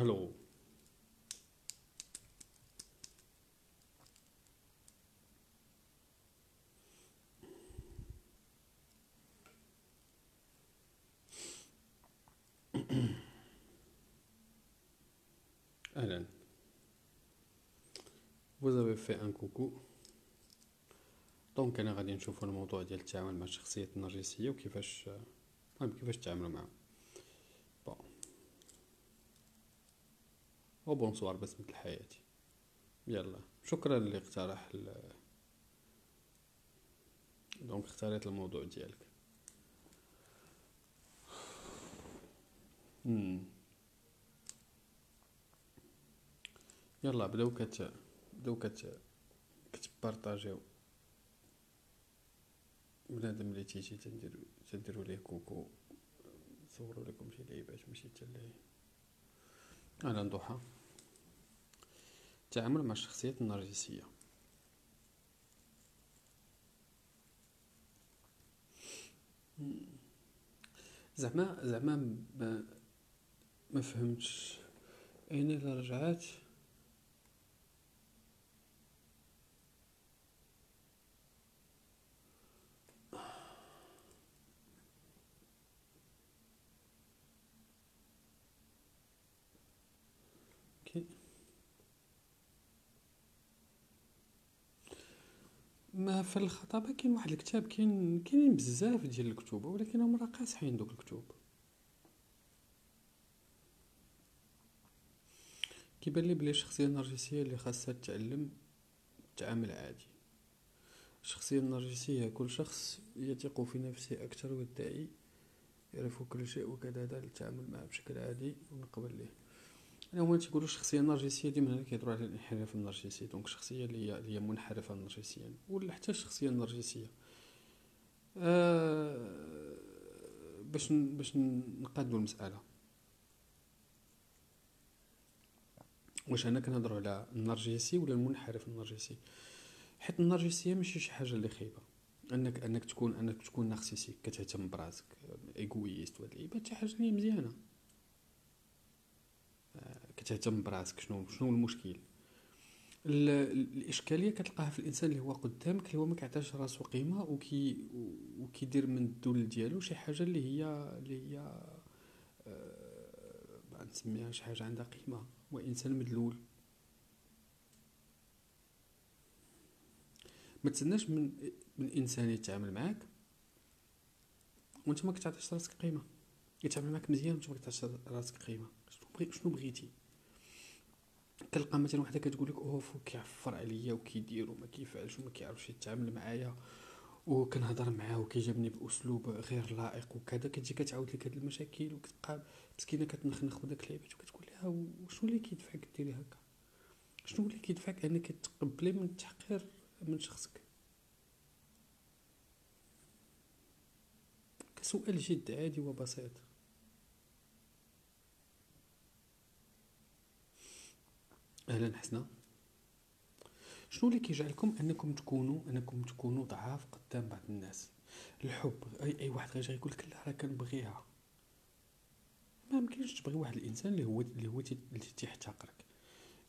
هلو أهلا. Vous avez fait un coucou. دونك أنا غادي نشوفو الموضوع ديال التعامل مع الشخصيات النرجسية وكيفاش المهم كيفاش تعاملوا معاهم أو bonsoir بسمة الحياة يلا. شكرا اللي اقترح ال... donc اختاريت الموضوع ديالك مم. يلا بداو كت بداو كت كتبارطاجيو بنادم اللي تيجي تندير تنديرو ليه كوكو نصورو لكم شي لعيبات ماشي حتى أهلا ضحى. التعامل مع الشخصيات النرجسية. زعما زعما ما, فهمتش. أين الا رجعات أوكي ما في الخطابة كاين واحد الكتاب كاين كاينين بزاف ديال الكتب ولكن هما راه قاصحين دوك الكتب. كيبان لي بلي الشخصية النرجسية اللي خاصها تتعلم التعامل عادي. الشخصية النرجسية كل شخص يثق في نفسه أكثر ويدعي يعرف كل شيء وكذا التعامل معه بشكل عادي ونقبل ليه. هما تيقولوا الشخصية النرجسية ديما هنا كيهضروا على الانحراف النرجسي. دونك الشخصية اللي هي اللي هي منحرفة نرجسيا ولا حتى الشخصية النرجسية. آه باش باش نقادوا المسألة. واش أنا كنهضروا على النرجسي ولا المنحرف النرجسي؟ حيت النرجسيه ماشي شي حاجة اللي خايبة. انك أنك تكون أنك تكون narcissique كتهتم براسك égoïste وهاد اللعيبات شي حاجة مزيانة. كتهتم براسك شنو شنو المشكل؟ الإشكالية كتلقاها في الإنسان اللي هو قدامك اللي هو ما كيعطيش راسو قيمه وكي وكيدير من الذل ديالو شي حاجة اللي هي اللي هي أه نسميها شي حاجة عندها قيمة هو إنسان مدلول ما تسناش من من إنسان يتعامل معاك وأنت ما كتعطيش رأسك قيمة. يتعامل معاك مزيان وأنت ما كتعطيش رأسك قيمة. شنو بغيتي؟ كنلقى مثلا وحدة كتقول لك اوف كيعفر عليا وكيدير وما كيفعلش وما كيعرفش يتعامل معايا وكنهضر معاه وكيجابني بأسلوب غير لائق وكذا كتجي كتعاود لك هاد المشاكل وكتبقى مسكينة كتنخنخ بداك اللعيبات وكتقول لها شنو اللي كيدفعك ديري هكا؟ شنو اللي كيدفعك أنك تقبلي من التحقير من شخصك؟ كسؤال جد عادي وبسيط. أهلا حسنا. شنو اللي كيجعلكم أنكم تكونوا أنكم تكونوا ضعاف قدام بعض الناس؟ الحب اي أي واحد غيجي يقول لك لا راه كنبغيها. ما يمكنش تبغي واحد الإنسان اللي هو اللي هو اللي تيحتقرك.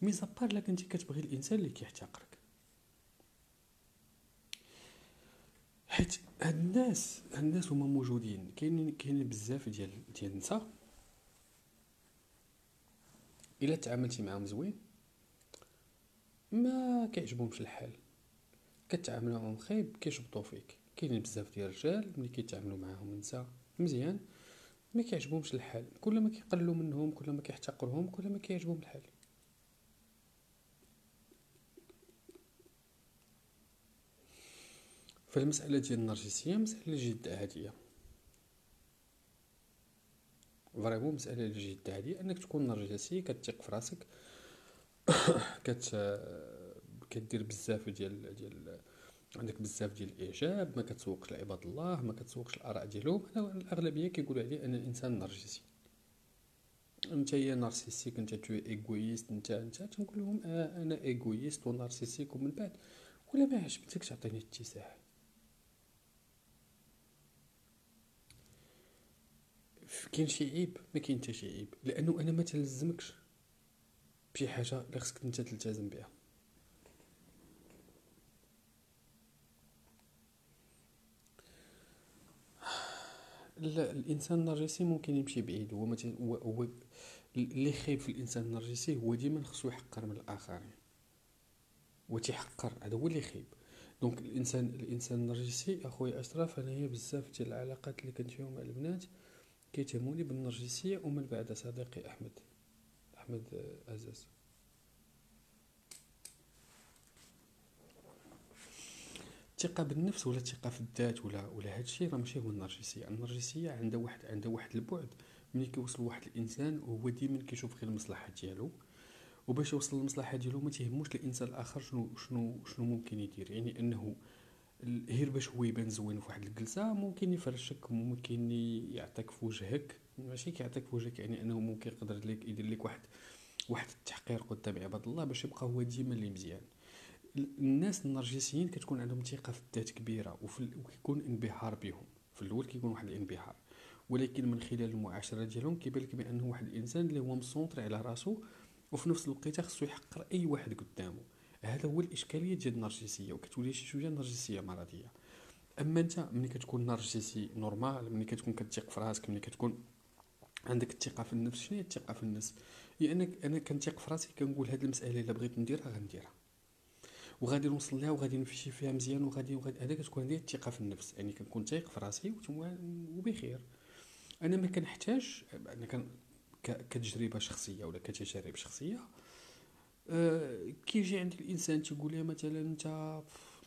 مي زابار لا كنتي كتبغي الإنسان اللي كيحتقرك. حيت هاد الناس هاد الناس هما موجودين. كاينين كاينين بزاف ديال ديال النساء. إلا تعاملتي معاهم زوين ما كيعجبهمش الحال. كتعامل معاهم خايب كيشبطوا فيك كاينين بزاف ديال الرجال ملي كيتعاملوا معاهم نساء مزيان. ما كيعجبهمش الحال. كل ما كيقلوا منهم كل ما كيحتقرهم كل ما كيعجبهم الحال. فالمسألة ديال النرجسية مسألة جد عادية. فريمون مسألة جد عادية. أنك تكون نرجسي كتثق في راسك. كت كدير بزاف ديال ديال عندك بزاف ديال الإعجاب ما كتسوقش لعباد الله ما كتسوقش الآراء ديالهم الأغلبية كيقولوا عليه أنا إنسان نرجسي أنت يا narcissique أنت t'es égoïste انت أنت تنقول لهم آه أنا égoïste و narcissique ومن بعد. ولا ما عجبتكش تعطيني اتساع. كاين شي عيب؟ ما كاين حتى شي عيب. لأنه أنا ما تلزمكش. بشي حاجة اللي خصك أنت تلتزم بها الإنسان النرجسي ممكن يمشي بعيد. هو مثلا هو, هو اللي خايب في الإنسان النرجسي هو ديما خصو يحقر من الآخرين. هو تيحقر هذا هو اللي خايب. دونك الانسان الإنسان النرجسي أخويا أشرف أنا هي بزاف ديال العلاقات اللي كنت فيهم مع البنات كيتهموني بالنرجسية ومن بعد صديقي أحمد. أحمد عزاز. الثقة بالنفس ولا الثقة في الذات ولا ولا هادشي راه ماشي هو النرجسية، النرجسية عندها واحد عندها واحد البعد. ملي كيوصل واحد الإنسان وهو ديما كيشوف غير المصلحة ديالو. وباش يوصل للمصلحة ديالو ما تيهموش الإنسان الآخر شنو شنو شنو ممكن يدير. يعني إنه غير باش هو يبان زوين في واحد الجلسة ممكن يفرشك ممكن يعطيك في وجهك. ماشي كيعطيك في وجهك يعني انه ممكن يقدر لك يدير لك واحد واحد التحقير قدام عباد الله باش يبقى هو ديما اللي مزيان. الناس النرجسيين كتكون عندهم ثقة في الذات كبيرة وكيكون انبهار بهم. في الأول كيكون واحد الانبهار. ولكن من خلال المعاشرة ديالهم كيبان لك بأنه واحد الإنسان اللي هو مسونطر على راسو وفي نفس الوقت خصو يحقر أي واحد قدامه هذا هو الإشكالية ديال النرجسية وكتولي شي شوية نرجسية مرضية. أما أنت ملي كتكون نرجسي نورمال ملي كتكون كتثق في راسك ملي كتكون عندك الثقة في النفس شنو هي الثقة في النفس؟ هي انك أنا كنثق في راسي كنقول هذه المسألة إلا بغيت نديرها غنديرها. وغادي نوصل لها وغادي نمشي فيها مزيان وغادي وغادي هذا كتكون عندي الثقة في النفس يعني كنكون تايق في راسي وبخير. أنا ما كنحتاج أنا كان كتجربة شخصية ولا كتجارب شخصية. أه كيجي عند الإنسان تيقول لي مثلا أنت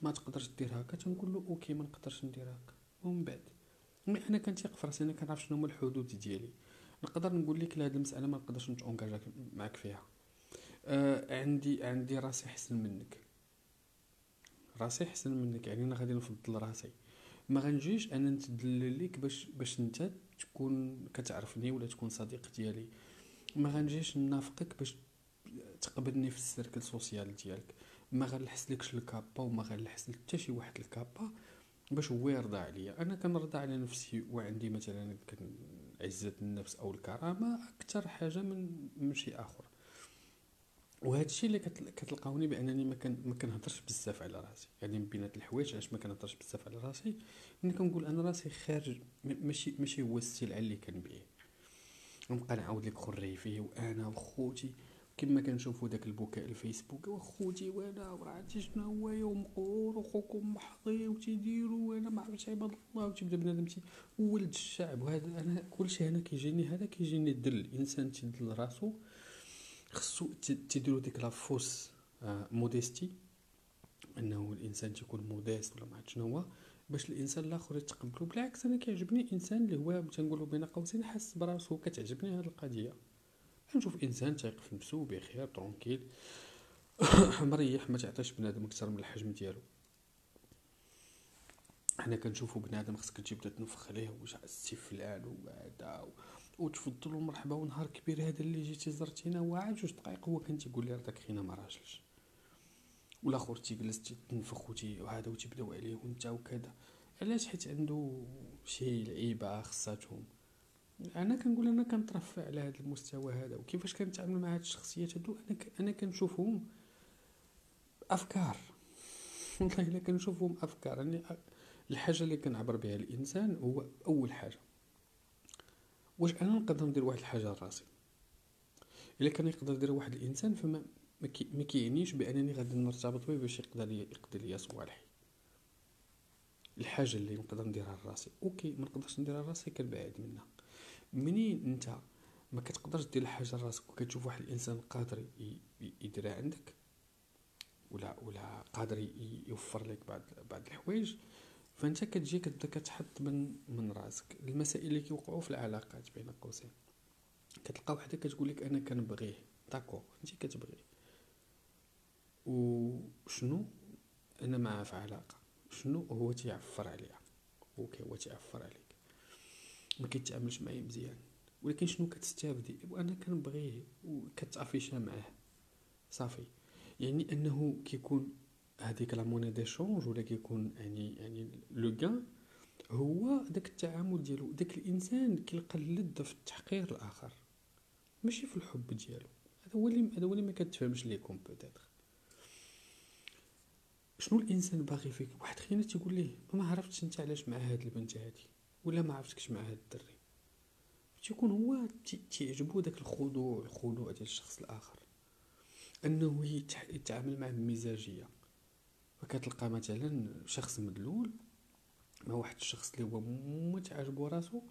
ما تقدرش دير هكا تنقول له OK ما نقدرش ندير هكا. ومن بعد أنا كنتيق في راسي أنا كنعرف شنو هما الحدود ديالي. نقدر نقول لك لا هاد المساله ما نقدرش نتونكاجا معاك فيها. أه عندي عندي راسي أحسن منك. راسي أحسن منك يعني أنا غادي نفضل راسي. ما غنجيش أنا نتدلل ليك باش باش أنت تكون كتعرفني ولا تكون صديق ديالي. ما غنجيش نافقك باش تقبلني في السيركل سوسيال ديالك. ما غنلحس لكش الكابا وما غنلحس حتى شي واحد الكابا باش هو يرضى عليا. أنا كنرضى على نفسي وعندي مثلا عزة النفس أو الكرامة أكثر حاجة من من شي آخر. وهذا الشيء اللي كتلقاوني بأنني ما كان ما كنهضرش بزاف على راسي. يعني من بينات الحوايج علاش ما كنهضرش بزاف على راسي؟ ملي كنقول أنا راسي خارج ماشي ماشي هو السلعة اللي كنبيع. نبقى نعاود لك خريفي وأنا وخوتي كما كنشوفوا داك البكاء الفيسبوك وخوتي وأنا وعرفتي شنو هو يوم قور وخوكم محظي وتيديروا وأنا ما عرفتش عباد الله. وتبدا بنادم ولد الشعب وهذا أنا كلشي هنا كيجيني هذا كيجيني دل الإنسان تيدل راسو خصو تيديرو ديك la fausse modestie أنه الإنسان تيكون modeste ولا ما عرفت شنو هو باش الإنسان الآخر يتقبلو بالعكس أنا كيعجبني إنسان اللي هو تنقولو بين قوسين حاس براسو كتعجبني هاد القضية. نشوف إنسان تايق في نفسو بخير tranquille مريح ما تعطيش بنادم أكثر من الحجم ديالو. حنا كنشوفو بنادم خصك تجي تنفخ عليه عزتي فلان وهذا وتفضلوا مرحبا ونهار كبير هذا اللي جيتي زرتينا واعد جوج دقائق هو كان تيقول لي داك خينا ما راجلش. والآخر تيجلس تنفخ وتي وهذا وتبداو عليه وانت وكذا. علاش؟ حيت عنده شي لعيبة خصاتهم. أنا كنقول أنا كنترفع على هذا المستوى هذا وكيفاش كنتعامل مع هاد الشخصيات هادو؟ أنا ك... أنا كنشوفهم أفكار. والله إلا كنشوفهم أفكار. يعني الحاجة اللي كنعبر بها الإنسان هو أول حاجة واش أنا نقدر ندير واحد الحاجة لراسي؟ إلا كان يقدر يدير واحد الإنسان فما ما كيعنيش بأنني غادي نرتبط به باش يقدر يقضي لي صوالحي. الحاجة اللي نقدر نديرها لراسي OK ما نقدرش نديرها لراسي كنبعد منها. منين انت ما كتقدرش دير الحاجة لراسك وكتشوف واحد الانسان قادر يديرها عندك؟ ولا ولا قادر يوفر لك بعض بعض الحوايج؟ فانت كتجي كتبدا كتحط من من راسك. المسائل اللي كيوقعوا في العلاقات بين قوسين كتلقى وحده كتقول لك أنا كنبغيه. داكو أنت كتبغيه. وشنو أنا معاه في علاقة. شنو هو تيعفر عليها؟ أوكي هو تيعفر عليك ما كيتعاملش معايا مزيان. ولكن شنو كتستافدي؟ وأنا كنبغيه وكتعافيشها معاه. صافي. يعني أنه كيكون هذيك la monnaie d'échange ولا كيكون يعني يعني لو كان هو داك التعامل ديالو. داك الإنسان كيلقى اللذة في التحقير الآخر. ماشي في الحب ديالو. هو اللي هذا هو اللي ما كتفهمش ليكم peut-être شنو الإنسان باغي فيك؟ واحد خينا تيقول ليه ما عرفتش أنت علاش مع هاد البنت هادي. ولا ما عرفتكش مع هاد الدري. تيكون هو تيعجبو داك الخضوع الخضوع ديال الشخص الآخر. أنه يتعامل معه بمزاجية. فكتلقى مثلا شخص مدلول مع واحد الشخص اللي هو متعجبو راسو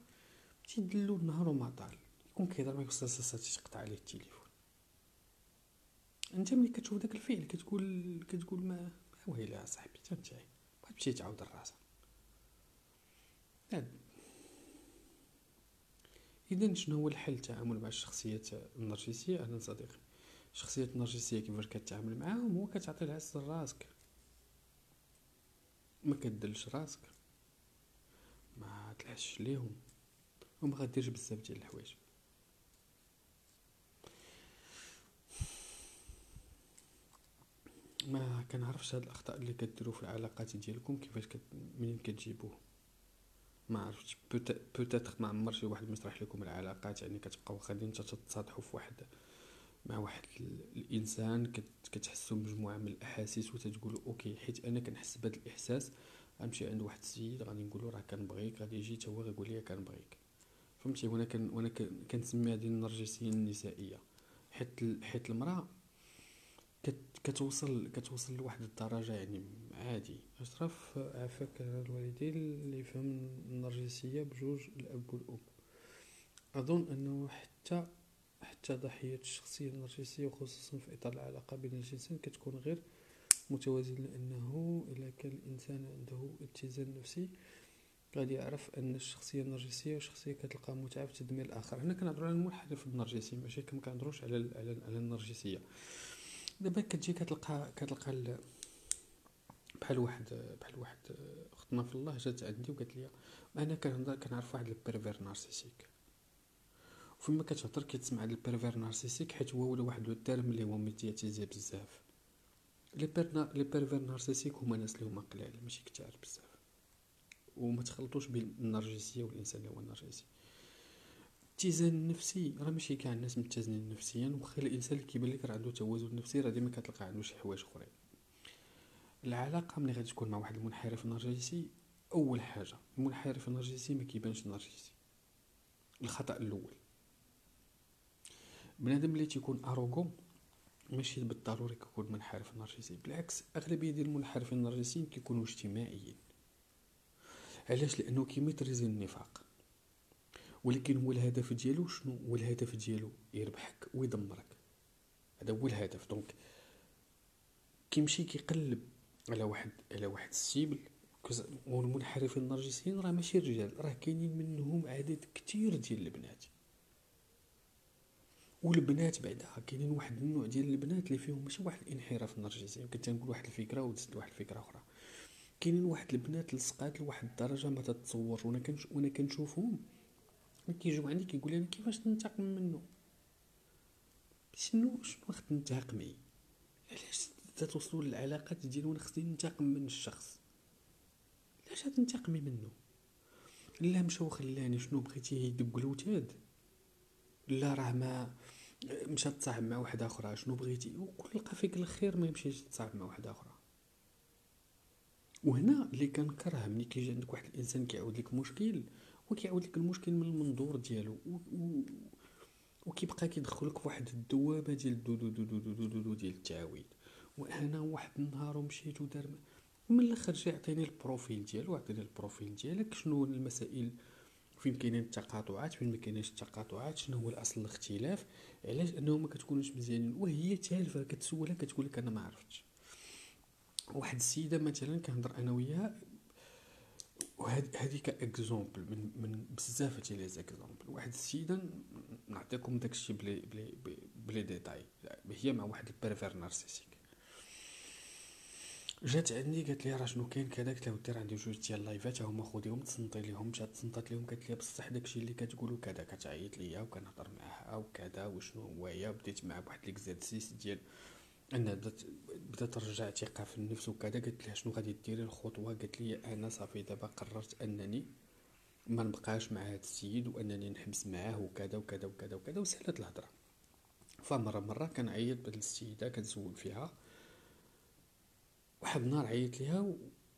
تيدلو النهار وما طال. يكون كيهضر معاك بصاصة تيقطع عليه التليفون. أنت ملي كتشوف داك الفعل كتقول كتقول ما ويلي أصاحبي تنتهي تمشي تعاود الراسة إذا شنو هو الحل التعامل مع الشخصيات النرجسية؟ أهلا صديقي. الشخصيات النرجسية كيفاش كتعامل معاهم؟ هو كتعطي العز لراسك ما كدلش راسك. ما تلحش ليهم وما غديرش بزاف ديال الحوايج. ما كنعرفش هاد الأخطاء اللي كديرو في العلاقات ديالكم كيفاش كت... منين كتجيبوه. ما عرفتش peut-être ما عمر شي واحد يشرح لكم العلاقات يعني كتبقاو غاديين تتصادحوا في واحد مع واحد الإنسان كتحسوا بمجموعة من الأحاسيس وتتقولوا OK حيت أنا كنحس بهذا الاحساس غنمشي عند واحد السيد غادي نقولوا راه كنبغيك غادي يجي حتى هو غيقول لي كنبغيك فهمتي؟ وأنا كن وأنا كنسمي هذه النرجسية النسائية. حيت حيت المرأة كتوصل كتوصل لواحد الدرجة يعني عادي. أشرف عافاك الوالدين اللي يفهم النرجسية بجوج الأب والأم. أظن أنه حتى حتى ضحية الشخصية النرجسية وخصوصا في إطار العلاقة بين الجنسين كتكون غير متوازن لأنه إلا كان الإنسان عنده اتزان نفسي غادي يعرف أن الشخصية النرجسية وشخصية كتلقى متعة في تدمير الآخر. هنا كنهضروا على المنحرف النرجسي ماشي؟ كما كنهضروش على, على النرجسية. دابا كتجي كتلقى كتلقى بحال واحد بحال واحد اختنا في الله جات عندي وقالت لي أنا كنهضر كنعرف واحد ال pervers narcissique. فما كتهضر كتسمع ال pervers narcissique حيت هو ولا واحد ال terme اللي هو médiatisé بزاف. les per- na- les pervers narcissiques هما ناس اللي هما قلال ماشي كتار بزاف. وما تخلطوش بين النرجسية والإنسان اللي هو النرجسي الاتزان النفسي راه ماشي كاع الناس متزنين نفسيا وخا الإنسان اللي كيبان لك راه عنده توازن نفسي راه ديما كتلقى عنده شي حوايج أخرين. العلاقة ملي غادي تكون مع واحد المنحرف نرجسي أول حاجة المنحرف النرجسي ما كيبانش نرجسي. الخطأ الأول. بنادم اللي تيكون arrogant ماشي بالضروري كيكون منحرف نرجسي بالعكس أغلبية ديال المنحرفين النرجسيين كيكونوا اجتماعيين. علاش؟ لأنه كيميتريزي النفاق. ولكن هو الهدف ديالو شنو؟ هو الهدف ديالو يربحك ويدمرك. هذا هو الهدف. donc كيمشي كيقلب على واحد على واحد la cible. والمنحرفين النرجسيين راه ماشي رجال راه كاينين منهم عدد كتير ديال البنات. والبنات بعدا كاينين واحد النوع ديال البنات اللي فيهم ماشي واحد الانحراف النرجسي. يمكن تنقول واحد الفكرة وتزيد واحد الفكرة أخرى. كاينين واحد البنات لصقات لواحد الدرجة ما تتصورش وأنا كنش كنشوفهم كيجيو عندي كيقول لي كيفاش ننتقم منه شنو شنو خص تنتقمي علاش تتوصلوا للعلاقات ديالو أنا خصني ننتقم من الشخص؟ علاش تنتقمي منه لا مشى وخلاني شنو بغيتي؟ يدق الوتاد. لا راه ما مشى تصاحب مع واحدة أخرى شنو بغيتي؟ وكل لقى فيك الخير ما يمشيش تصاحب مع واحدة أخرى وهنا اللي كنكره ملي كيجي عندك واحد الإنسان كيعاود لك مشكل وكيعاود لك المشكل من المنظور ديالو. و... و... وكيبقى كيدخلك في واحد الدوامه ديال de de de de de de, de ديال التعاويد وأنا واحد النهار ومشيت ودار من الآخر جا عطيني ال profil ديالو عطيني ال profil ديالك شنو المسائل فين كاينين التقاطعات فين ما كاينينش التقاطعات شنو هو الأصل الاختلاف علاش انه ما كتكونوش مزيانين وهي تالفة كتسولها كتقول لك أنا ما عرفتش. واحد السيدة مثلا كنهضر أنا وياها وهذيك exemple من من بزاف ديال les exemples واحد السيده نعطيكم داكشي بلي بلي بلي ديتاي. هي مع واحد ال pervers narcissique. جات عندي قالت لي راه شنو كاين كذا؟ قلت لها ودي عندي جوج ديال ال lives ات هما خذيهم تصنتي ليهم. مشات تصنتات ليهم قالت لي بصح داكشي اللي كتقولوا كذا كتعيط ليا وكنهضر معاها وكذا وشنو هو هي بديت مع واحد l'exercice ديال انها بدات بدأت ترجع ثقة في النفس وكذا. قلت لها شنو غادي ديري الخطوة؟ قالت لي أنا صافي دابا قررت أنني ما نبقاش مع هذا السيد وأنني نحبس معاه وكذا وكذا وكذا وكذا وسهلت الهضرة. فمره مرة كنعيط بهاد السيدة كنسول فيها. واحد النهار عيطت ليها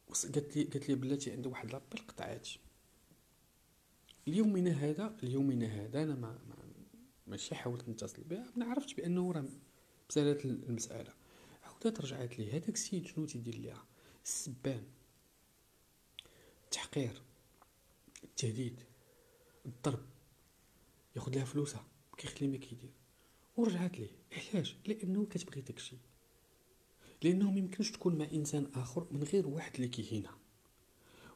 قالت لي قالت لي بلاتي عندي واحد لابيل قطعات اليومنا هذا اليومنا هذا أنا ما, ما ماشي حاولت نتصل بها ما عرفتش بأنه راه بسالت المسألة. عاودت رجعت لي هذاك السيد شنو تيدير ليها؟ السبان. التحقير. التهديد. الضرب. ياخذ لها فلوسها. كيخلي ما كيدير. ورجعت ليه علاش؟ لأنه كتبغي داكشي لأنه ميمكنش تكون مع إنسان آخر من غير واحد اللي كيهينها.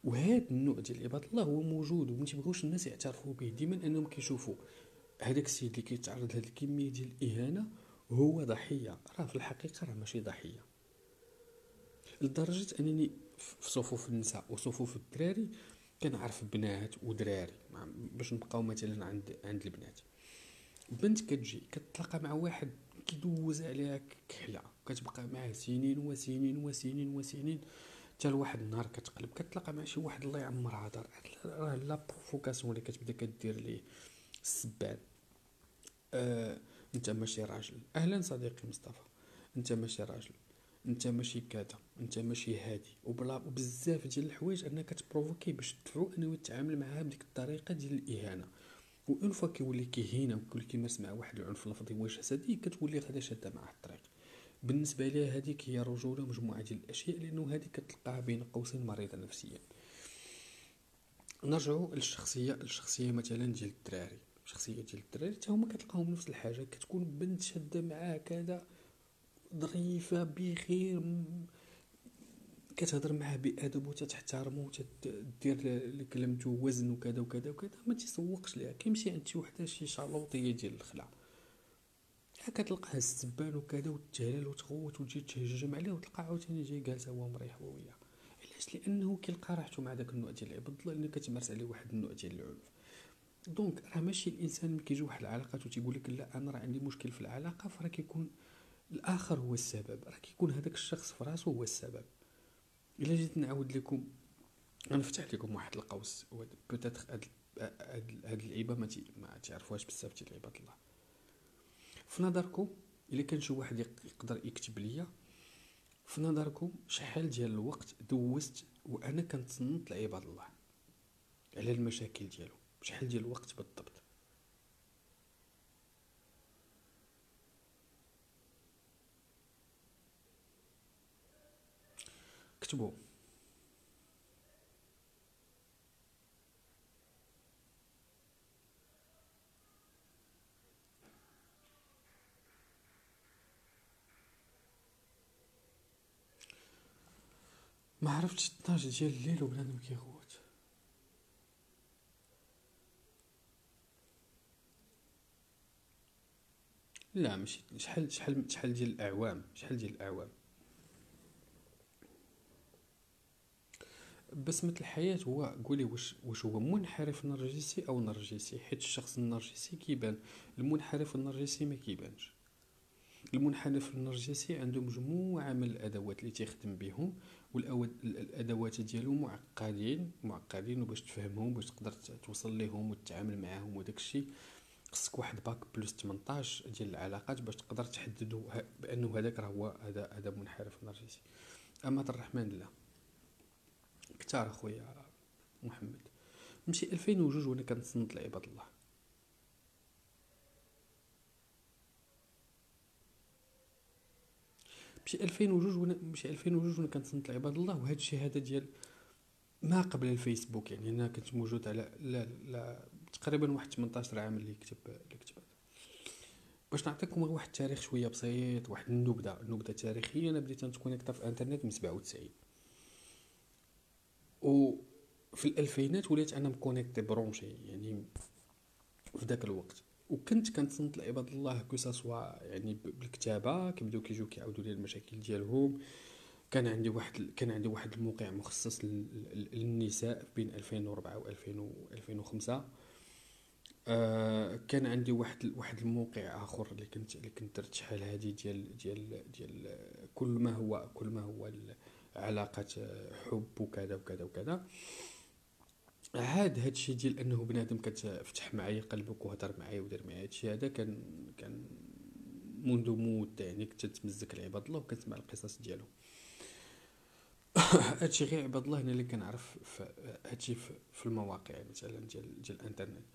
وهذا النوع ديال عباد الله هو موجود وما تيبغيوش الناس يعترفوا به. ديما أنهم كيشوفوا. هذاك السيد اللي كيتعرض لهذه الكمية ديال الإهانة هو ضحية. راه في الحقيقة راه ماشي ضحية. لدرجة أنني في صفوف النساء وصفوف الدراري كنعرف بنات ودراري. باش نبقاو مثلا عند عند البنات. بنت كتجي كتلاقى مع واحد كيدوز عليها كحلة. كتبقى معاه سنين وسنين وسنين وسنين. حتى لواحد النهار كتقلب كتلاقى مع شي واحد الله يعمرها دار راه la provocation اللي كتبدا كدير ليه السبان. آه انت ماشي راجل. أهلا صديقي مصطفى. انت ماشي راجل. انت ماشي كذا. انت ماشي هادي. وبلا بزاف ديال الحوايج أنك ت provoquer باش تدفعو أنه يتعامل معها بديك الطريقة ديال الإهانة. et une fois كيولي كيهينا وكيولي كيمارس مع واحد العنف لفظي وجسدي كتولي غادا شاده معاه الطريق. بالنسبة ليها هذيك هي رجوله مجموعة ديال الأشياء لأنه هذيك كتلقاها بين قوسين مريضة نفسيا. نرجعوا للشخصيه الشخصيه مثلا ديال الدراري. الشخصيه ديال الدراري حتى هما كتلقاهم نفس الحاجة كتكون بنت شادة معاه كذا ظريفة بخير كتهضر معاه بأدب وتتحترمو وتدير لكلمته وزن وكذا وكذا وكذا ما تيسوقش ليها كيمشي عند شي وحدة شي شالوطيه ديال الخلع كتلقاه السبان وكذا وتجهلل وتغوت وتجي تهجم عليه وتلقى عاوتاني جاي جالس هو مريح وياه علاش؟ لأنه كيلقى راحته مع داك النوع ديال العباد الله كتمارس عليه واحد النوع ديال العنف. donc راه ماشي الإنسان ملي كيجي واحد العلاقات وتيقول لك لا أنا راه عندي مشكل في العلاقة فراه كيكون الآخر هو السبب. راه كيكون هذاك الشخص في راسو هو السبب. إلا جيت نعاود لكم غنفتح لكم واحد القوس. peut-être هاد اللعيبه ما ما تعرفوهاش بزاف ديال عباد الله. في نظركم إلا كان شي واحد يقدر يكتب ليا في نظركم شحال ديال الوقت دوزت وأنا كنتصنت لعباد الله على المشاكل ديالو شحال ديال الوقت بالضبط؟ كتبوا ما عرفتش 12 ديال الليل وبنادم كيغوت لا ماشي شحال شحال شحال ديال الأعوام شحال ديال الأعوام. بسمة الحياة هو قولي واش واش هو منحرف نرجسي أو نرجسي حيت الشخص النرجسي كيبان. المنحرف النرجسي ما كيبانش. المنحرف النرجسي عنده مجموعة من الأدوات اللي تيخدم بهم والادوات ديالو معقدين معقدين وباش تفهمهم باش تقدر توصل ليهم وتتعامل معاهم وداك الشيء. خصك واحد bac plus 18 ديال العلاقات باش تقدر تحددو بانه هذاك راه هو هذا هذا منحرف نرجسي. أما الرحمن لا. كتار أخويا محمد. مشي 2002 وأنا كنتصنت لعباد الله. مشي 2002 وأنا مشي 2002 وأنا كنتصنت لعباد الله وهذا الشيء هذا ديال ما قبل الفيسبوك يعني أنا كنت موجود على لا لا تقريبا واحد 18 عام اللي كتب اللي كتب باش نعطيكم واحد التاريخ شوية بسيط واحد النبذه نبذه تاريخية أنا بديت نتكونيكتا في الإنترنت من 97 وفي الألفينات وليت أنا مكونيكتي برونشي يعني في ذاك الوقت. وكنت كنتصنت لعباد الله كو سوا يعني بالكتابة كيبداو كيجيو كيعاودوا لي المشاكل ديالهم. كان عندي واحد كان عندي واحد الموقع مخصص للنساء بين 2004 و 2005 آه كان عندي واحد واحد الموقع آخر اللي كنت اللي كنت درت شحال هادي ديال ديال ديال كل ما هو كل ما هو علاقة حب وكذا وكذا وكذا. عاد هادشي ديال أنه بنادم كتفتح معايا قلبك وهضر معايا ودير معايا هادشي هذا كان كان منذ مده يعني كنت تمزك العباد الله وكتسمع القصص ديالو. هادشي غير عباد الله أنا اللي كنعرف هادشي في المواقع مثلا ديال ديال الإنترنت.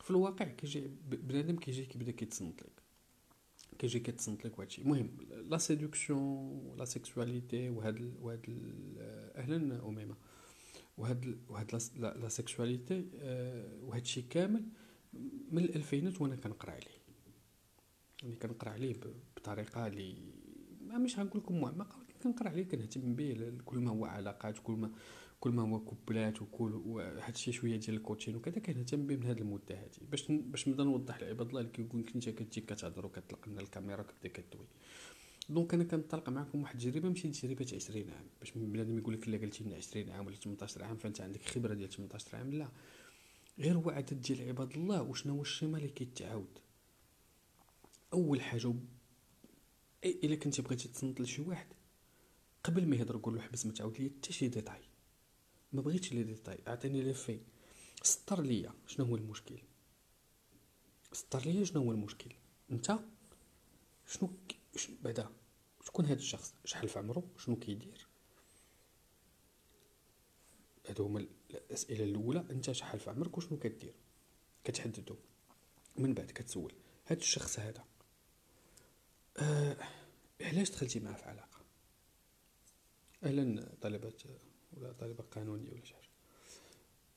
في الواقع كيجي بنادم كيجي كيبدا كيتصنت لك. كيجي كيتصنت لك وهادشي. المهم la séduction la sexualité وهاد وهاد أهلا أميمة. وهاد وهاد la sexualité آه، وهادشي كامل من الألفينات وأنا كنقرأ عليه. يعني كنقرأ عليه بطريقة اللي ما مش غنقول لكم معمقة ولكن كنقرأ عليه كنهتم به كل ما هو علاقات كل ما كل ما هو couple ات وكل هادشي شوية ديال ال coaching وكذا كنهتم به من هاد المده هادي باش باش نبدا نوضح لعباد الله اللي كيقول لك أنت كتجي كتهضر وكتطلق لنا الكاميرا كتبدأ كدوي donc أنا كنطلق معكم واحد التجربة ماشي تجربة 20 عام. باش بنادم يقول لك الا قلتي لنا 20 عام ولا 18 عام فأنت عندك خبرة ديال 18 عام. لا. غير هو عدد ديال عباد الله وشنو هو le schéma اللي كيتعاود. أول حاجة إلا كنتي بغيتي تصنت لشي واحد قبل ما يهضر قول له حبس ما تعاود لي حتى شي détail. ما بغيتش les détails أعطيني les faits. سطر ليا شنو هو المشكل؟ سطر ليا شنو هو المشكل؟ أنت شنو بعدا شكون هذا الشخص؟ شحال في عمره؟ شنو كيدير؟ هادو هما الأسئلة الأولى أنت شحال في عمرك وشنو كدير؟ كتحددو. من بعد كتسول هاد الشخص هذا. آه علاش دخلتي معاه في علاقة؟ أهلا طالبه ولا طالبه قانونيه ولا شي حاجة.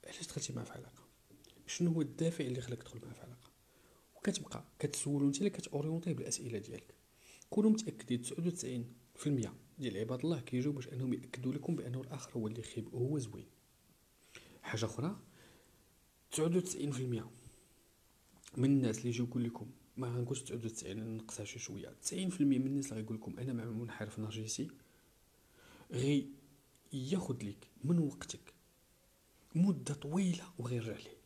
علاش دخلتي معاه في علاقة؟ شنو هو الدافع اللي خلاك تدخل معاه في علاقة؟ وكتبقى كتسولو انت اللي كتورينتيه بالأسئلة ديالك. كونوا متأكدين 99% ديال عباد الله كيجيو باش أنهم يأكدوا لكم بأنه الآخر هو اللي خيب وهو زوين. حاجة أخرى 99% من الناس اللي يجيو يقول لكم ما غنقولش 99 نقصها شي شوية. 90% من الناس اللي غيقول لكم أنا مع منحرف نرجسي. غي ياخذ لك من وقتك. مدة طويلة وغيرجع ليه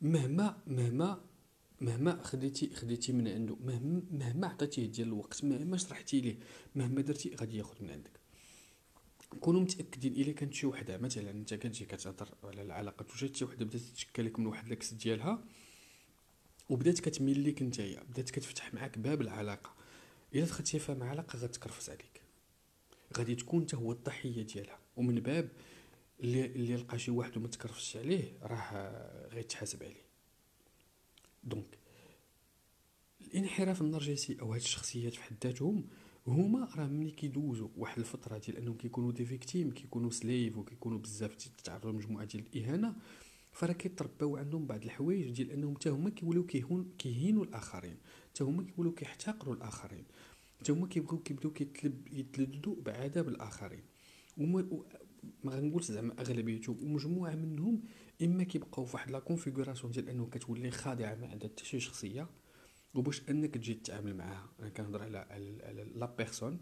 مهما مهما مهما خديتي خديتي من عنده مهما مهما عطيتيه ديال الوقت مهما شرحتي ليه مهما درتي غادي ياخذ من عندك. كونوا متأكدين إلا كانت شي وحدة مثلا أنت كتجي كتهضر على العلاقة وجات شي وحدة بدات تشكى لك من واحد لاكس ديالها وبدات كتميل ليك نتايا بدات كتفتح معاك باب العلاقة. إلا دخلتي فيها مع علاقه غتكرفس عليك. غادي تكون انت هو الضحية ديالها. ومن باب اللي اللي لقى شي واحد وما تكرفش عليه راه غيتحاسب عليه. donc الانحراف النرجسي أو هاد الشخصيات في حد ذاتهم هما راه ملي كيدوزوا واحد الفترة ديال أنهم كيكونوا des victimes كيكونوا slaves وكيكونوا بزاف تتعرضوا لمجموعة ديال الإهانة فراه كيترباو عندهم بعض الحوايج ديال أنهم حتى هما كيوليو كيهون كيهينوا الآخرين حتى هما كيوليو كيحتقروا الآخرين. حتى هما كيبغيو كيبداو يتلذذوا بعذاب الآخرين. وما ما غنقولش زعما اغلبيتهم ومجموعة منهم إما كيبقاو فواحد la configuration ديال أنه كتولي خاضعه ما عندها حتى شي شخصية وباش أنك تجي تتعامل معاها. أنا كنهضر على على la personne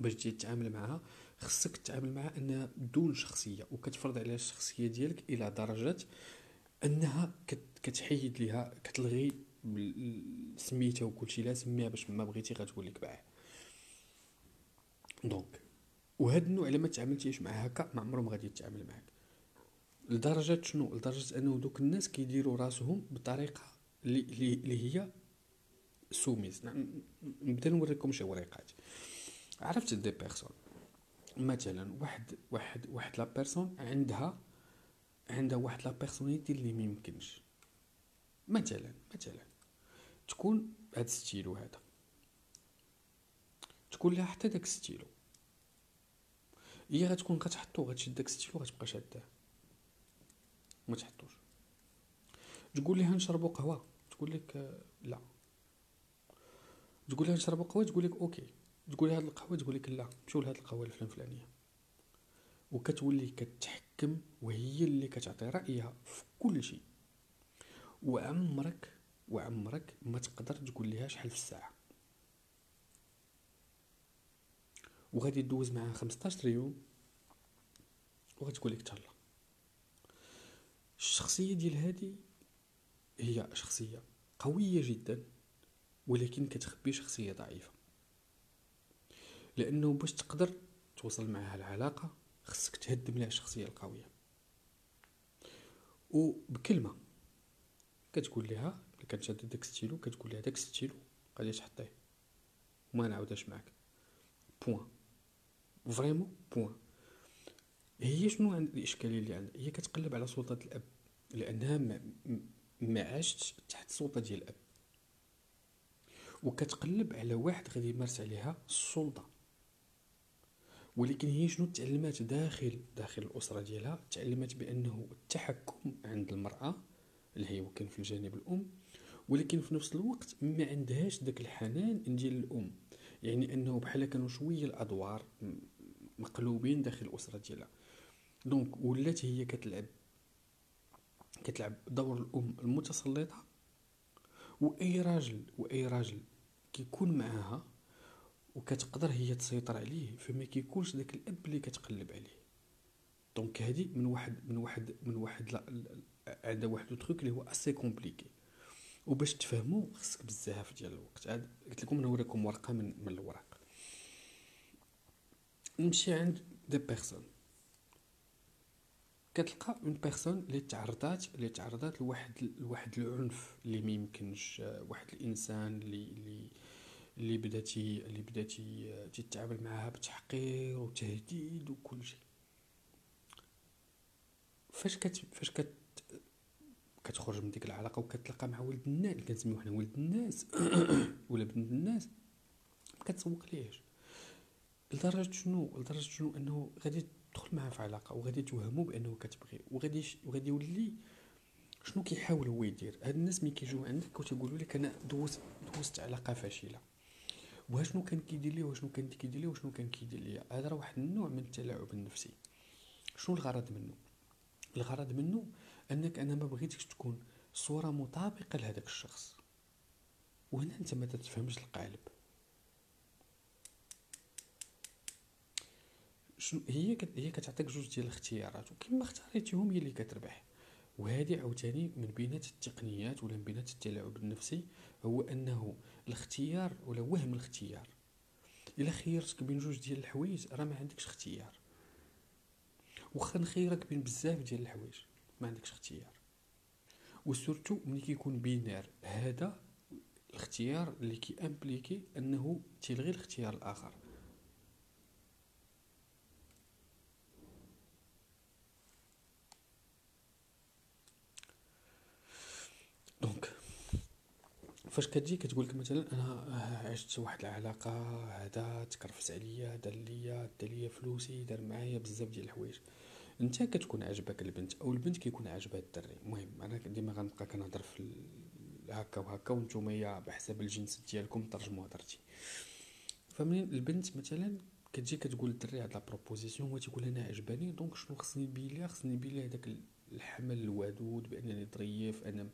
باش تجي تتعامل معاها خصك تتعامل معها انها دون شخصية وكتفرض عليها الشخصية ديالك إلى درجة أنها كتحيد ليها كتلغي سميتها وكلشي لا سميها باش ما بغيتي غتقول لك باع donc وهاد النوع إلا ما تعاملتيش مع هكا ما عمرهم غادي يتعامل معاك. لدرجة شنو؟ لدرجة أنه دوك الناس كيديروا راسهم بطريقة اللي هي soumise نبدأ نوريكم شي وريقات. عرفت des personnes مثلا واحد واحد واحد la personne عندها عندها واحد la personnalité اللي ما يمكنش. مثلا مثلا. تكون هاد الستيلو هذا. تكون لها حتى داك الستيلو. هي غتكون كتحطو غتشد داك الستيلو غتبقى شاداه ما تحطوش. تقول لها نشربوا قهوة. تقول لك لا. تقول لها نشربوا قهوة تقول لك OK. تقول لها هاد القهوة تقول لك لا. مشيو لهاد القهوة الفلان فلانيه وكتولي كتحكم وهي اللي كتعطي رأيها في كل شيء. وعمرك وعمرك ما تقدر تقول لها شحال في الساعة. وغادي دوز معاها 15 يوم وغتقول لك تهلا الشخصية ديال هادي هي شخصية قوية جدا ولكن كتخبي شخصية ضعيفة. لأنه باش تقدر توصل معها العلاقة خصك تهدم لها الشخصية القوية. وبكلمة كتقول لها كتشد داك ستيلو كتقول ليه هذاك ستيلو غادي تحطيه. وما نعاودهاش معاك. point vraiment point هي شنو عند الإشكالية اللي عندها؟ هي كتقلب على سلطه الأب لأنها ما, ما تحت السلطه ديال الأب. وكتقلب على واحد غادي يمارس عليها السلطة. ولكن هي شنو تعلمات داخل داخل الأسرة ديالها؟ تعلمات بأنه التحكم عند المرأة اللي هي كان في الجانب الأم ولكن في نفس الوقت ما عندهاش داك الحنان ديال الأم. يعني أنه بحال كانوا شوية الأدوار مقلوبين داخل الأسرة ديالها. donc ولات هي كتلعب كتلعب دور الأم المتسلطة وأي راجل وأي راجل كيكون معاها وكتقدر هي تسيطر عليه فما كيكونش داك الأب اللي كتقلب عليه. donc هادي من واحد من واحد من واحد عندها واحد ال truc اللي هو assez compliqué وباش تفهموا خصك بزاف ديال الوقت. عاد قلت لكم نوريكم ورقة من من الوراق نمشي عند des personnes كتلقى une personne اللي تعرضات اللي تعرضات لواحد لواحد العنف اللي ما يمكنش واحد الإنسان اللي اللي اللي بداتي اللي بداتي تتعامل معاها بتحقير وتهديد وكل شيء. فاش كت فاش كت كتخرج من ديك العلاقة وكتلقى مع ولد الناس اللي كنسميوه حنا ولد الناس ولا بنت الناس ما كتسوق ليهش لدرجة شنو؟ لدرجة شنو؟ أنه غادي تدخل معاه في علاقة وغادي توهمو بأنه كتبغي وغادي وغادي يولي شنو كيحاول هو يدير. هاد الناس ملي كيجيو عندك وتيقولوا لك أنا دوزت دوزت علاقة فاشلة. وشنو كان كيدير لي وشنو كان كيدير لي وشنو كان كيدير لي هذا راه واحد النوع من التلاعب النفسي. شنو الغرض منه؟ الغرض منه أنك أنا ما بغيتكش تكون صورة مطابقة لهذاك الشخص. وهنا أنت ما تتفهمش القالب. شنو هي كت... هي كتعطيك جوج ديال الاختيارات وكما اختاريتيهم هي اللي كتربح. وهذه عاوتاني من بينات التقنيات ولا من بينات التلاعب النفسي هو أنه الاختيار ولا وهم الاختيار. إلا خيرتك بين جوج ديال الحوايج راه ما عندكش اختيار. واخا نخيرك بين بزاف ديال الحوايج. ما عندكش اختيار. و surtout ملي كيكون binaire هذا الاختيار اللي كي impliquer أنه تلغي الاختيار الآخر. donc فاش كتجي كتقول لك مثلا أنا عشت واحد العلاقة هذا تكرفس عليا دار ليا دار ليا فلوسي دار معايا بزاف ديال الحوايج. انت كتكون عجبك البنت أو البنت كيكون عجبها الدري. المهم أنا ديما غنبقى كنهضر في هكا وهكا وأنتم بحسب الجنس ديالكم ترجموا هضرتي فمنين البنت مثلا كتجي كتقول للدري هاد la proposition هو تيقول أنا عجباني donc شنو خصني نبين ليها خصني نبين ليها داك الحمل الودود بأنني ظريف أنا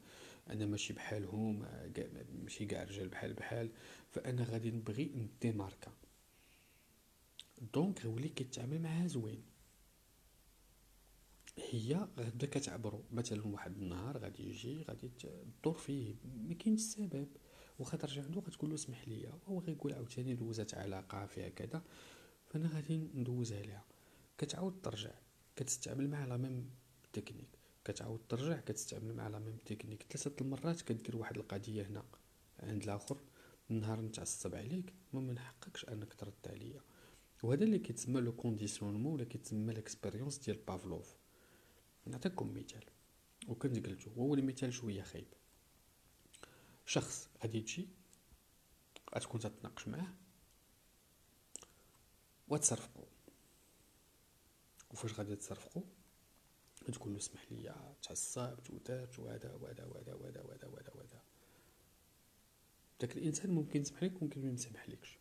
أنا ماشي بحالهم ماشي كاع رجال بحال بحال فأنا غادي نبغي نديماركا دونك يولي كيتعامل معها زوين. هي غتبدا كتعبرو مثلا واحد النهار غادي يجي غادي تدور فيه ما كاينش السبب. واخا ترجع عنده غتقول له اسمح لي هو غيقول عاوتاني دوزات علاقه فيها كذا فأنا غادي ندوزها ليها. كتعاود ترجع كتستعمل معها la même technique. كتعاود ترجع كتستعمل معها la même technique. ثلاثة المرات كدير واحد القضية هنا عند الآخر النهار نتعصب عليك ما من حقكش أنك ترد عليا. وهذا اللي كيتسمى le conditionnement ولا كيتسمى ال expérience ديال بافلوف نعطيكم مثال. وكنت قلتو هو المثال شوية خايب. شخص غادي تجي غتكون تتناقش معاه وتصرفقوا وفاش غادي تصرفقوا تقول له اسمح لي تعصبت ودرت وهذا وهذا وهذا وهذا وهذا وهذا وهذا. داك الإنسان ممكن يسمح لك ممكن ما يسمحلكش.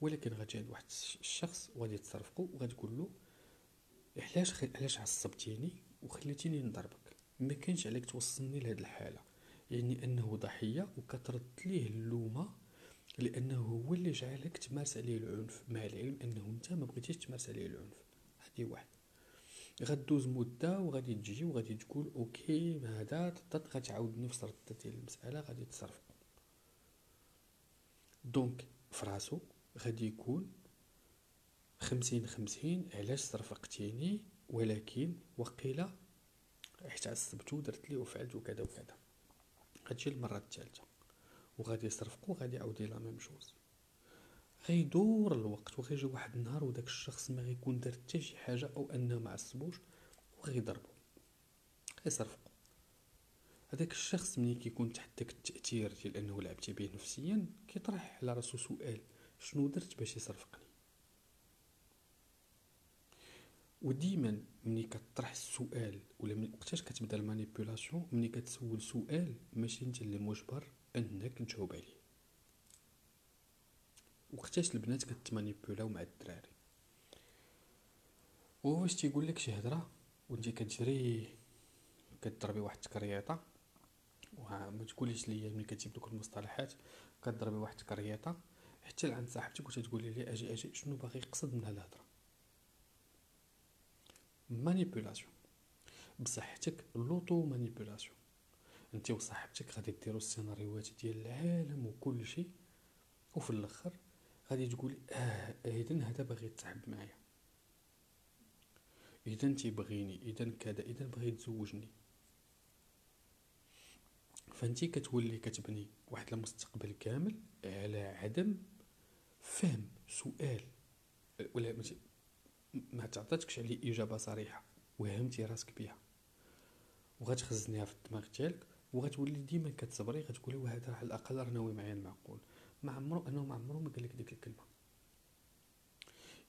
ولكن غادي عند واحد الشخص وغادي تصرفقوا وغادي تقول له علاش علاش عصبتيني؟ وخليتيني نضربك. ما كانش عليك توصلني لهاد الحالة. يعني أنه ضحية وكترد ليه اللومة لأنه هو اللي جعلك تمارس عليه العنف. مع العلم أنه أنت ما بغيتيش تمارس عليه العنف. هذه واحد. غدوز مدة وغادي تجي وغادي تقول OK هذا غادي غتعاود نفس الرده ديال المسألة غادي تصرفق. donc فراسو غادي يكون خمسين خمسين علاش صرفقتيني؟ ولكن وقيلا حيت عصبتو درت لي وفعلت وكذا وكذا. غتجي المرة الثالثه وغادي يصرفقو وغادي يعاود la même chose. غيدور الوقت وغيجي واحد النهار وداك الشخص ما غيكون دار حتى شي حاجة أو أنه ما عصبوش وغيضربو. غيصرفقو. هذاك الشخص ملي كيكون تحت داك التأثير ديال أنه لعبتي به نفسيا كيطرح على راسو سؤال شنو درت باش يصرفقني؟ وديما ملي كطرح السؤال ولا من وقتاش كتبدا ال manipulation ملي كتسول سؤال ماشي انت اللي مجبر انك تجاوب عليه. وقتاش البنات كت manipulerاو مع الدراري؟ وهو واش تيقول لك شي هضره وانت كتجري كتضربي واحد التكريطة؟ وما تقوليش ليا ملي كتجيب دوك المصطلحات كتضربي واحد التكريطة حتى لعند صاحبتك وتتقولي لي أجي أجي شنو باغي يقصد من هاد الهضره manipulation بصحتك لوطو مانيبيولاسيون انت وصاحبتك غادي ديروا السيناريوهات ديال العالم وكل شيء وفي الأخر غادي تقولي آه اذا هذا باغي يتصاحب معايا. إذا تيبغيني إذا كذا إذا بغى يتزوجني. فأنت كتولي كتبني واحد المستقبل كامل على عدم فهم سؤال. ولا ما تعطاتكش عليه إجابة صريحة وهمتي راسك بها وغتخزنيها في الدماغ ديالك وغتولي ديما كتصبري غتقولي وهذا على الأقل راه ناوي معايا المعقول. ما عمرو انه ما عمرو ما قال لك ديك الكلمة.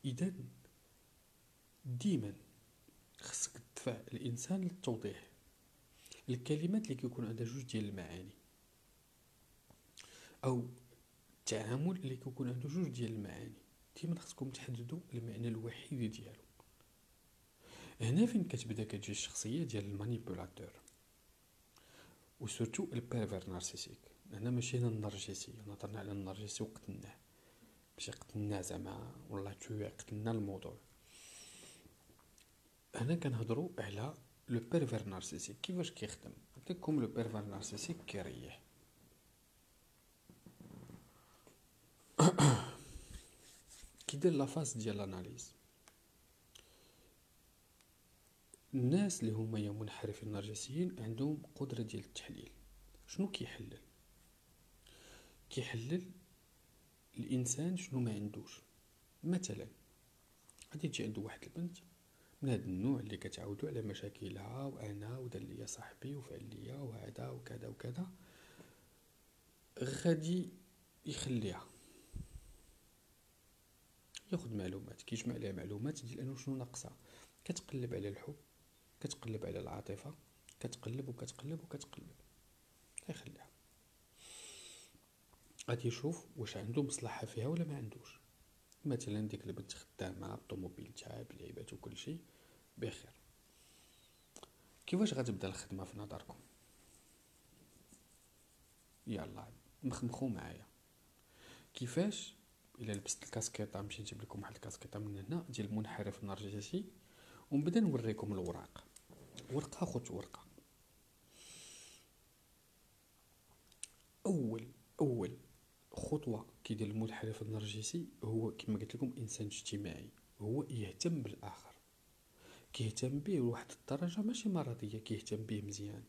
اذا ديما خصك تدفع الإنسان للتوضيح الكلمات اللي كيكون عندها جوج ديال المعاني أو التعامل اللي كيكون عنده جوج ديال المعاني. ديما خصكم تحددوا المعنى الوحيد ديالو. هنا فين كتبدا كتجي الشخصية ديال ال manipulateur. و surtout ال pervers narcissique هنا ماشي هنا النرجسي نهضرنا على النرجسي وقتلناه. ماشي قتلناه زعما والله تو قتلنا الموضوع. هنا كنهضروا على le pervers narcissique كيفاش كيخدم؟ نعطيكم le pervers narcissique كيريح. كيدير la phase ديال l'analyse الناس اللي هما يا منحرفين النرجسيين عندهم قدرة ديال التحليل شنو كيحلل كيحلل الانسان شنو ما عندوش مثلا غادي تجي عنده واحد البنت من هذا النوع اللي كتعاودوا على مشاكلها وأنا ودار ليا صاحبي وفعل ليا وهذا وكذا وكذا غادي يخليها ياخذ معلومات كيجمع لها معلومات ديال أنه شنو ناقصها كتقلب على الحب كتقلب على العاطفة كتقلب وكتقلب وكتقلب. يخليها. غادي يشوف واش عنده مصلحة فيها ولا ما عندوش. مثلا ديك البنت خدامة الطوموبيل تاعها بلعيبات وكل شيء بخير. كيفاش غتبدأ الخدمة في نظركم؟ يلا مخمخو معايا. كيفاش إلا لبست الكاسكيطه نمشي نجيب لكم واحد الكاسكيطه من هنا ديال المنحرف النرجسي ونبدا نوريكم الوراق ورقة خذ ورقة. أول أول خطوة كيدير المنحرف النرجسي هو كما قلت لكم إنسان اجتماعي. هو يهتم بالآخر. كيهتم به لواحد الدرجة ماشي مرضية كيهتم به مزيان.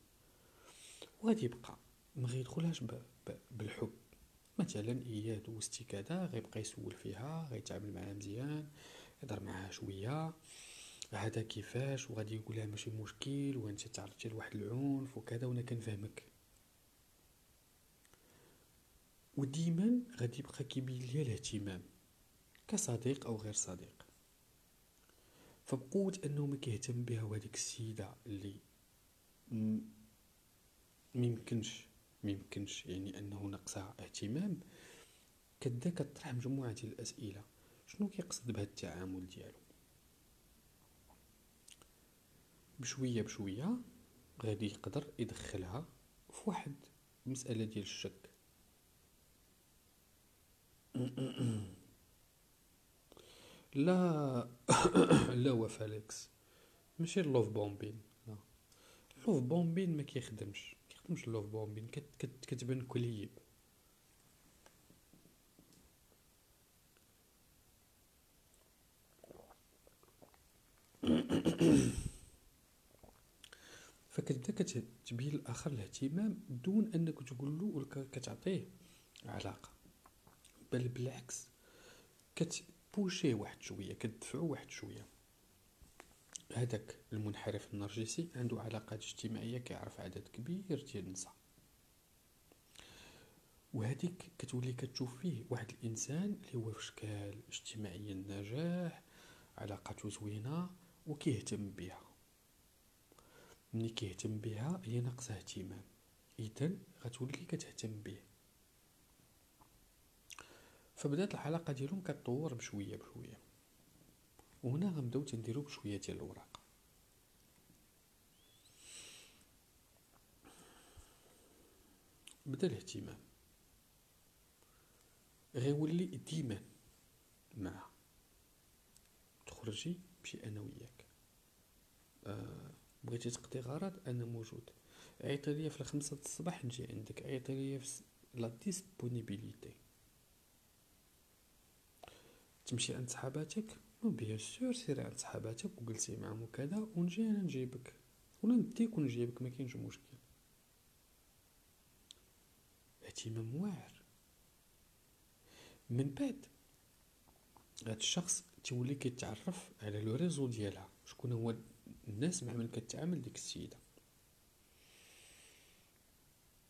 وغادي يبقى ما غيدخلهاش بالحب. مثلا اياه دوزتي كذا غيبقى يسول فيها غيتعامل معاها مزيان يهضر معاها شوية. هذا كيفاش؟ وغادي يقول لها ماشي مشكل وانت تعرضتي لواحد العنف وكذا وأنا كنفهمك. وديما غادي يبقى كيبين ليا الاهتمام كصديق أو غير صديق. فبقوة أنه ما كيهتم بها وهذيك السيدة اللي ميمكنش ميمكنش يعني أنه ناقصها اهتمام. كدا كطرح مجموعة ديال الأسئلة. شنو كيقصد بهذا التعامل ديالو؟ بشوية بشوية غادي يقدر يدخلها في واحد المساله ديال الشك. لا لا هو فاليكس ماشي اللوف بومبين. لا. اللوف بومبين ما كيخدمش. كيخدمش اللوف بومبين كت كت كتبان كليب فكتبدا كتبين الآخر الاهتمام دون أنك تقول له ولا كتعطيه علاقة. بل بالعكس كتبوشيه واحد شوية كتدفعو واحد شوية. هذاك المنحرف النرجسي عنده علاقات اجتماعية كيعرف عدد كبير ديال النساء. وهذيك كتولي كتشوف فيه واحد الإنسان اللي هو في شكال اجتماعيا نجاح علاقاته زوينة وكيهتم بها. ملي كيهتم بها هي ناقصة اهتمام. اذا غتولي كتهتم به. فبدات العلاقة ديالهم كتطور بشوية بشوية. وهنا غنبداو تنديرو بشوية ديال الوراق. بدا الاهتمام غيولي ديما معها تخرجي مشي أنا وياك. آه بغيتي تقضي غرض أنا موجود. عيطي ليا في الخمسة الصباح نجي عندك. عيطي ليا في la disponibilité تمشي عند صحاباتك. bien sûr سيري عند صحاباتك وجلسي معاهم وكذا ونجي أنا نجيبك. ولا نديك ونجيبك ما كاينش مشكل. اهتمام واعر. من بعد هاد الشخص تولي كيتعرف على le réseau ديالها. شكون هو الناس مع من كتعامل ديك السيدة.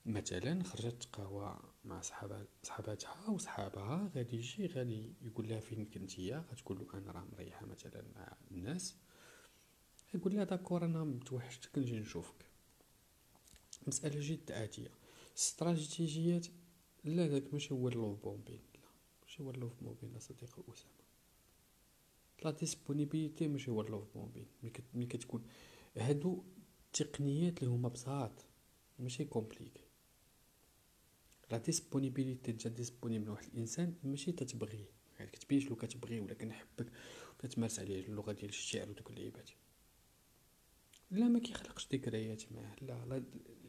مثلا خرجت تقهوى مع صحابات صحاباتها وصحابها غادي يجي غادي يقول لها فين كنتيا غتقول له أنا راه مريحة مثلا مع الناس. يقول لها d'accord أنا متوحشتك نجي نشوفك. مسألة جد عادية استراتيجيات لا داك ماشي هو ال love bombing لا ماشي هو ال love bombing صديقي أسامة. la disponibilité ماشي هو ال love bombing ملي كتكون هادو التقنيات اللي هما بساط ماشي compliqués la disponibilité تجا disponible واحد الإنسان ماشي تتبغيه يعني كتبينش لو كتبغيه ولا كنحبك وكتمارس عليه اللغة ديال الشعر ودوك اللعيبات. لا ما كيخلقش ذكريات معاه. لا, لا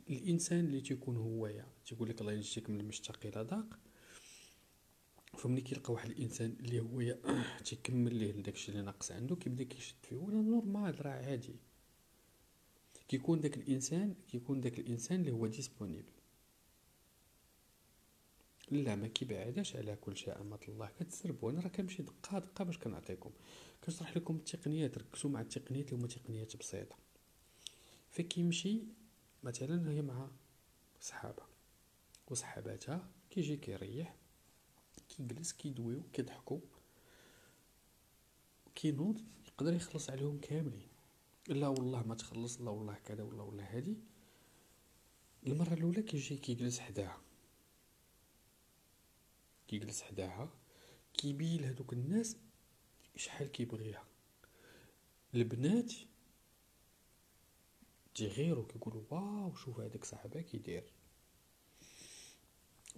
الإنسان اللي تيكون هويا تيقول لك الله ينجيك من المشتاق إلى ضاق. فملي كيلقى واحد الإنسان اللي هو تيكمل ليه داكشي اللي ناقص عنده كيبدا كيشد فيه. ولا نورمال راه عادي. كيكون داك الإنسان كيكون داك الإنسان اللي هو ديسپونيبل لا ما كيبعدش على كل شيء امة الله كتسربوا أنا راه كنمشي دقة دقة باش كنعطيكم. كنشرح لكم التقنيات ركزوا مع التقنيات اللي هما تقنيات بسيطة. فكيمشي مثلا هي مع صحابة. وصحاباتها كيجي كيريح كيجلس كيدويو كيضحكوا كينوض يقدر يخلص عليهم كاملين. لا والله ما تخلص لا والله كذا ولا والله هادي. المرة الأولى كيجي كيجلس حداها. كيجلس حداها كيبين لهادوك الناس شحال كيبغيها. البنات تيغيرو كيقولوا واو شوف هذاك صاحبها كيدير.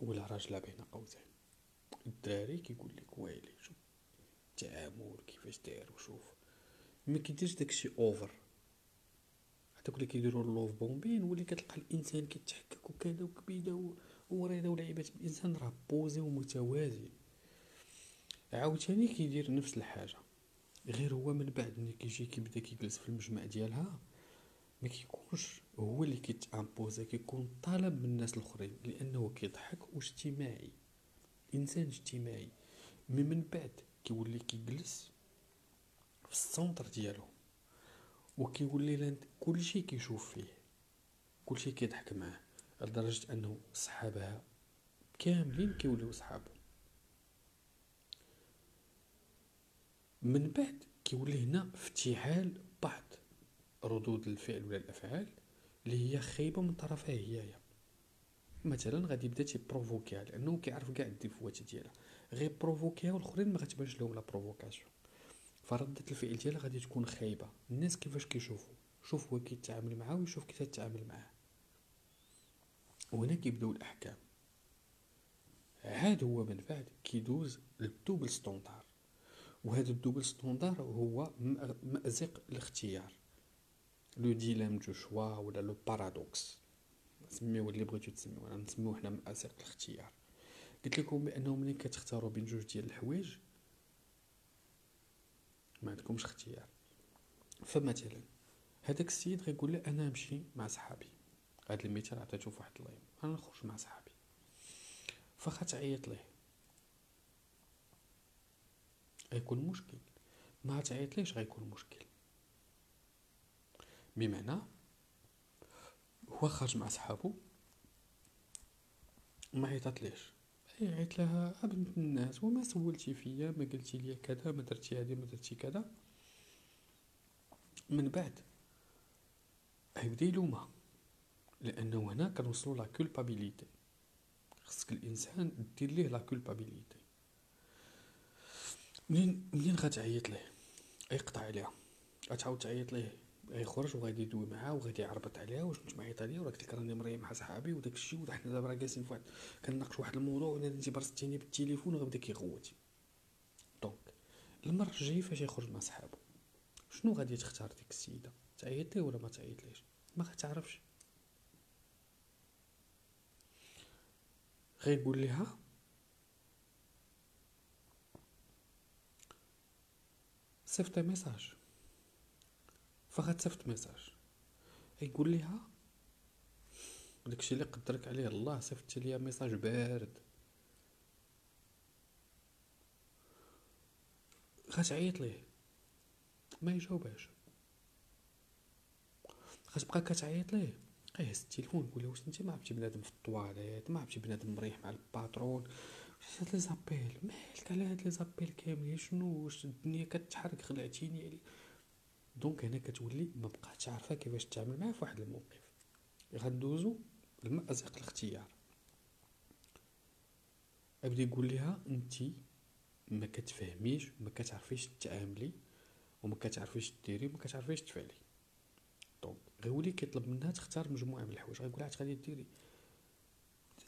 ولا راجله بين قوسين. الدراري كيقول لك ويلي شوف التعامل كيفاش داير وشوف. ما كيديرش داكشي over هذوك اللي كيديروا ال love bombing واللي كتلقى الإنسان كيتحكك وكذا وكبيدة وريضه ولعيبات الإنسان راه بوزي ومتوازي. عاوتاني كيدير نفس الحاجة غير هو من بعد ملي كيجي كيبدا كيجلس في المجمع ديالها ما كيكونش هو اللي كيتامبوزي كيكون طالب من الناس الأخرين لأنه كيضحك واجتماعي إنسان اجتماعي. مي من بعد كيولي كيجلس في السونتر ديالو وكيولي كلشي كيشوف فيه كلشي كيضحك معاه. لدرجة أنه صحابها كاملين كيوليو صحابو من بعد كيولي هنا افتعال بعض ردود الفعل ولا الأفعال اللي هي خايبة من طرفها هي مثلا غادي يبدأ تي provoquerها لأنه كيعرف كاع ال défauts ديالها. غير provoquerها والأخرين ما غتبانش لهم la provocation فردة الفعل ديالها غادي تكون خايبة. الناس كيفاش كيشوفوا؟ شوف هو كيتعامل معاه ويشوف كيف تتعامل معاه وهنا كيبداو الأحكام. عاد هو من بعد كيدوز لل double standard. وهذا ال double standard هو مأزق الاختيار. le dilemme de choix ولا le paradoxe. سميوه اللي بغيتو تسميوه. أنا نسميوه حنا مأزق الاختيار. قلت لكم بانه ملي كتختاروا بين جوج ديال الحوايج ما عندكمش اختيار. فمثلا هذاك السيد غيقول لها أنا نمشي مع صحابي. هذا المثال عطيتو في واحد اللايف أنا نخرج مع صحابي. فخا تعيط ليه؟ غيكون مشكل. ما تعيط ليش غيكون مشكل؟ بمعنى هو خرج مع صحابو ما عيطات ليش؟ عيط لها بنت الناس وما سولتي فيا ما قلتي لي كذا ما درتي هذه ما درتي كذا. من بعد غيبدا يلومها لأنه هنا كنوصلوا la culpabilité خصك الإنسان دير ليه la culpabilité منين منين غتعيط ليه؟ يقطع عليها. غتعاود تعيط ليه؟ غيخرج وغادي يدوي معاه وغادي يعربط عليها واش كنت معيط عليا وراك لك راني مريح مع صحابي وداك الشيء وحنا دابا راه جالسين فواحد كنناقش واحد الموضوع ولا انت برستيني بالتليفون وغيبدا كيغوت donc المره الجايه فاش يخرج مع صحابو. شنو غادي تختار ديك السيدة؟ تعيط ليه ولا ما تعيط ليش ما غتعرفش. غيقول لها صيفط message فغتصيفط message يقول لها داكشي اللي قدرك عليه الله صيفط ليا message بارد. غتعيط ليه؟ ما يجاوبهاش. غتبقى كتعيط ليه؟ غيهز التليفون يقول له واش أنت ما عرفتي بنادم في الطواليت ما عرفتي بنادم مريح مع ال patron. هاد les appels؟ مالك على هاد les appels كاملين شنو؟ واش الدنيا كتحرك خلعتيني. عليك donc هنا كتولي ما بقاتش عارفة كيفاش تتعامل معاه في واحد الموقف. غندوزو لمأزق الاختيار. ابدا يقول لها أنت ما كتفهميش ما كتعرفيش تعاملي وما كتعرفيش ديري وما كتعرفيش تفعلي. donc غيولي كيطلب منها تختار مجموعة من الحوايج غيقول لها غادي ديري.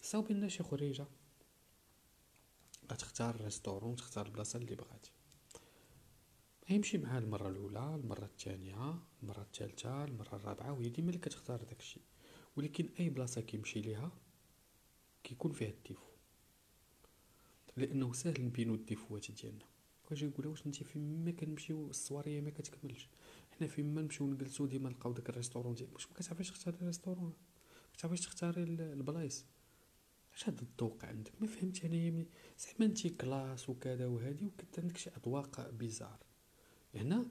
صاوبي لنا شي خريجة. غتختار ال restaurant تختار البلاصة اللي بغات يمشي معاه المرة الأولى المرة الثانية المرة الثالثة المرة الرابعة وهي ديما اللي كتختار داكشي ولكن أي بلاصة كيمشي ليها كيكون فيها ال défaut. لأنه ساهل نبينو ال défauts ديالنا. كنجي نقولها؟ واش انت فين ما كنمشيو la soirée ما كتكملش. حنا فين ما نمشيو نجلسو ديما نلقاو داك ال restaurant ديالك. واش ما كتعرفيش تختاري ال restaurant؟ ما كتعرفيش تختاري البلايص. اش هاد الذوق عندك؟ ما فهمت انايا زعما انت classe وكذا وهادي وكنت عندك شي أذواق bizarres. هنا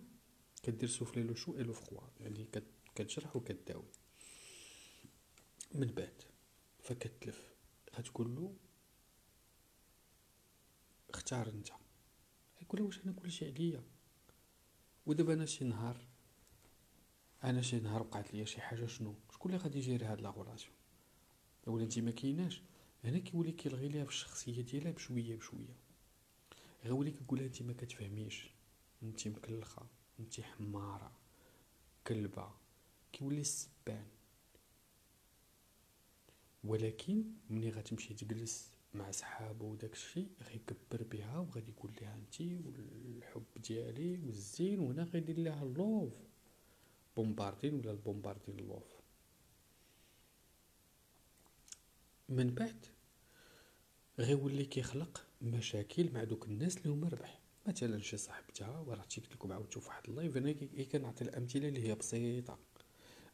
كدير souffler le chaud le froid. يعني كتجرح وكداوي. من بعد فكتلف. غتقول له اختار أنت. يقول واش أنا كلشي عليا؟ ودابا أنا شي نهار أنا شي نهار وقعت ليا شي حاجة شنو؟ شكون اللي غادي يجيري هاد la relation ولا انت ما كايناش. هنا كيولي كيلغي ليها في الشخصيه ديالها بشوية بشوية. غيولي كيقول لها انت ما كتفهميش. انت مكلخة انت حمارة كلبة. كيولي السبان. ولكن ملي غتمشي تجلس مع صحابو وداك الشيء غيكبر بها وغادي يقول لها انت والحب ديالي والزين وهنا غيدير لها اللوف. بومباردين ولا البومباردين لوف من بعد غيولي كيخلق مشاكل مع دوك الناس اللي هما ربح مثلا شي صاحبتها وراه قلت لكم عاودتو في واحد اللايف أنا كنعطي الامثله اللي هي بسيطه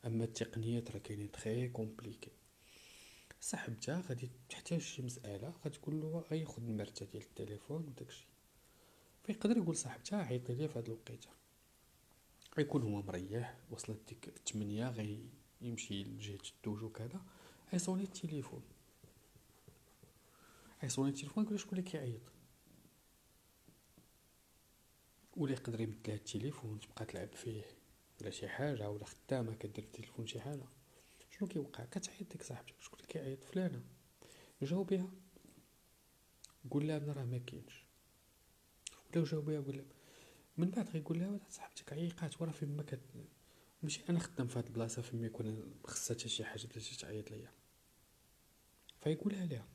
اما التقنيات راه كاينين تري كومبليكي صاحبتها غادي تحتاج شي مساله غتقول له اي خد المرته ديال التليفون وداكشي فيقدر يقول صاحبتها عيطي لي في هاد الوقيته غيكون هو مريح وصلت ديك الثمانية غي يمشي لجهة الدوج وكذا غيصوني التليفون غيصوني التليفون يقول شكون اللي كيعيط. ولا يقدر يبدلها التليفون تبقى تلعب فيه ولا شي حاجة ولا خدامة كدير التليفون شي حاجة. شنو كيوقع؟ كتعيط ديك صاحبتك. شكون اللي كيعيط؟ فلانة. جاوبيها قول لها أنا راه ما كاينش. ولا جاوبيها قول لها من بعد غيقول لها صاحبتك عيقات ورا فين ما كت ماشي أنا خدام في هاد البلاصة فين ما يكون خصها شي حاجة باش تعيط ليا. فيقولها لها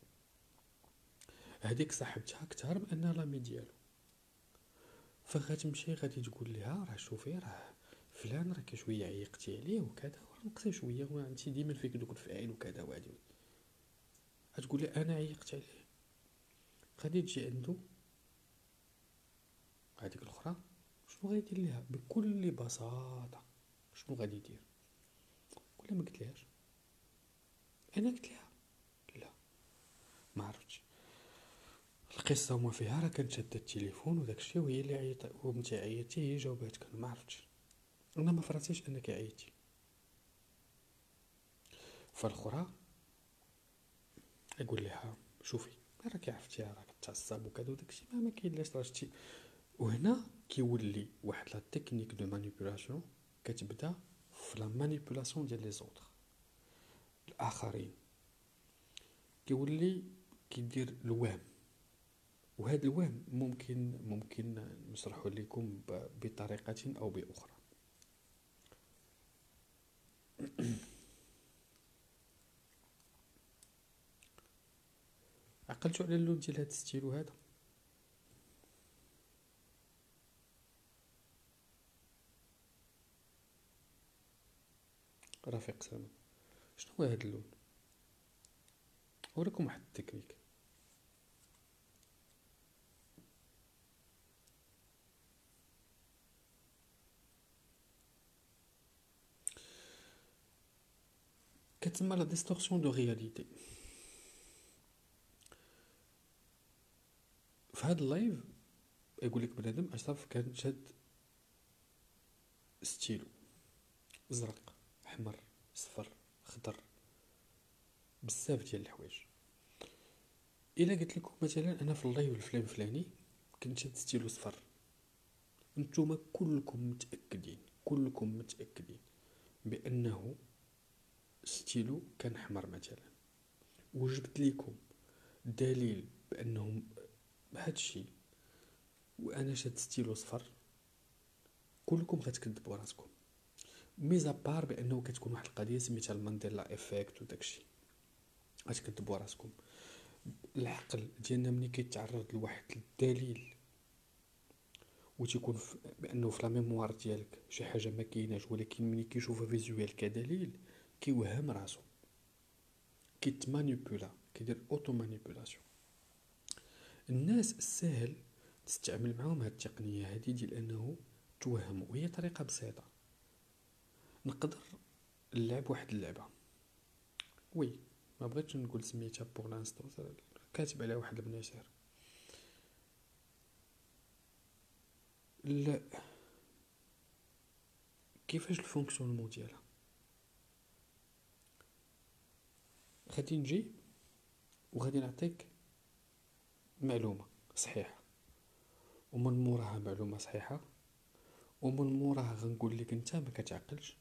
هذيك صاحبتها كتهرب انها لامي ديالو. فغتمشي غادي تقول لها راه شوفي راه فلان راه شوية عيقتي عليه وكذا نقصي شوية وانت ديما فيك دوك الفعل وكذا وهادي. غتقول لي أنا عيقت عليه. غادي تجي عندو. هذيك الأخرى. شنو غيدير ليها بكل بساطة. شنو غادي يدير؟ ولا ما قلتلهاش. أنا قلت لها لا. ما عرفتش. القصة وما فيها راه كانت شادة التليفون وداك الشيء وهي اللي عيط وبنتي عيطتي هي جاوباتك أنا ما عرفتش. أنا ما فراتيش انك عيطتي فالأخرى يقول لها شوفي راكي عرفتي راك تعصب وكذا وداك الشيء ما كاين لاش راه شتي وهنا كيولي واحد la technique de manipulation كتبدا في la manipulation ديال les autres الآخرين. كيولي كيدير الوهم. وهذا الوهم ممكن ممكن نشرحه لكم بطريقة أو بأخرى. عقلتوا على اللون ديال هذا الستيلو هذا؟ رفيق سامي. شنو هو هذا اللون؟ أوريكم واحد التكنيك. كتسمى la distorsion de réalité. في هذا ال live يقول لك بنادم أشرف كان شاد ستيلو ازرق احمر صفر خضر بزاف ديال الحوايج. إلا قلت لكم مثلا أنا في ال live الفلان الفلاني كنت شاد ستيلو صفر نتوما كلكم متأكدين كلكم متأكدين بأنه ستيلو كان احمر مثلا. وجبت لكم دليل بانه هادشي وأنا شاد ستيلو صفر كلكم غتكذبوا راسكم mis à part بأنه كتكون واحد القضية سميتها ال Mandela effect وداكشي. غتكذبوا راسكم. العقل ديالنا ملي كيتعرض لواحد الدليل وتيكون بأنه في لا ميموار ديالك شي حاجة ما كايناش ولكن ملي كيشوفها فيزوال كدليل كيوهم راسو. كيتمانيبولا كيدير اوتو مانيبولاسيون الناس السهل تستعمل معاهم هاد التقنية هادي ديال أنه توهم وهي طريقة بسيطة. نقدر نلعب واحد اللعبة. وي ما بغيتش نقول سميتها بوغ لانستون كاتب عليها واحد البناشر لا. كيفاش الفونكسيونمون ديالها؟ غادي نجي وغادي نعطيك معلومة صحيحة. ومن موراها معلومة صحيحة. ومن موراها غنقول لك أنت ما كتعقلش.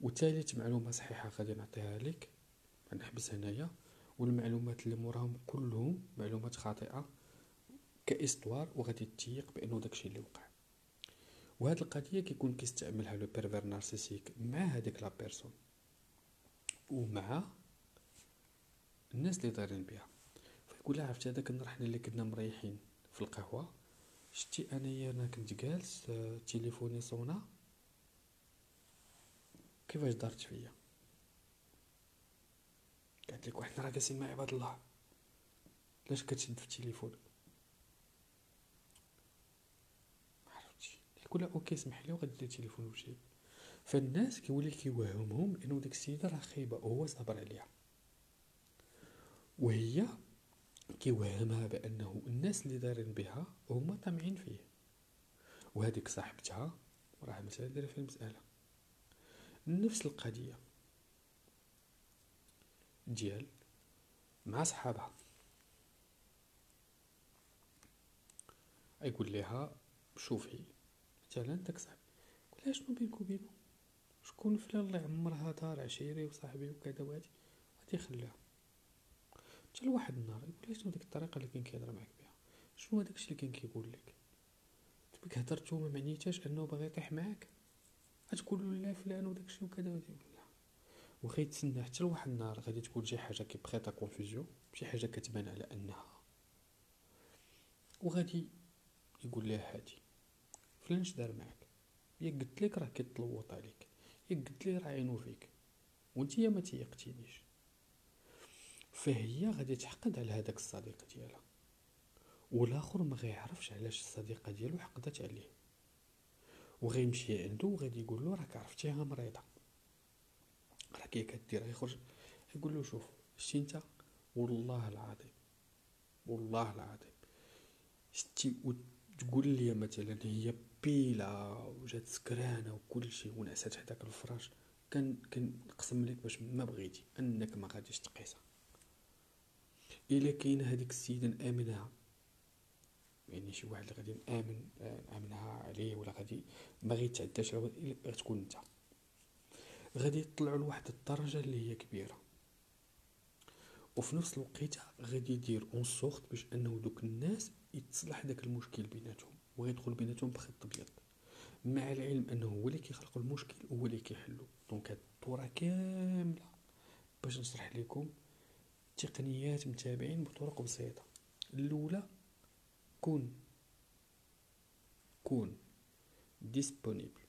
وثالث معلومة صحيحة غادي نعطيها لك. غنحبس هنايا. والمعلومات اللي موراهم كلهم معلومات خاطئة ك histoire وغادي تيق بأنه داكشي اللي وقع. وهاد القضية كيكون كيستعملها le pervers narcissique مع هذيك la personne ومع الناس اللي دايرين بها فيقول لها عرفتي هذاك النهار حنا اللي كنا مريحين في القهوة؟ شتي أنايا أنا كنت جالس تليفوني صونا. كيفاش دارت فيا؟ قالت لك وحنا راه جالسين مع عباد الله. علاش كتشد في التليفون؟ ما عرفتش. يقول لها OK سمح لي وغادي التليفون وشي. فالناس كيولي كيوهمهم إنه ديك السيدة راه خايبة وهو صابر عليها. وهي كيوهمها بأنه الناس اللي دايرين بها هما طامعين فيه. وهذيك صاحبتها راه مثلا دايرة في المساله نفس القضية ديال مع صحابها. يقول لها شوفي مثلا داك صاحبي قول لها شنو بينك وبينو شكون فلان الله يعمرها دار عشيري وصاحبي وكذا وهادي؟ غادي يخليها. حتى لواحد النهار يقول لها شنو ديك الطريقة اللي كان كيهضر معاك بها؟ شنو هداك الشيء اللي كان كيقول لك؟ تبك هضرتو ما معنيتاش أنه باغي يطيح معاك. غتقول له لا فلان وداك الشيء وكذا وكذا. وغيتسنى حتى لواحد النهار غادي تكون شي حاجة كيبخيطا كونفوزيون شي حاجة كتبان على أنها. وغادي يقول لها هادي فلان اش دار معاك؟ يا قلت لك راه كيتلوط عليك يا قلت لي راه عينو فيك وانت ما تيقتينيش فهي غادي تحقد على هذاك الصديق ديالها والآخر ما غيعرفش علاش الصديقة ديالو حقدت عليه. وغيمشي عنده وغادي يقول له راك عرفتيها مريضه راك كي كدير يخرج يقول له شوف شتي انت؟ والله العظيم والله العظيم. شتي وتقول لي مثلا هي بيلا وجات سكرانة وكل شيء ونعسات حداك الفراش كان كنقسم لك باش ما بغيتي أنك ما غاديش تقيسها. إلا كاينة هذيك السيدة نامنها يعني شي واحد اللي غادي نآمن نآمنها عليه ولا غادي ما غيتعداش غتكون انت غادي يطلعوا لواحد الدرجة اللي هي كبيرة. وفي نفس الوقت غادي يدير اون سورت باش انه دوك الناس يتصلح داك المشكل بيناتهم وغيدخل بيناتهم بخط أبيض. مع العلم انه هو اللي كيخلق المشكل هو اللي كيحلو. donc هاد الطوره كاملة باش نشرح لكم تقنيات متابعين بطرق بسيطة. الأولى كون. كون. disponible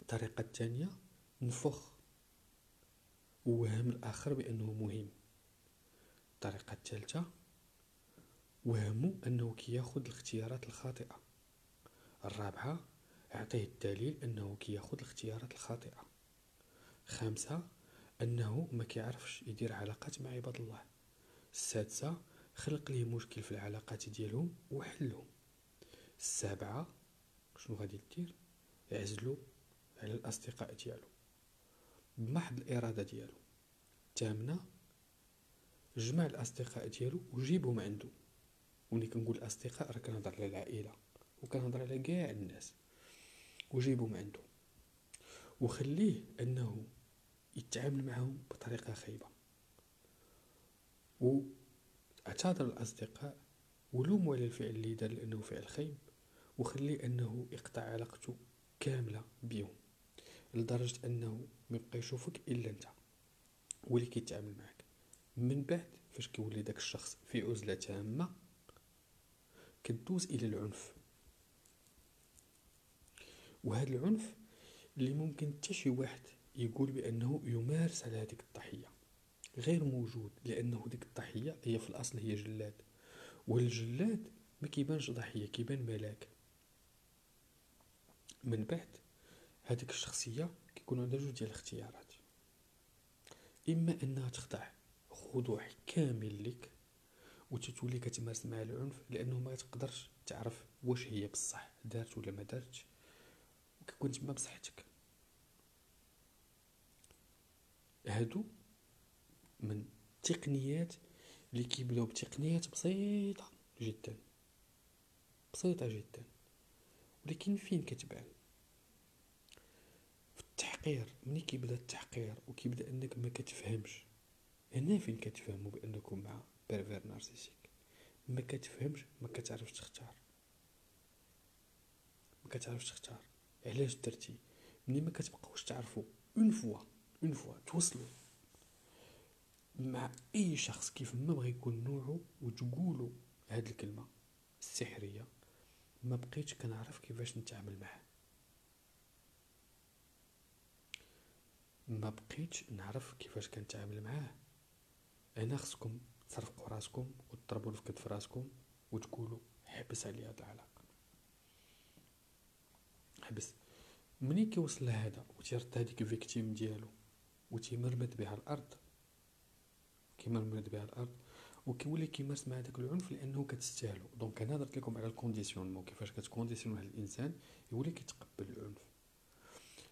الطريقة الثانية نفخ. وهم الآخر بأنه مهم. الطريقة الثالثه وهمه أنه كياخذ الاختيارات الخاطئة. الرابعة اعطيه الدليل أنه كياخذ الاختيارات الخاطئة. خامسة أنه ما كيعرفش يدير علاقات مع عباد الله. السادسة خلق ليه مشكل في العلاقات ديالهم وحلهم. السابعة شنو غادي دير؟ يعزلو على الأصدقاء ديالو بمحض الإرادة ديالو. الثامنة جمع الأصدقاء ديالو وجيبهم عنده وني كنقول الاصدقاء راه كنهضر على العائلة وكنهضر على كاع الناس. وجيبهم عنده وخليه أنه يتعامل معهم بطريقة خايبة. واعتذر الأصدقاء ولوموا على الفعل اللي دار لأنه فعل خايب وخليه أنه يقطع علاقته كاملة بهم لدرجة أنه ما يبقى يشوفك إلا أنت هو اللي كيتعامل معك من بعد فاش كيولي داك الشخص في عزلة تامة كدوز إلى العنف. وهذا العنف اللي ممكن حتى شي واحد يقول بأنه يمارس على هذيك الضحية. غير موجود لأنه ديك الضحية هي في الأصل هي جلاد. والجلاد ما كيبانش ضحية كيبان ملاك. من بعد هذيك الشخصية كيكون عندها جوج ديال الاختيارات. إما أنها تخضع خضوع كامل لك وتتولي كتمارس مع العنف لأنه ما تقدرش تعرف واش هي بصح دارت ولا ما دارتش وكتكون تما بصحتك. هادو من التقنيات اللي كيبداو بتقنيات بسيطة جدا. بسيطة جدا. ولكن فين كتبان؟ في التحقير. ملي كيبدا التحقير وكيبدا انك ما كتفهمش؟ هنا فين كتفهموا بانكم مع pervers narcissique ما كتفهمش ما كتعرفش تختار. ما كتعرفش تختار. علاش درتي؟ ملي ما كتبقاوش تعرفوا. une fois une fois توصلوا. مع أي شخص كيف ما بغى يكون نوعه وتقولوا هاد الكلمة السحرية ما بقيتش كنعرف كيفاش نتعامل معاه. ما بقيتش نعرف كيفاش كنتعامل معاه. هنا خصكم تصرفقوا راسكم وتضربوا في راسكم وتقولوا حبس عليا هاد العلاقة. حبس. مني كيوصل لهذا؟ وتيرد هذيك فيكتيم ديالو وتيمرمد بها الأرض؟ كيمرمد بها الأرض وكيولي كيمارس مع داك العنف لأنه كتستاهلو donc أنا درت لكم على ال conditionnement كيفاش كت conditionne واحد الإنسان يولي كيتقبل العنف.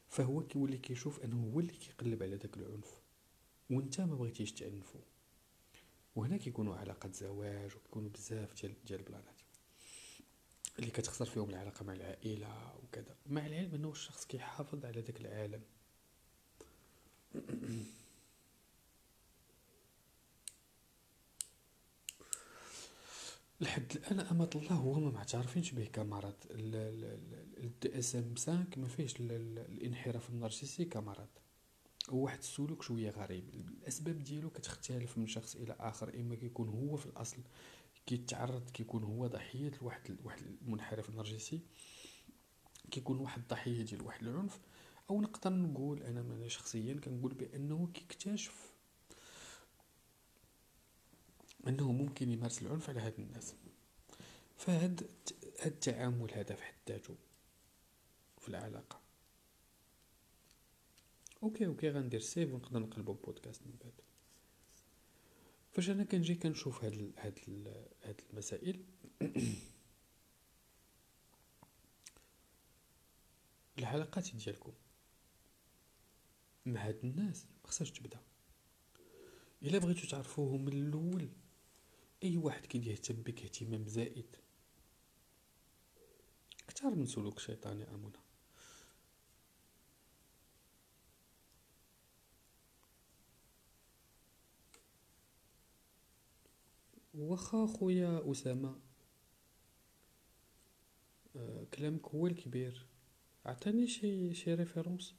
فهو كيولي كيشوف أنه هو اللي كيقلب على داك العنف وأنت ما بغيتيش تعنفو. وهنا كيكونوا علاقات زواج وكيكونوا بزاف ديال ديال البلانات اللي كتخسر فيهم العلاقة مع العائلة وكذا. مع العلم أنه الشخص كيحافظ على داك العالم. لحد الآن امة الله هو ما معترفينش به كمرض ال DSM 5 ما فيهش الانحراف النرجسي كمرض هو واحد السلوك شوية غريب. الأسباب ديالو كتختلف من شخص إلى آخر إما كيكون هو في الأصل كيتعرض كيكون هو ضحية لواحد واحد المنحرف النرجسي كيكون واحد الضحية ديال واحد العنف. أو نقدر نقول أنا شخصيا كنقول بأنه كيكتشف أنه ممكن يمارس العنف على هاد الناس. فهاد هاد التعامل هذا في حد ذاته في العلاقة. okay okay غندير save ونقدر نقلبو بودكاست من بعد. فاش أنا كنجي كنشوف هاد هاد هاد المسائل؟ العلاقات ديالكم مع هاد الناس خصهاش تبدا. إلا بغيتو تعرفوهم من الأول. أي واحد كيهتم بك اهتمام زائد. أكثر من سلوك شيطاني أمونة. واخا خويا أسامة آه كلامك هو الكبير. عطاني شي شي référence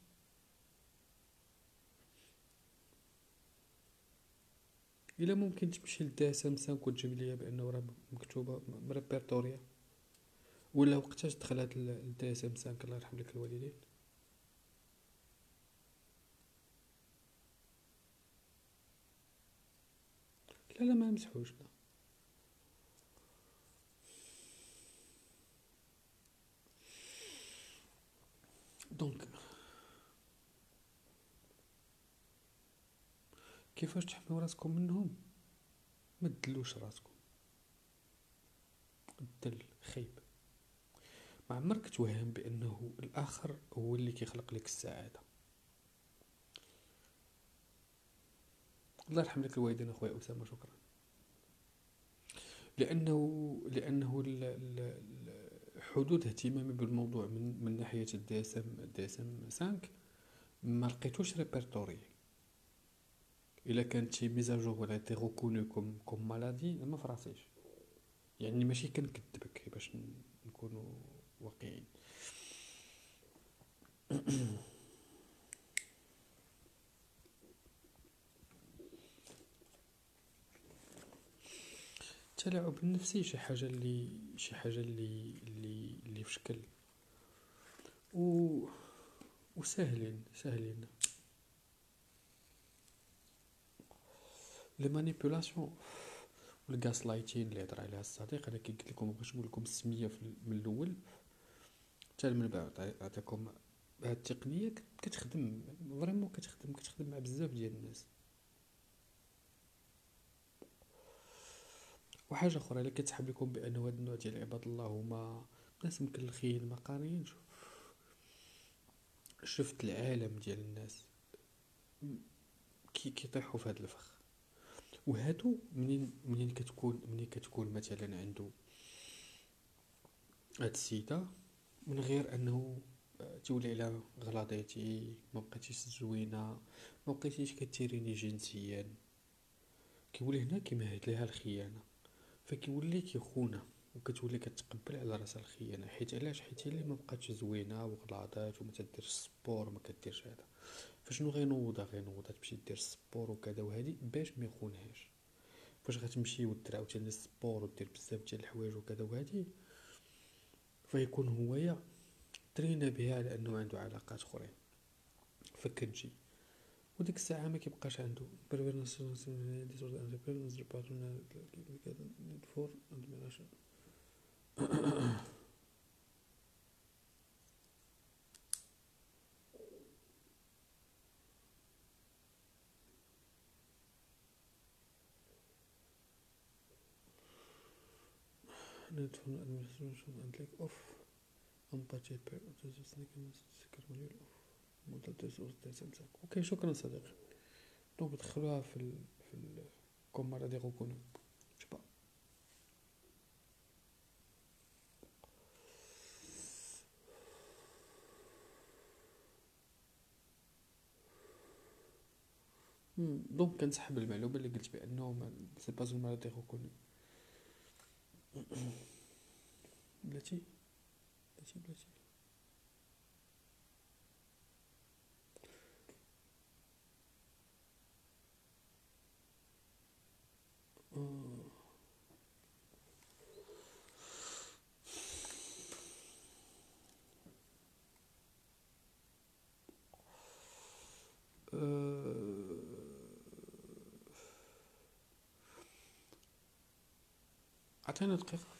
إلا ممكن تمشي DSM 5 وتجيب ليا بأنه راه مكتوبة م répertoriée ولا وقتاش دخلت DSM 5 الله يرحم لك الوالدين. لا لا ما مسحوش لا. دونك كيفاش تحميو راسكم منهم؟ ما تدلوش راسكم. الدل خيب. ما عمرك توهم بأنه الآخر هو اللي كيخلق لك السعادة. الله يرحم لك الوالدين أخويا أسامة شكرا. لأنه لأنه حدود اهتمامي بالموضوع من من ناحية ال DSM DSM 5 ما لقيتوش répertorié إلا كانت شي mise à jour ولات reconnue comme comme maladie ما فراسيش يعني ماشي كنكذبك باش نكونوا واقعيين. التلاعب النفسي شي حاجة اللي شي حاجة اللي اللي اللي في شكل. و وسهلين سهلين. les manipulations وال gaslighting اللي هضر عليها الصديق أنا كي قلت لكم بغيت نقول لكم السميه من الأول حتى من بعد عطاكم هاد التقنيه كتخدم فريمون كتخدم كتخدم مع بزاف ديال الناس وحاجه أخرى الا كتسحب لكم بان هاد النوع ديال عباد الله هما ناس مكلخين ما قاريين شفت العالم ديال الناس كي كيطيحوا في هاد الفخ وهادو منين منين كتكون منين كتكون مثلا عنده هاد السيدة من غير أنه تولي على غلاضيتي ما بقيتيش زوينة ما بقيتيش كتيريني جنسيا. كيولي هنا كيمهد ليها الخيانة. فكيولي كيخونها وكتولي كتقبل على راسها الخيانة. حيت علاش؟ حيت اللي ما بقاتش زوينة وغلاضات وما تديرش ال sport وما كديرش هذا. فشنو غينوضها؟ غينوضها تمشي دير ال sport وكذا وهادي باش ما يخونهاش. فاش غتمشي ودير عاوتاني السبور ودير بزاف ديال الحوايج وكذا وهادي فيكون هويا ترينا بها على انه عنده علاقات أخرين. فكتجي وديك الساعة ما كيبقاش عنده. فور net van de administration click off unpatched per سكر مدة تسعة سمسك أوكي شكرا صديقي. دونك تدخلوها في ال في ال كوم مرة دي غوكونو شبا دونك كنسحب المعلومة اللي قلت بأنه سي با زون مالادي غوكونو بلاتي بلاتي بلاتي أعطينا دقيقة.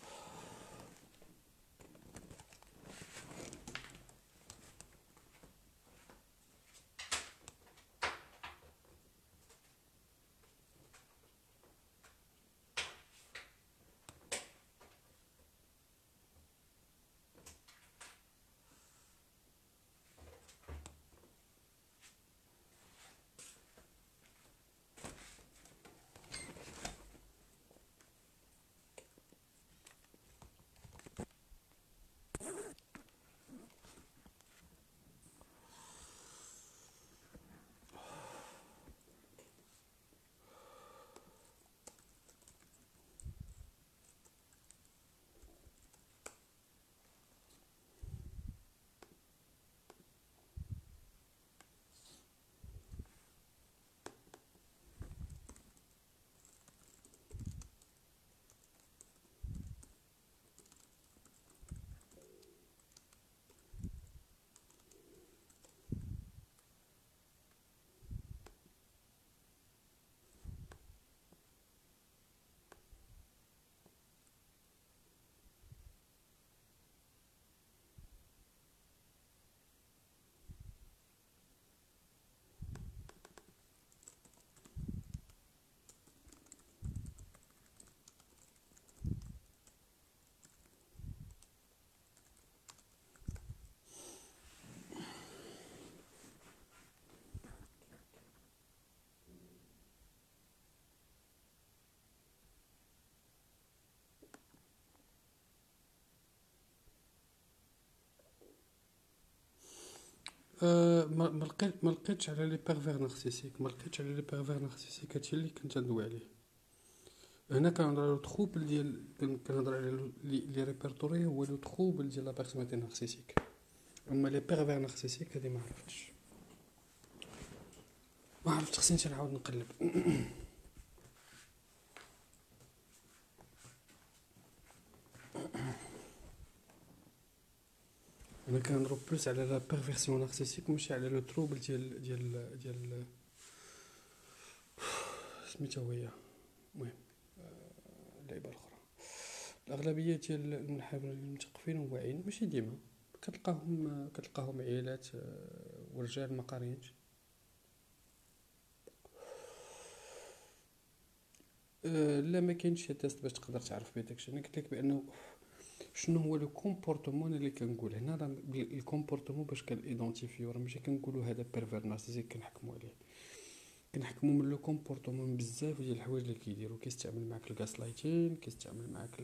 ما ما ما لقيتش على les pervers narcissiques ما لقيتش على les pervers narcissiques هادشي اللي كنت ندوي عليه. هنا كنهضر على ال trouble ديال كنهضر على اللي répertorié هو le trouble ديال la personnalité narcissique أما les pervers narcissiques هادي ما عرفتش. ما عرفت خصني نعاود نقلب. أنا كنهضرو plus على la perversion narcissique ماشي على le trouble ديال ديال ديال سميتها هي المهم اللعبه الأخرى. الأغلبية ديال المنحرفين المثقفين واعيين ماشي ديما. كتلقاهم كتلقاهم عائلات ورجال ما قاريينش. أه لا ما كاينش شي test باش تقدر تعرف بيه داكشي أنا قلت لك بأنه شنو هو le comportement اللي كنقول هنا راه ال comportement باش كن identifiew راه ماشي كنقولوا هذا pervers narcissique كنحكموا عليه كنحكموا من le comportement بزاف ديال الحوايج اللي كيديروا كيستعمل معاك ال gaslighting كيستعمل معاك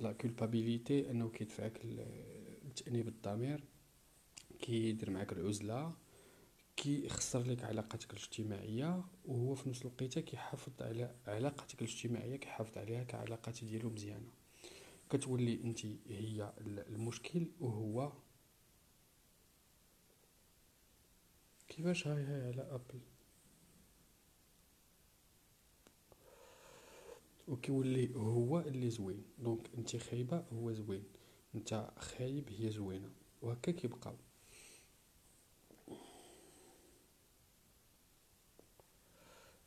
la culpabilité انه كيدفعك لتانيب الضمير كيدير معاك العزله كيخسر لك علاقاتك الاجتماعيه وهو في نفس الوقت كيحافظ على علاقتك الاجتماعيه كيحافظ عليها كعلاقات ديالو مزيانه كتولي انت هي المشكل وهو كيفاش هاي هاي على أبل؟ وكيولي هو اللي زوين. دونك انت خايبة هو زوين. انت خايب هي زوينة. وهكا كيبقاو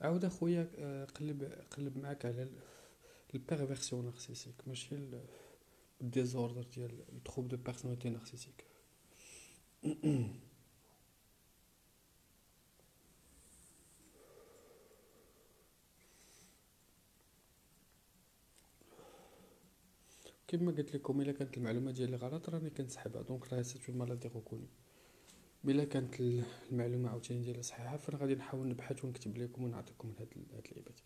عاود أخويا آه، قلب قلب معاك على ال perversion narcissique ماشي ال disorder ديال ال trouble de personnalité narcissique كما قلت لكم إلا كانت المعلومة ديالي غلط راني كنسحبها. donc راه c'est une maladie reconnue إلا كانت المعلومة عاوتاني ديالها صحيحه فأنا غادي نحاول نبحث ونكتب لكم ونعطيكم هاد هاد اللعيبات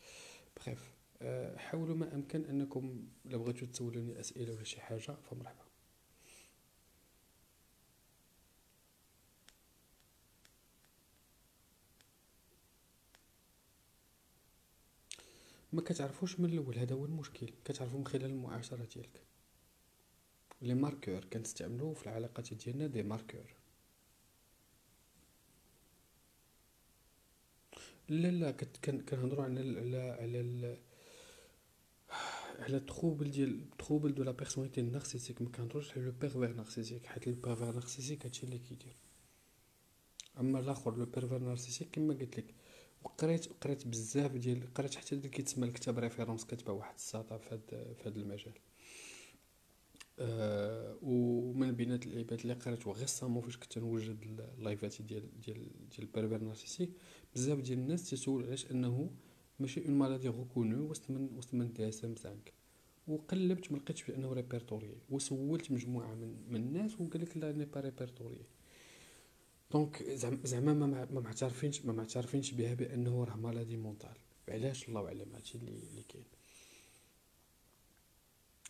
بخيف حاولوا ما أمكن أنكم الا بغيتو تسولوني أسئلة ولا شي حاجة فمرحبا ما كتعرفوش من الأول هذا هو المشكل. كتعرفوا من خلال المعاشرة ديالك. لي ماركور كنستعملو في العلاقات ديالنا دي ماركور. لا لا كنهضروا على على على ال trouble ديال ال trouble de la personnalité narcissique ما كنهضروش على le pervers narcissique حيت le pervers narcissique هادشي اللي كيدير. أما الآخر le pervers narcissique كما قلت لك وقريت قريت بزاف ديال قريت حتى اللي كيتسمى الكتاب référence كتبه واحد الساطا في هذا في هذا المجال. أه ومن بينات العباد اللي قريت غير فاش كنت نوجد اللايفات ديال ديال ديال ال pervers narcissique بزاف ديال الناس تسول علاش أنه ماشي une maladie reconnue وسط من وسط من DSM 5 وقلبت ما لقيتش بأنه répertorié وسولت مجموعة من من الناس وقال لك la n'est pas répertorié donc زعما ما معترفينش ما معترفينش بها بأنه راه maladie mentale علاش؟ الله أعلم. هادشي اللي اللي كاين.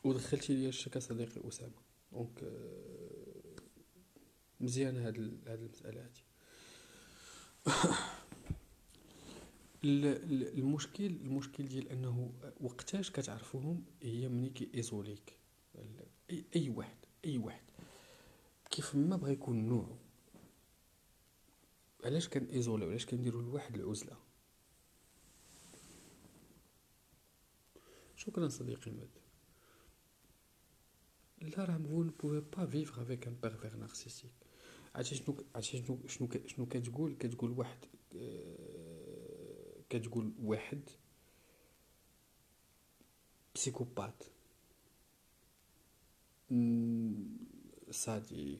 ودخلتي ليا الشك صديقي أسامة. donc مزيان هاد هاد المسألة هادي. المشكل المشكل ديال أنه وقتاش كتعرفوهم هي ملي ك isolik. اي أي واحد أي واحد. كيف ما بغى يكون نوع علاش كان isoler علاش كنديروا لواحد العزلة؟ شكرا صديقي مد لا راه vous ne pouvez pas vivre avec un pervers عرفتي شنو عرفتي شنو شنو شنو كتقول؟ كتقول واحد كتقول واحد بسيكوبات صديق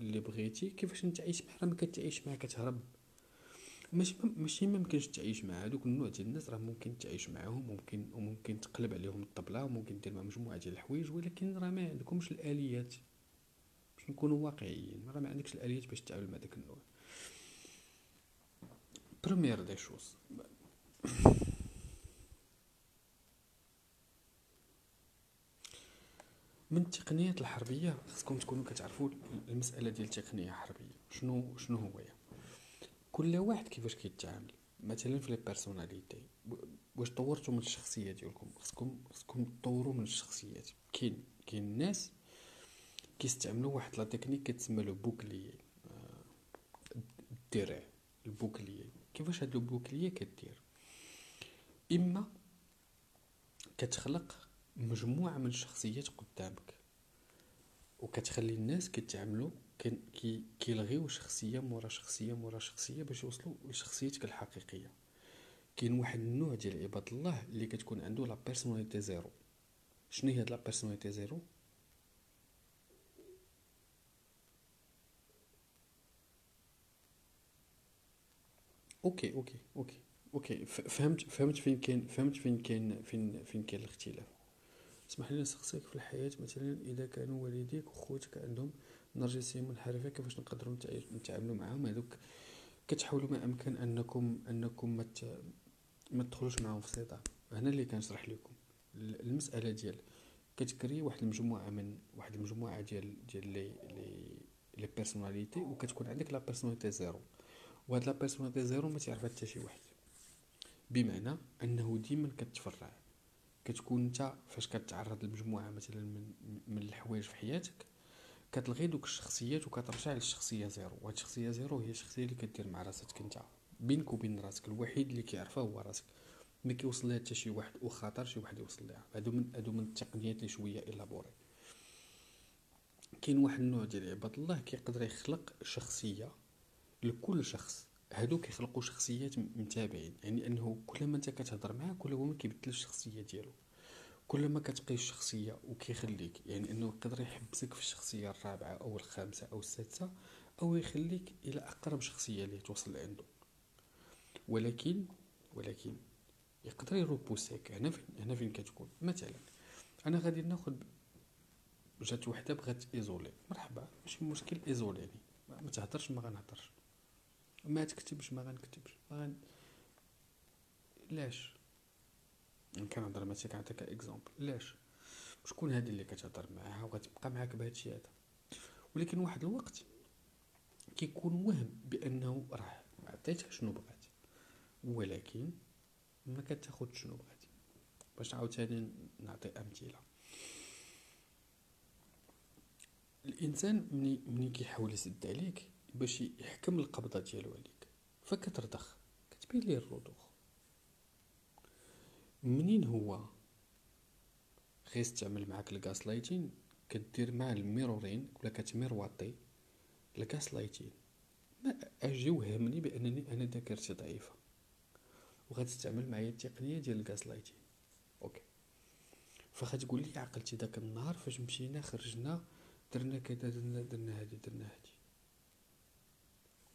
اللي بغيتي كيفاش نتعيش معاه ما كتعيش معاه كتهرب. ماشي ماشي ما ممكنش تعيش مع هذوك النوع ديال الناس راه ممكن تعيش معاهم ممكن وممكن تقلب عليهم الطبلة وممكن دير معاهم مجموعة ديال الحوايج ولكن راه ما عندكمش الآليات. باش نكونوا واقعيين راه ما عندكش الآليات باش تتعامل مع داك النوع. première des choses من التقنيات الحربية خصكم تكونوا كتعرفوا المسألة ديال التقنية الحربية. شنو شنو هو كل واحد كيفاش كيتعامل. مثلا في les personnalités واش طورتوا من الشخصية ديالكم؟ خصكم خصكم تطوروا من الشخصيات. كاين كاين الناس كيستعملوا واحد la technique كتسمى le bouclier الدرع ال bouclier كيفاش هاد ال bouclier كدير؟ إما كتخلق مجموعة من الشخصيات قدامك وكتخلي الناس كيتعاملوا كي كيلغيو شخصية مورا شخصية مورا شخصية باش يوصلوا لشخصيتك الحقيقية. كاين واحد النوع ديال عباد الله اللي كتكون عنده la personnalité zéro شنو هي هاد la personnalité zéro okay okay okay. okay فهمت فهمت فين كاين فهمت فين كاين فين فين كاين الاختلاف. اسمح لي نسقسيك في الحياة مثلا إذا كانوا والديك وخوتك عندهم نرجسيه منحرفه كيفاش نقدروا نتعاملوا معاهم؟ هذوك كتحاولوا ما أمكن أنكم أنكم ما ما تدخلوش معاهم في صدام هنا اللي كنشرح لكم المسألة ديال كت créer واحد المجموعة من واحد المجموعة ديال ديال les les les personnalités وكتكون عندك la personnalité zéro وهاد la personnalité zéro ما تعرفها حتى شي واحد. بمعنى أنه ديما كتفرع. كتكون أنت فاش كتعرض لمجموعة مثلا من من الحوايج في حياتك كتلغي دوك الشخصيات وكترجع للشخصية zéro. وهاد الشخصية zéro هي الشخصية اللي كدير مع راسك أنت. بينك وبين راسك الوحيد اللي كيعرفها هو راسك. ما كيوصل لها حتى شي واحد وخاطر شي واحد يوصل لها هادو من هادو من التقنيات اللي شوية إلابوري. كاين واحد النوع ديال عباد الله كيقدر يخلق شخصية لكل شخص. هادو كيخلقوا شخصيات متابعين يعني أنه كل ما أنت كتهضر معاه كل ما كيبدل الشخصية ديالو. كل ما كتقي الشخصية وكيخليك يعني أنه يقدر يحبسك في الشخصية الرابعة أو الخامسة أو السادسة أو يخليك إلى أقرب شخصية اللي توصل عنده ولكن ولكن يقدر يروبوسيك هنا فين هنا فين كتكون؟ مثلا أنا غادي ناخذ جات وحدة بغات إيزولي. مرحبا ماشي مشكل ايزوليني ما تهضرش ما غنهضرش. ما تكتبش ما غنكتبش. ما غن... لاش كنهضر مثلا كنعطيك اكزومبل لاش شكون هادي اللي كتهضر معاها وغتبقى معاك بهادشي هذا. ولكن واحد الوقت كيكون وهم بأنه راه عطيتها شنو بغات. ولكن ما كتاخد شنو بغات. باش عاوتاني نعطي أمثلة. الإنسان مني كيحاول يسد عليك باش يحكم القبضة ديالو عليك فكترضخ كتبين ليه الرضوخ منين هو؟ غيستعمل معاك الغاس لايتين كدير مع الميرورين ولا كتميرواطي الغاس لايتين ما أجي وهمني بأنني أنا ذاكرتي ضعيفة. وغتستعمل معايا التقنية ديال الغاز لايتين أوكي. فغتقول لي عقلتي داك النهار فاش مشينا خرجنا درنا كذا درنا درنا هادي درنا هادي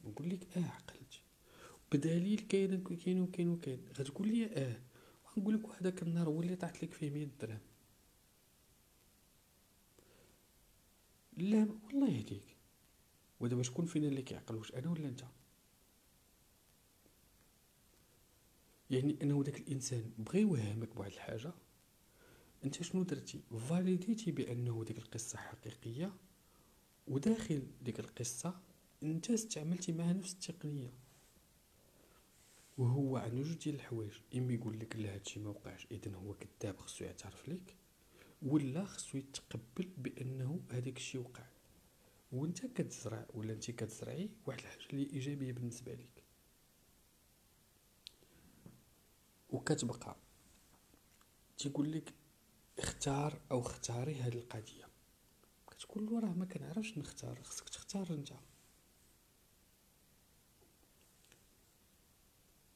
نقول لك آه عقلت. بدليل كاين كاين وكاين وكاين غتقول لي آه ونقول لك وهداك النهار هو اللي طاحت لك فيه 100 درهم. لا والله يهديك. ودابا شكون فينا اللي كيعقل؟ واش أنا ولا أنت؟ يعني انه داك الإنسان بغى يوهمك بواحد الحاجة. أنت شنو درتي؟ فاليديتي بأنه ديك القصة حقيقية وداخل ديك القصة انت استعملتي معها نفس التقنية. وهو عنده جوج ديال الحوايج. إما يقول لك لا هادشي ما وقعش. اذا هو كذاب خصو يعترف لك. ولا خصو يتقبل بأنه هذاك الشيء وقع. وأنت كتزرع ولا أنت كتزرعي واحد الحاجة اللي إيجابية بالنسبة لك. وكتبقى. تيقول لك اختار أو اختاري هذه القضية. كتقول له راه ما كنعرفش نختار خصك تختار أنت.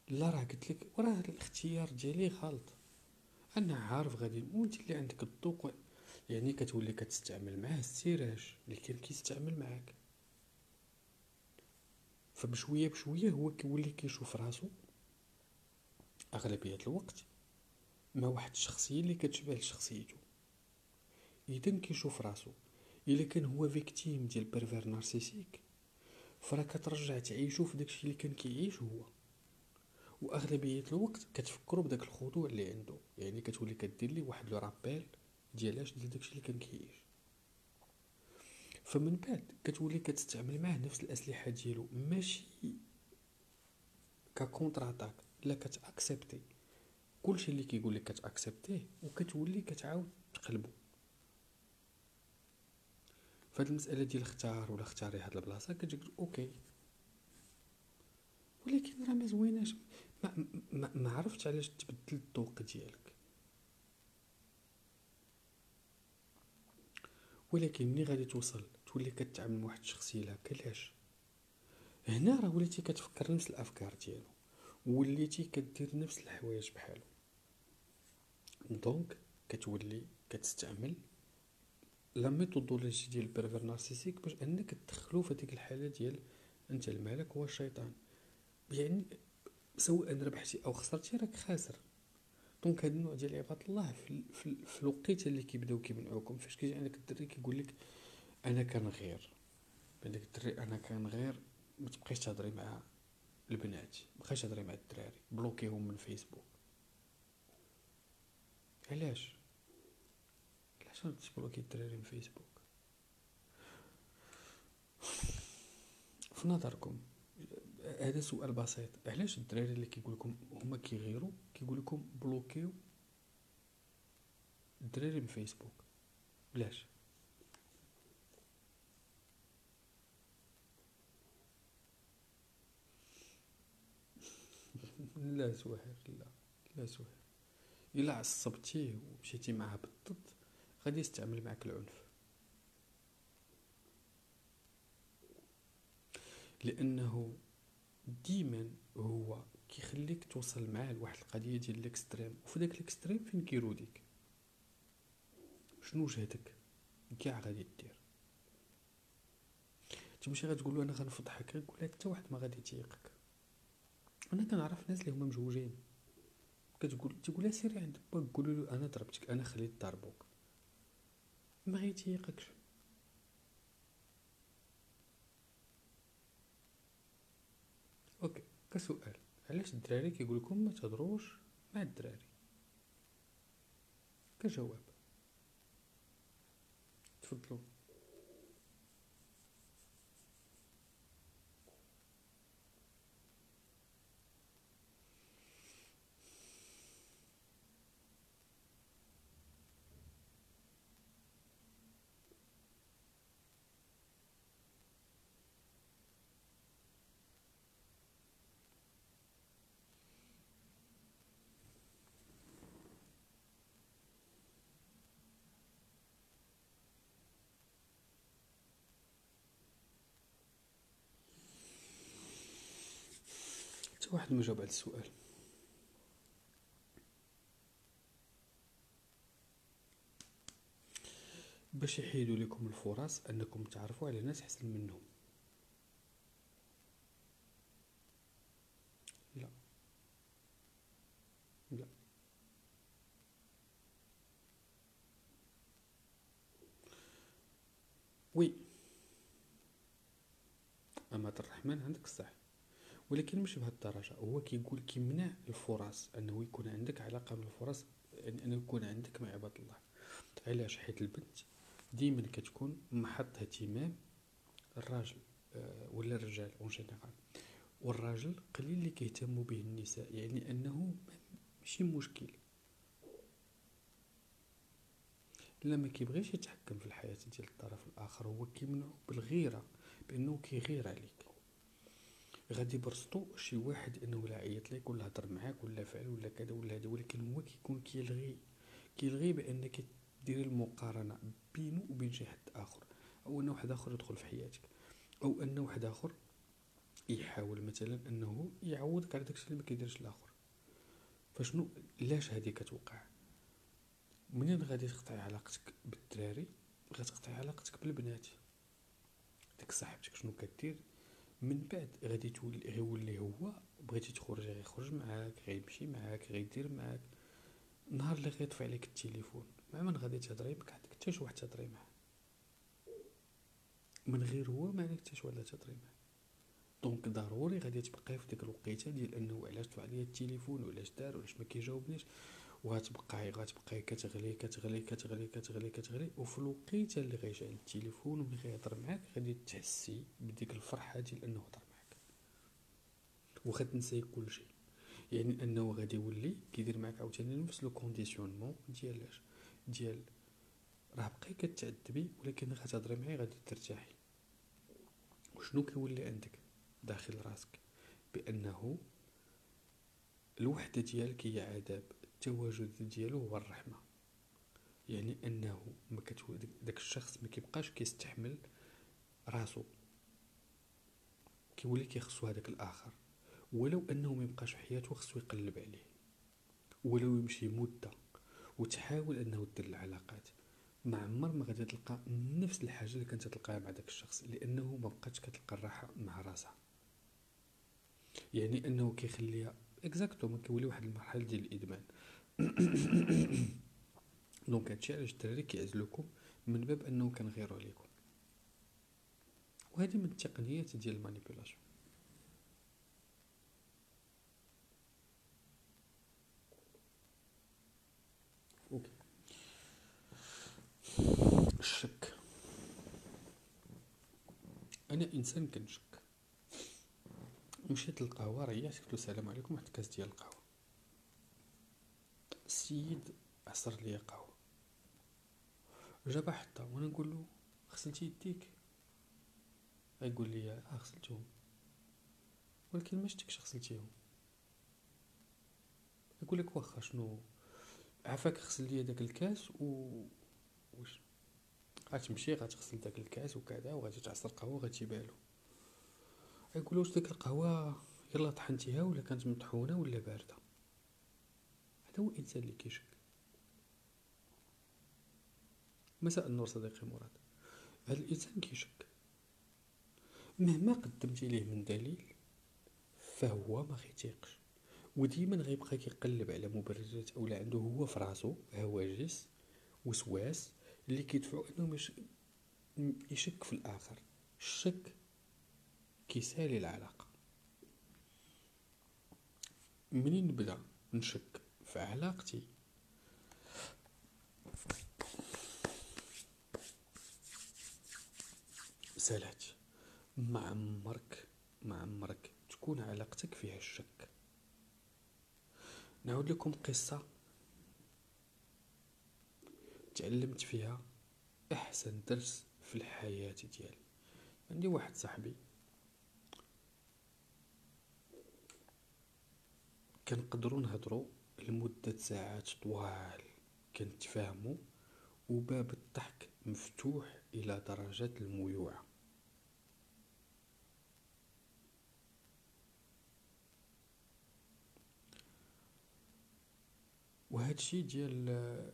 لا راه قلت لك وراه الاختيار ديالي غلط. أنا عارف غادي وانت اللي عندك الذوق يعني كتولي كتستعمل معاه les armes اللي كان كيستعمل معاك. فبشوية بشوية هو كيولي كيشوف راسو. أغلبية الوقت مع واحد الشخصيه اللي كتشبه لشخصيته. اذا كيشوف راسو. إلا كان هو victime ديال pervers narcissique فراه كترجع تعيشو في داكشي اللي كان كيعيش هو. وأغلبية الوقت كتفكروا بداك الخضوع اللي عنده يعني كتولي كدير لي واحد le rappel ديال اش ديال داكشي اللي كان كيعيش فمن بعد كتولي كتستعمل معاه نفس الأسلحة ديالو. ماشي ك contre-attaque لا كت accepti. كلشي اللي كيقول لك كت acceptيه وكتولي كتعاود تقلبو. فهاد المسألة ديال اختار ولا اختاري هاد البلاصة كتقول أوكي. ولكن راه ما زويناش. ما, ما, ما عرفتش علاش تبدل الذوق ديالك. ولكن ملي غادي توصل تولي كتعامل مع واحد الشخصيه لا علاش هنا راه وليتي كتفكر نفس الأفكار ديالو وليتي كدير نفس الحوايج بحالو. donc كتولي كتستعمل la méthodologie ديال ال pervers narcissique باش أنك تدخلو في هذيك الحالة ديال أنت المالك هو الشيطان يعني سواء ربحتي أو خسرتي راك خاسر. donc هاد النوع ديال عباد الله في, في, في الوقيتة اللي كيبداو كيمنعوكم. فاش كيجي عندك الدري كيقول لك أنا كنغير. عندك الدري أنا كنغير ما تبقيش تهضري مع البنات. ما تبقيش تهضري مع الدراري. بلوكيهم من فيسبوك. علاش؟ علاش تبلوكي الدراري من فيسبوك؟ في نظركم. هذا سؤال بسيط علاش الدراري اللي كيقول لكم هما كيغيروا كيقول لكم بلوكيو الدراري من فيسبوك. علاش لا سواحر لا لا سواحر إلا عصبتيه ومشيتي معاه بالضد غادي يستعمل معك العنف. لأنه ديما هو كيخليك توصل معاه لواحد القضية ديال ال extrême وفي داك ال extrême فين كيروديك شنو جهدك كاع غادي دير. تمشي غتقول له أنا غنفضحك يقول لك حتى واحد ما غادي تيقك أنا كنعرف ناس اللي هما مجوجين. كتقول تقول لها سيري عند باك قولوا له أنا ضربتك أنا خليت ضربوك ما غيتيقكش ok كسؤال علاش الدراري كيقول لكم ما تهضروش مع الدراري؟ كجواب. تفضلوا. حتى واحد ما جاوب على السؤال. باش يحيدوا لكم الفرص أنكم تعرفوا على ناس أحسن منهم. لا. لا. وي. اما الرحمن عندك الصح. ولكن مش بهذه الدرجة. هو كيقول كيمنع الفرص أنه يكون عندك علاقة من الفرص يعني انه يكون عندك مع عباد الله. علاش؟ حيت البنت ديما كتكون محط اهتمام الراجل آه، ولا الرجال en général والراجل قليل اللي كيهتموا به النساء يعني أنه ماشي مشكل. لا ما كيبغيش يتحكم في الحياة ديال الطرف الآخر هو كيمنعو بالغيرة بأنه كيغير عليك. غادي برسطو شي واحد انه لا عيط لك ولا هضر معاك ولا فعل ولا كذا ولا هذا ولكن هو كيكون كيلغي كيلغي بانك ديري المقارنة بينه وبين شي حد آخر أو ان واحد آخر يدخل في حياتك أو ان واحد آخر يحاول مثلا أنه يعوضك على داكشي اللي ما كيديرش الآخر. فشنو؟ لاش هذه كتوقع؟ منين غادي تقطعي علاقتك بالدراري؟ غتقطعي علاقتك بالبنات ديك صاحبتك شنو كدير؟ من بعد غادي تولي غيولي هو بغيتي تخرج غيخرج معاك غيمشي معاك غيدير معاك. نهار اللي غيطفي عليك التليفون مع من غادي تهضري ما عندك حتى شي واحد تهضري معاه. من غير هو ما عندك حتى شي واحد تهضري معاه. donc ضروري غادي تبقاي في ديك الوقيتة ديال أنه علاش طفى عليا التليفون وعلاش دار وعلاش ما كيجاوبنيش. وغتبقاي غتبقاي كتغلي كتغلي كتغلي كتغلي كتغلي. وفي الوقيتة اللي غيشعل التليفون وملي غيهضر معاك غادي تحسي بديك الفرحة ديال أنه هضر معاك. واخا تنساي كلشي يعني أنه غادي يولي كيدير معاك عاوتاني نفس le conditionnement ديال ديال راه بقاي كتعذبي ولكن غتهضري معايا غادي ترتاحي. وشنو كيولي عندك داخل راسك؟ بأنه الوحدة ديالك هي عذاب. التواجد ديالو هو الرحمة. يعني أنه ما داك الشخص ما كيبقاش كيستحمل راسو. كيولي كيخصو هذاك الآخر. ولو أنه ما يبقاش في حياته خصو يقلب عليه. ولو يمشي مدة وتحاول أنه دير العلاقات. ما عمر ما غادي تلقى نفس الحاجة اللي كنت تلقاها مع داك الشخص لأنه ما بقاتش كتلقى الراحة مع راسها. يعني أنه كيخليها exactement كيولي واحد المرحلة ديال الإدمان. donc هادشي علاش الدراري كيعزلوكم من باب انه كنغيروا عليكم وهذه من التقنيات ديال ال manipulation ok الشك أنا إنسان كنشك. مشيت للقهوة ريحت قلت السلام عليكم واحد الكاس ديال القهوة. السيد عصر ليا قهوه جابها حتى وأنا نقول له غسلتي يديك؟ غيقول لي آه غسلتهم. ولكن ما شتكش غسلتيهم. يقول لك واخا شنو؟ عافاك غسل ليا داك الكاس و واش غتمشي غتغسل داك الكاس وكذا وغادي تعصر قهوه غتجيبها له. يقول واش ديك القهوة؟ يلا طحنتيها ولا كانت مطحونة ولا باردة؟ هو الانسان اللي كيشك مساء النور صديقي مراد. هذا الإنسان كيشك؟ مهما قدمتي ليه من دليل فهو ما غيتيقش وديما غيبقى كيقلب على مبررات اولا عنده هو في راسو هواجس وسواس اللي كيدفعو أنه يشك في الآخر. الشك كيسالي العلاقة. منين نبدأ نشك؟ في علاقتي سالات ما عمرك ما عمرك تكون علاقتك فيها الشك نعود لكم قصة تعلمت فيها أحسن درس في الحياة ديالي. عندي واحد صاحبي كنقدروا نهضروا لمدة ساعات طوال كنتفاهموا وباب الضحك مفتوح إلى درجة الميوعة وهذا الشيء ديال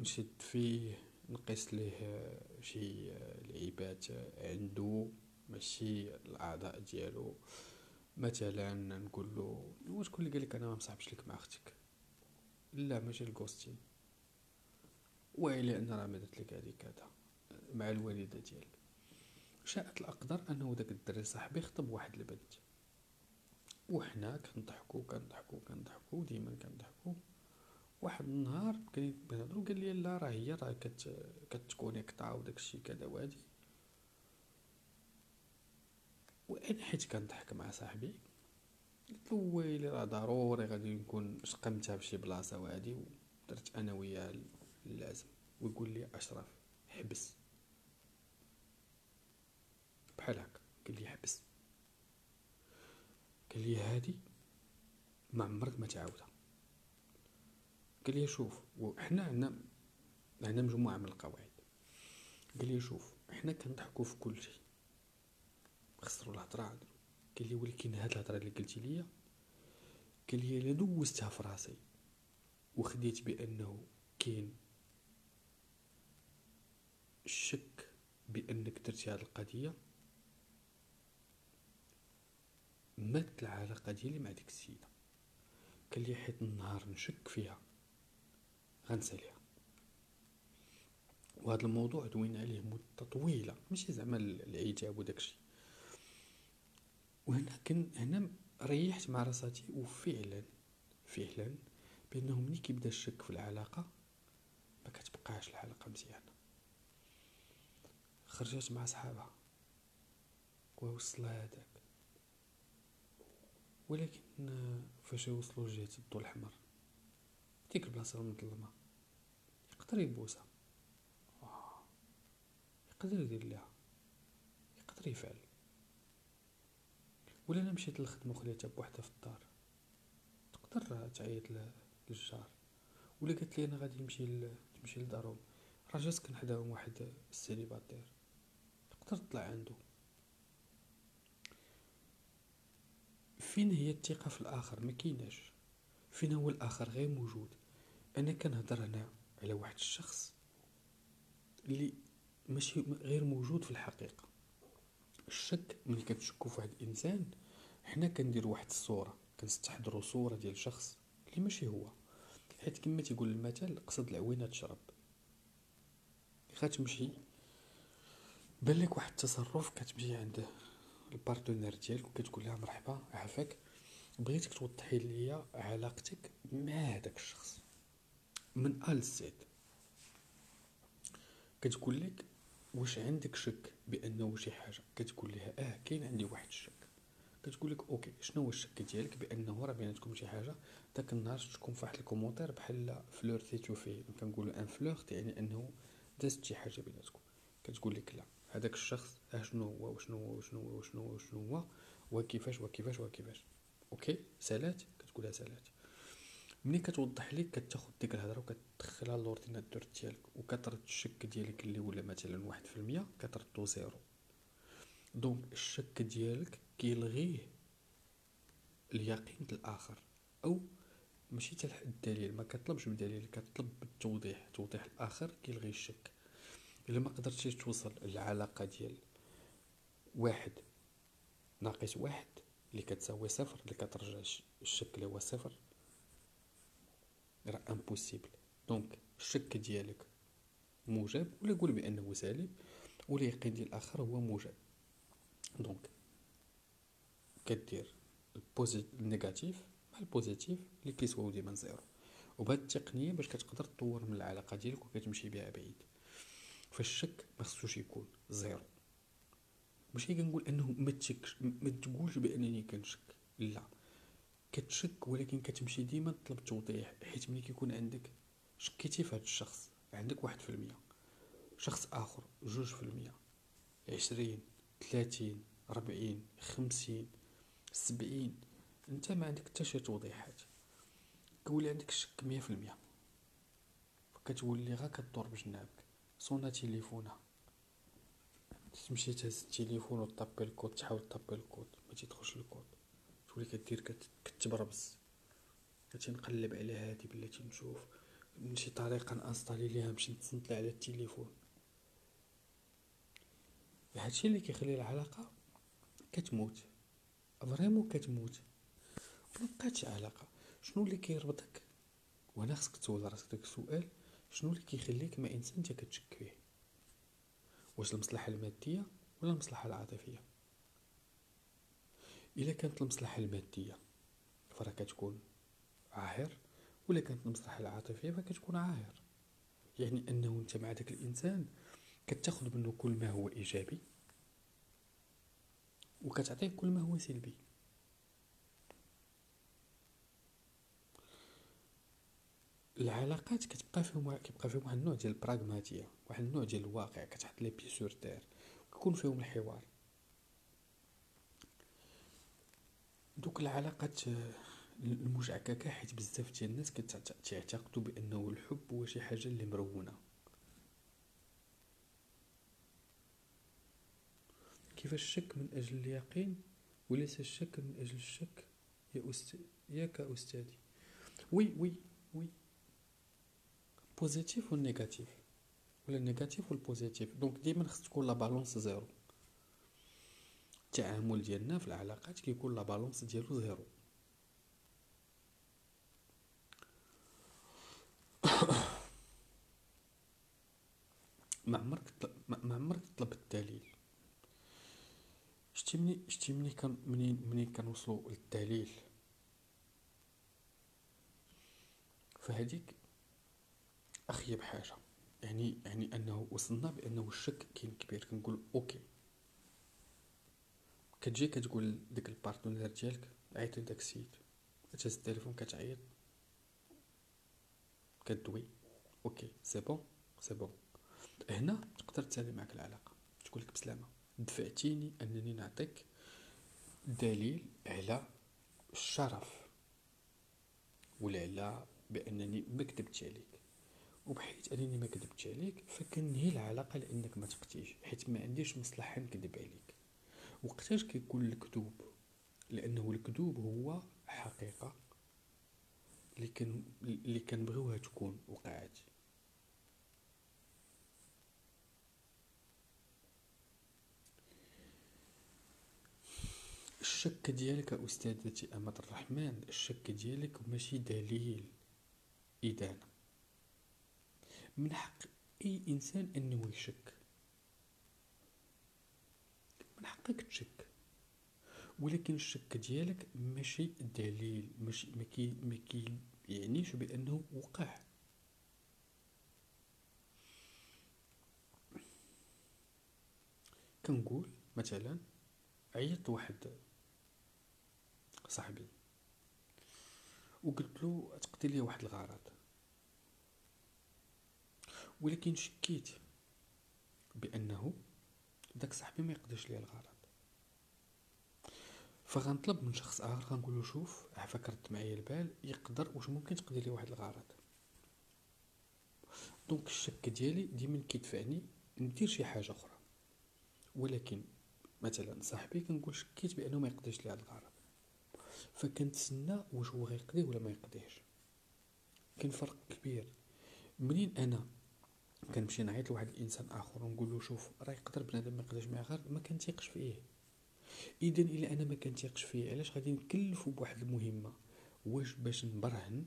نشد فيه نقيس ليه شي لعيبات عنده ماشي الأعضاء ديالو. مثلا نقول له شكون اللي قال لك أنا ما مصاحبش لك مع أختك؟ لا ماشي الكوستين. ويلي أن راه مدت لك هذه كذا مع الوالدة ديالك. شاءت الأقدار أنه داك الدري صاحبي خطب واحد البنت. وحنا كنضحكو كنضحكو كنضحكو ديما كنضحكو. واحد النهار بقيت نهضرو قال لي لا راه هي راه كت كتكونيكطا وداكشي كذا وهادي وأنا حيت كنضحك مع صاحبي ويلي راه ضروري غادي نكون شقمتها بشي بلاصة وهادي ودرت أنا وياه اللازم ويقول لي أشرف حبس. بحال هكا. قال لي حبس. قال لي هادي ما عمرك ما تعاودها. قال لي شوف وحنا عندنا عندنا مجموعة من القواعد. قال لي شوف حنا كنضحكوا في كل شيء. خسروا الهضرة قال لي ولكن هاد الهضرة اللي قلتي ليا قال لي الا دوزتها في راسي وخديت بأنه كاين الشك بأنك درتي هاد القضية مات العلاقه ديالي مع ديك السيدة. قال لي حيت النهار نشك فيها غنساليها. وهذا الموضوع دوينا عليه مدة طويلة ماشي زعما العتاب وداكشي. وهنا كن هنا ريحت مع راساتي وفعلا فعلا بأنه ملي كيبدا الشك في العلاقة ما كتبقاش العلاقه مزيانة. خرجت مع صحابها ووصلها هذاك. ولكن فاش يوصلوا لجهة الضوء الأحمر ديك البلاصة المظلمة يقدر يبوسها. آه. يقدر يدير ليها يقدر يفعل. ولا أنا مشيت للخدمة وخليتها بوحدها في الدار. تقدر تعيط للجار. ولا قالت لي أنا غادي نمشي نمشي لدارهم. راه جات كان حداهم واحد السيليباتير تقدر تطلع عنده فين هي الثقة في الآخر؟ ما كايناش. فين هو الآخر غير موجود؟ أنا كنهضر هنا على واحد الشخص اللي ماشي غير موجود في الحقيقة. الشك ملي كتشكو في واحد الإنسان حنا كنديرو واحد الصورة كنستحضرو صورة ديال شخص اللي ماشي هو. حيت كما تيقول المثل قصد العوينة تشرب. غتمشي بان لك واحد التصرف كتمشي عند ال partenaire ديالك وكتقول لها مرحبا عافاك. بغيتك توضحي ليا علاقتك مع هذاك الشخص. من ا لزد كتقول لك واش عندك شك بأنه شي حاجة؟ كتقول لها آه كاين عندي واحد الشك. كتقول لك ok شنو هو الشك ديالك بأنه راه بيناتكم شي حاجة؟ داك النهار شفتكم في واحد ال commentaire بحال flirtيتو فيه كنقولوا ان flirt يعني أنه دازت شي حاجة بيناتكم. كتقول لك لا هذاك الشخص اشنو هو وشنو هو وشنو هو وشنو هو وشنو هو وكيفاش وكيفاش وكيفاش. ok؟ سالات؟ كتقولها سالات. ملي كتوضح ليك كتاخد ديك الهضرة وكتدخلها l'ordinateur ديالك وكترد الشك ديالك اللي ولا مثلا واحد في المية كتردو zéro. donc الشك ديالك كيلغيه اليقين الآخر أو ماشي حتى الدليل ما كطلبش بدليل كطلب بالتوضيح توضيح الآخر كيلغي الشك. إلا ما قدرتيش توصل للعلاقة ديال واحد ناقص واحد اللي كتساوي صفر اللي كترجع الشك اللي هو صفر راه impossible donc الشك ديالك موجب ولا قول بأنه سالب واليقين ديال الآخر هو موجب. donc كدير ال négatif مع ال positif اللي كيسواو ديما zéro. وبهاد التقنية باش كتقدر تطور من العلاقة ديالك وكتمشي بها بعيد. فالشك ما خصوش يكون zéro. ماشي كنقول أنه ما تشكش ما تقولش بأنني كنشك. لا. كتشك ولكن كتمشي ديما تطلب توضيح حيت ملي كيكون عندك شكيتي في هذا الشخص عندك واحد في المية. شخص آخر جوج في المية. عشرين ثلاثين ربعين خمسين سبعين. انت ما عندك حتى شي توضيحات. كولي عندك الشك مية في المية. فكتولي غا كدور بجنابك. صونا تيليفونها تمشي تهز التليفون وطابي الكود تحاول طابي الكود ما تيدخلش الكود. تولي كدير كتبربس بلاتي نقلب على هادي بلاتي نشوف من شي طريقة n'installer ليها باش نتصنت على التليفون. هادشي اللي كيخلي العلاقة كتموت. vraiment كتموت. مبقاتش علاقة. شنو اللي كيربطك؟ وهنا خصك تسول راسك داك السؤال. شنو اللي كيخليك مع انسان انت كتشك فيه؟ واش المصلحة المادية ولا المصلحة العاطفية؟ إلا كانت المصلحة المادية فراه كتكون عاهر ولا كانت المصلحة العاطفية فكتكون عاهر. يعني أنه أنت مع داك الإنسان كتاخذ منه كل ما هو إيجابي وكتعطيه كل ما هو سلبي. العلاقات كتبقى فيهم كيبقى فيهم واحد النوع ديال البراغماتية واحد النوع ديال الواقع كتحط لي بي سور تير كيكون فيهم الحوار. دوك العلاقات المجعككة حيت بزاف ديال الناس كتعتقدوا بأنه الحب هو شي حاجة اللي مرونة. كيفاش الشك من أجل اليقين وليس الشك من أجل الشك؟ يا أستاذ ياك استاذي oui oui oui. positif وال négatif ولا ال négatif وال positif donc ديما خص تكون la balance zéro. التعامل ديالنا في العلاقات كيكون la balance ديالو zéro. ما عمرك ما عمرك تطلب الدليل؟ شتي مني شتي مني كان منين منين كنوصلوا للدليل. فهذيك اخيب حاجة يعني يعني أنه وصلنا بأنه الشك كاين كبير كنقول OK. كتجي كتقول ديك ال partenaire ديالك عيط لداك السيد تهز التليفون كتعيط. كدوي. OK c'est bon c'est bon هنا تقدر تسالي معك العلاقة. تقول لك بسلامة. دفعتيني أنني نعطيك دليل على الشرف ولا على بأنني ما كذبتش عليك. وبحيث أنني ما كذبتش عليك فكنهي العلاقة لأنك ما تقتيش حيت ما عنديش مصلحة نكذب عليك. وقتاش كيكون الكذوب لأنه الكذوب هو حقيقة اللي كان اللي كنبغيوها تكون وقعت. الشك ديالك أستاذتي امل الرحمن الشك ديالك ماشي دليل. ادانه من حق أي إنسان أنه يشك. من حقك تشك ولكن الشك ديالك ماشي دليل ماشي مكي مكي يعنيش بأنه وقع. كنقول مثلا عيط واحد صاحبي وقلت له تقضي لي واحد الغرض. ولكن شكيت بأنه داك صاحبي ما يقدرش لي الغرض. فغنطلب من شخص آخر غنقول له شوف عفاك رد معايا البال يقدر واش ممكن تقضي لي واحد الغرض. دونك الشك ديالي ديما كيدفعني ندير شي حاجة أخرى. ولكن مثلا صاحبي كنقول شكيت بأنه ما يقضيش لي هذا الغرض. فكنتسنى واش هو غيقضي ولا ما يقضيش كاين فرق كبير. منين أنا؟ كنمشي نعيط لواحد الإنسان آخر ونقول له شوف راه يقدر بنادم ما يقدرش معايا غير ما كنتيقش فيه. اذا إلا أنا ما كنتيقش فيه علاش غادي نكلفو بواحد المهمة؟ واش باش نبرهن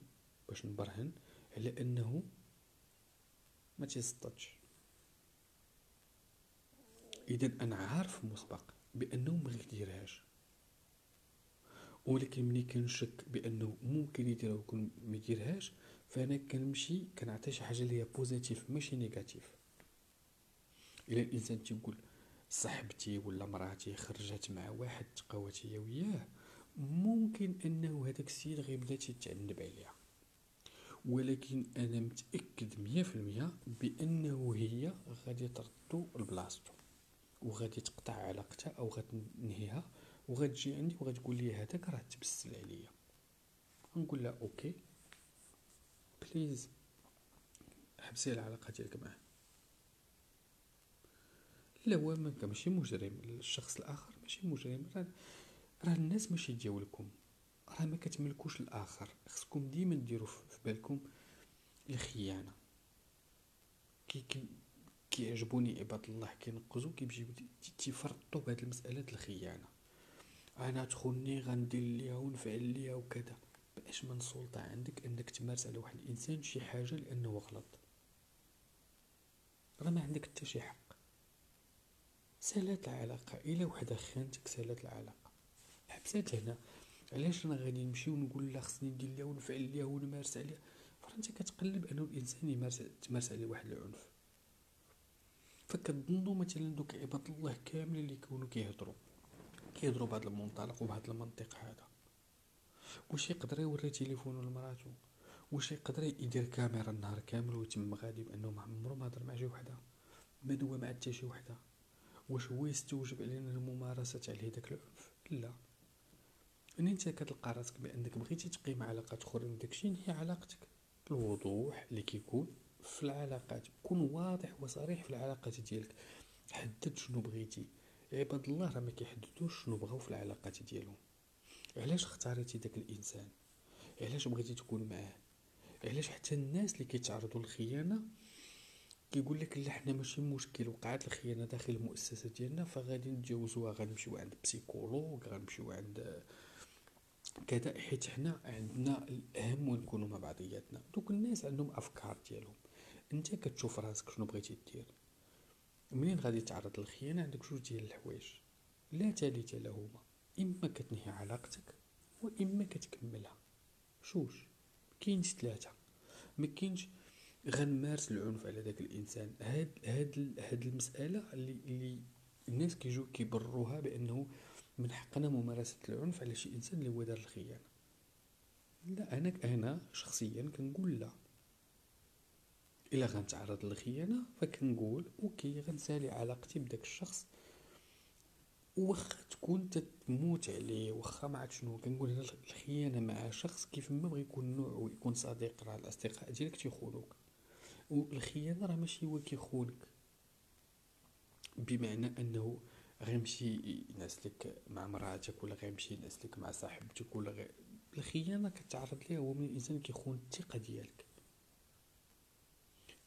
باش نبرهن على أنه ما تيصطدش اذا أنا عارف مسبق بأنه ما غيديرهاش. ولكن ملي كنشك بأنه ممكن يديرها ويكون ما يديرهاش فأنا كنمشي كنعطي شي حاجة اللي هي positive ماشي négative إلى الإنسان تيقول صاحبتي ولا مراتي خرجت مع واحد تلاقات هي وياه ممكن أنه هذاك السيد غيبدا تيتعجب عليها. ولكن أنا متأكد مية في المية بأنه هي غادي تردو لبلاصتو وغادي تقطع علاقتها أو غتنهيها وغتجي عندي وغتقول لي هذاك راه تبسل عليا. نقول لها OK. please. حبسي العلاقه ديالك معاه. لا هو ماشي مجرم. الشخص الآخر ماشي مجرم. راه الناس ماشي ديالكم راه ما كتملكوش الآخر. خصكم ديما ديروا في بالكم الخيانه كي كي كيعجبوني عباد الله كينقزو كيمشيو تيفرطوا بهاد المسألة الخيانه أنا تخوني غندير ليها ونفعل ليها وكذا. باش من سلطة عندك إنك تمارس على واحد الإنسان شي حاجة لأنه غلط. راه ما عندك حتى شي حق. سالات العلاقة إلا وحدة خانتك سالات العلاقة. حبسات هنا. علاش أنا غادي نمشي ونقول لا خصني ندير ليها ونفعل ليها ونمارس عليها؟ فانت كتقلب أنه الإنسان يمارس تمارس عليه واحد العنف. فكتظنوا مثلا دوك عباد الله كاملين اللي يكونوا كيهضروا. كيهضروا بهذا المنطلق وبهذا المنطق هذا. واش يقدر يوري تليفونو لمراتو واش يقدر يدير كاميرا النهار كامل ويتم غادي بأنه ما عمرو ما هضر مع شي وحدة؟ من هو مع حتى شي وحدة؟ واش هو يستوجب علينا الممارسة عليه داك العنف؟ لا. ان أنت كتلقى راسك بأنك بغيتي تقيم علاقات أخرين داكشي هي علاقتك. الوضوح اللي كيكون في العلاقات. كون واضح وصريح في العلاقات ديالك. حدد شنو بغيتي. عباد الله راه ما كيحددوش شنو بغاو في العلاقات ديالهم. علاش اختاريتي داك الإنسان؟ علاش بغيتي تكون معاه؟ علاش حتى الناس اللي كيتعرضوا للخيانة كيقول لك لا حنا ماشي مشكل وقعت الخيانة داخل المؤسسة ديالنا فغادي نتجاوزوها غنمشيو عند بسيكولوج غنمشيو عند كذا حيت حنا عندنا الأهم ونكونوا مع بعضياتنا. دوك الناس عندهم أفكار ديالهم. أنت كتشوف راسك شنو بغيتي دير؟ منين غادي تعرض للخيانة؟ عندك جوج ديال الحوايج. لا ثالث لهما إما كتنهي علاقتك وإما كتكملها. شوش كاين ثلاثة ما كاينش غنمارس العنف على داك الإنسان. هاد هاد هاد المسألة اللي اللي الناس كيجيو كيبرروها بأنه من حقنا ممارسة العنف على شي إنسان اللي هو دار الخيانة. لا أنا أنا شخصيا كنقول لا. إلا غنتعرض للخيانة فكنقول OK غنسالي علاقتي بداك الشخص واخا تكون تموت عليه واخا ما عرفت شنو. كنقول هنا الخيانة مع شخص كيف ما بغى يكون نوع ويكون صديق راه الأصدقاء ديالك تيخونوك. والخيانة راه ماشي هو كيخونك بمعنى أنه غيمشي ينعس لك مع مراتك ولا غيمشي ينعس لك مع صاحبتك ولا غير. الخيانة كتعرض ليها هو من الإنسان كيخون الثقة ديالك.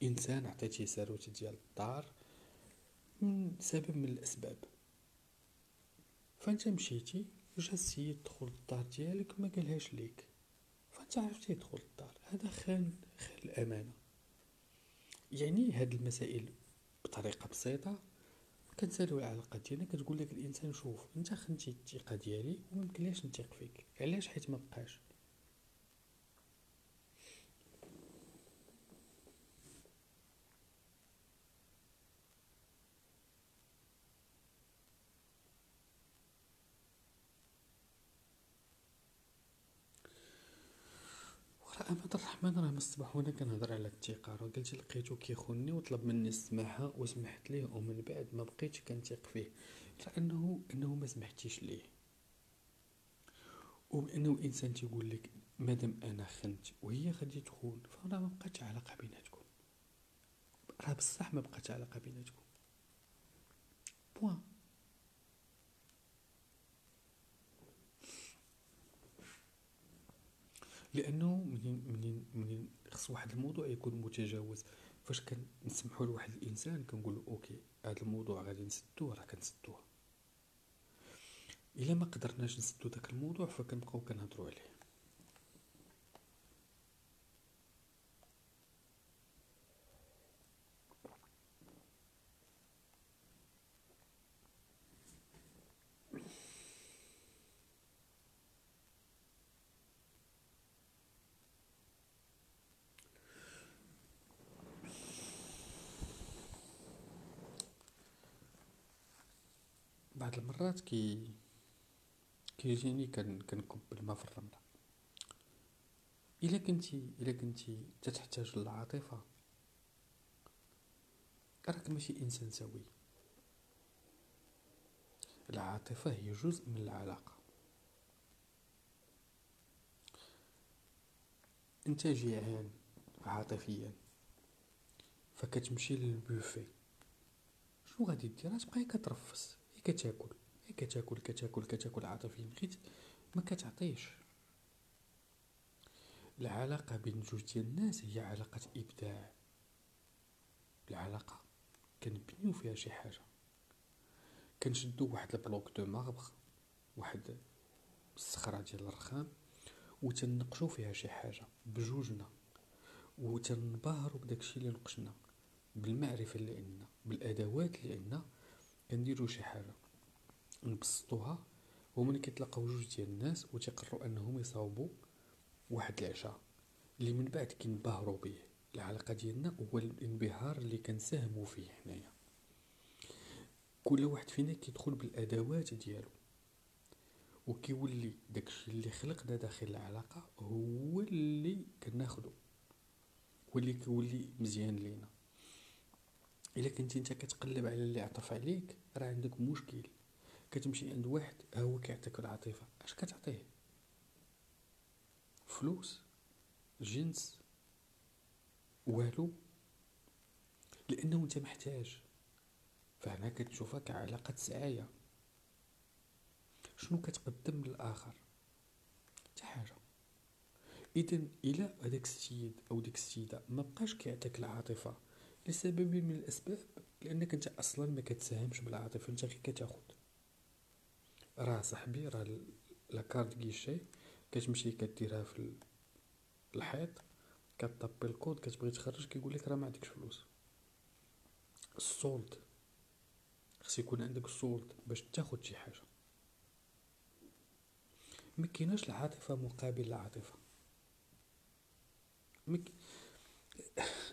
إنسان عطيتيه ساروت ديال الدار من سبب من الأسباب. فانت مشيتي جا السيد دخل الدار ديالك ما قالهاش ليك. فانت عرفتي يدخل الدار هذا خان خان الأمانة. يعني هاد المسائل بطريقة بسيطة كنسالو العلاقه ديالنا كتقول لك الإنسان شوف أنت خنتي الثقة ديالي وممكنلاش نثيق فيك. علاش؟ حيت ما بقاش. الرحمن راه مصباح وأنا كنهضر على الثقة. راه قلتي لقيتو كيخونني وطلب مني السماحة وسمحت ليه ومن بعد ما بقيتش كنثيق فيه. لأنه أنه ما سمحتيش ليه. وبأنه الإنسان تيقول لك مادام أنا خنت وهي غادي تخون فراه ما بقاتش علاقة بيناتكم. راه بصح ما بقاتش علاقة بيناتكم. بوان. لأنه منين منين منين خص واحد الموضوع يكون متجاوز. فاش كنسمحوا لواحد الإنسان كنقولوا أوكي هذا الموضوع غادي نسدوه راه كنسدوه. إلا ما قدرناش نسدو داك الموضوع فكنبقاو كنهضروا عليه. المرات كي كيجيني كن كنكب الماء في الرمله إلا كنتي إلا كنتي تتحتاج للعاطفة. راك ماشي إنسان سوي. العاطفة هي جزء من العلاقة. أنت جيعان عاطفيا فكتمشي للبوفي شنو غادي دير؟ تبقاي كترفس كتاكل. كتاكل كتاكل كتاكل عاطفيا غير ما كتعطيش. العلاقة بين جوج ديال الناس هي علاقة إبداع. العلاقة كنبنيو فيها شي حاجة. كنشدو واحد ال bloc de marbre واحد الصخرة ديال الرخام وتنقشو فيها شي حاجة بجوجنا. وتنبهروا بداكشي اللي نقشنا بالمعرفة اللي عندنا بالأدوات اللي عندنا كنديرو شي حاجة. نبسطوها. ومن كيتلاقاو جوج ديال الناس وتيقرروا انهم يصاوبوا واحد العشاء. اللي من بعد كينبهروا به العلاقة ديالنا هو الانبهار اللي كنساهموا فيه حنايا. كل واحد فينا كيدخل بالأدوات ديالو. وكيولي داكشي اللي خلقنا داخل العلاقة هو اللي كناخدو. هو اللي كيولي مزيان لينا. إلا كنتي انت كتقلب على اللي عطف عليك راه عندك مشكل. كتمشي عند واحد هو كيعطيك العاطفه اش كتعطيه؟ فلوس جنس والو. لأنه انت محتاج. فهنا كتشوفها كعلاقة سعايه شنو كتقدم للآخر؟ حتى حاجة. اذا إلى هذاك السيد أو ديك السيدة ما بقاش كيعطيك العاطفة لسبب من الأسباب لأنك أنت أصلا ما كتساهمش بالعاطفة أنت غير كتاخد. راه صاحبي راه لاكارت كيشي كتمشي كديرها في الحيط كطبي الكود كتبغي تخرج كيقول لك راه ما عندكش فلوس. السولد خص يكون عندك السولد باش تاخد شي حاجة. ما كايناش العاطفة مقابل العاطفة. مك...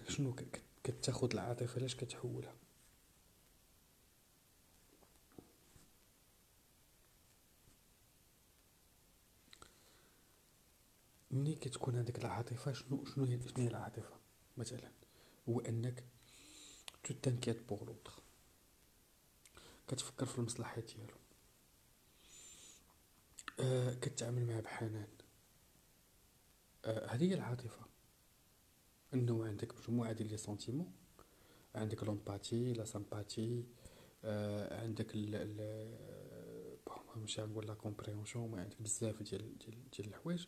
شنو كتاخد العاطفة علاش كتحولها؟ ملي كتكون عندك العاطفة؟ شنو شنو هي شنو هي العاطفة؟ مثلا هو أنك tu t'inquiètes pour l'autre كتفكر في المصلحة ديالو. آه كتعامل معاه بحنان. آه هذه هي العاطفة. إنه عندك مجموعة ديال les sentiments عندك l'empathie la sympathie آه عندك ال ال ماشي نقول la compréhension عندك بزاف ديال ديال ديال الحوايج.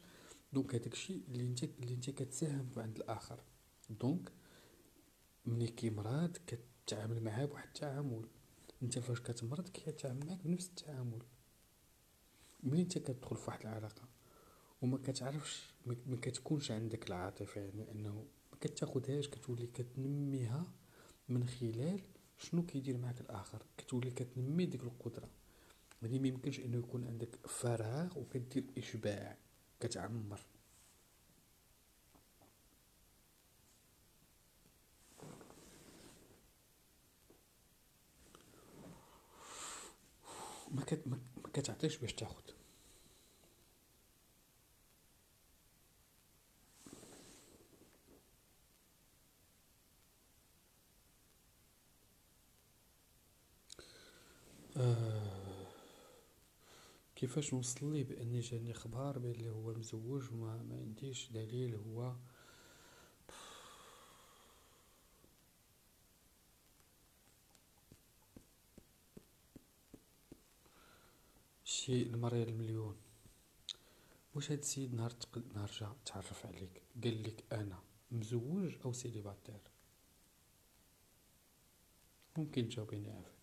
donc هذاك الشيء اللي انت اللي انت كتساهم عند الآخر. donc ملي كيمرض كتعامل معاه بواحد التعامل انت فاش كتمرض كيتعامل معاك بنفس التعامل. ملي انت كتدخل في واحد العلاقة وما كتعرفش ما كتكونش عندك العاطفة يعني انه ما كتاخذهاش كتولي كتنميها من خلال شنو كيدير معك الآخر. كتولي كتنمي ديك القدرة. يعني ما يمكنش انه يكون عندك فراغ وكدير إشباع. كتعمر ما كت ما كتعطيش باش تاخد. كيفاش نوصل ليه بأني جاني أخبار بلي هو مزوج وما ما عنديش دليل هو؟ شي المريال المليون. واش هاد السيد نهار تقل نهار جا تعرف عليك؟ قال لك أنا مزوج أو سيليباتير. ممكن تجاوبيني عافاك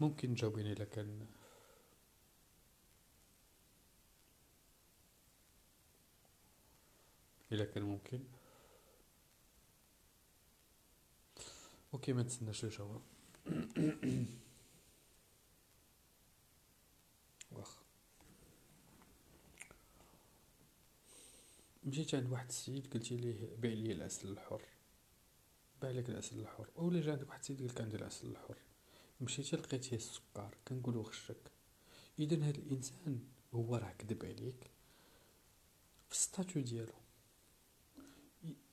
ممكن تجاوبيني الا كان الا كان ممكن. أوكي ما نتسناش الجواب واخ. مشيت عند واحد السيد قلتي ليه بيع لي العسل الحر. باع لك العسل الحر. اولا جا عندك واحد السيد قالك عندي العسل الحر. مشيتي لقيتيه السكر كنقولو غشك. اذا هاد الإنسان هو راه كذب عليك. في الستاتيو ديالو.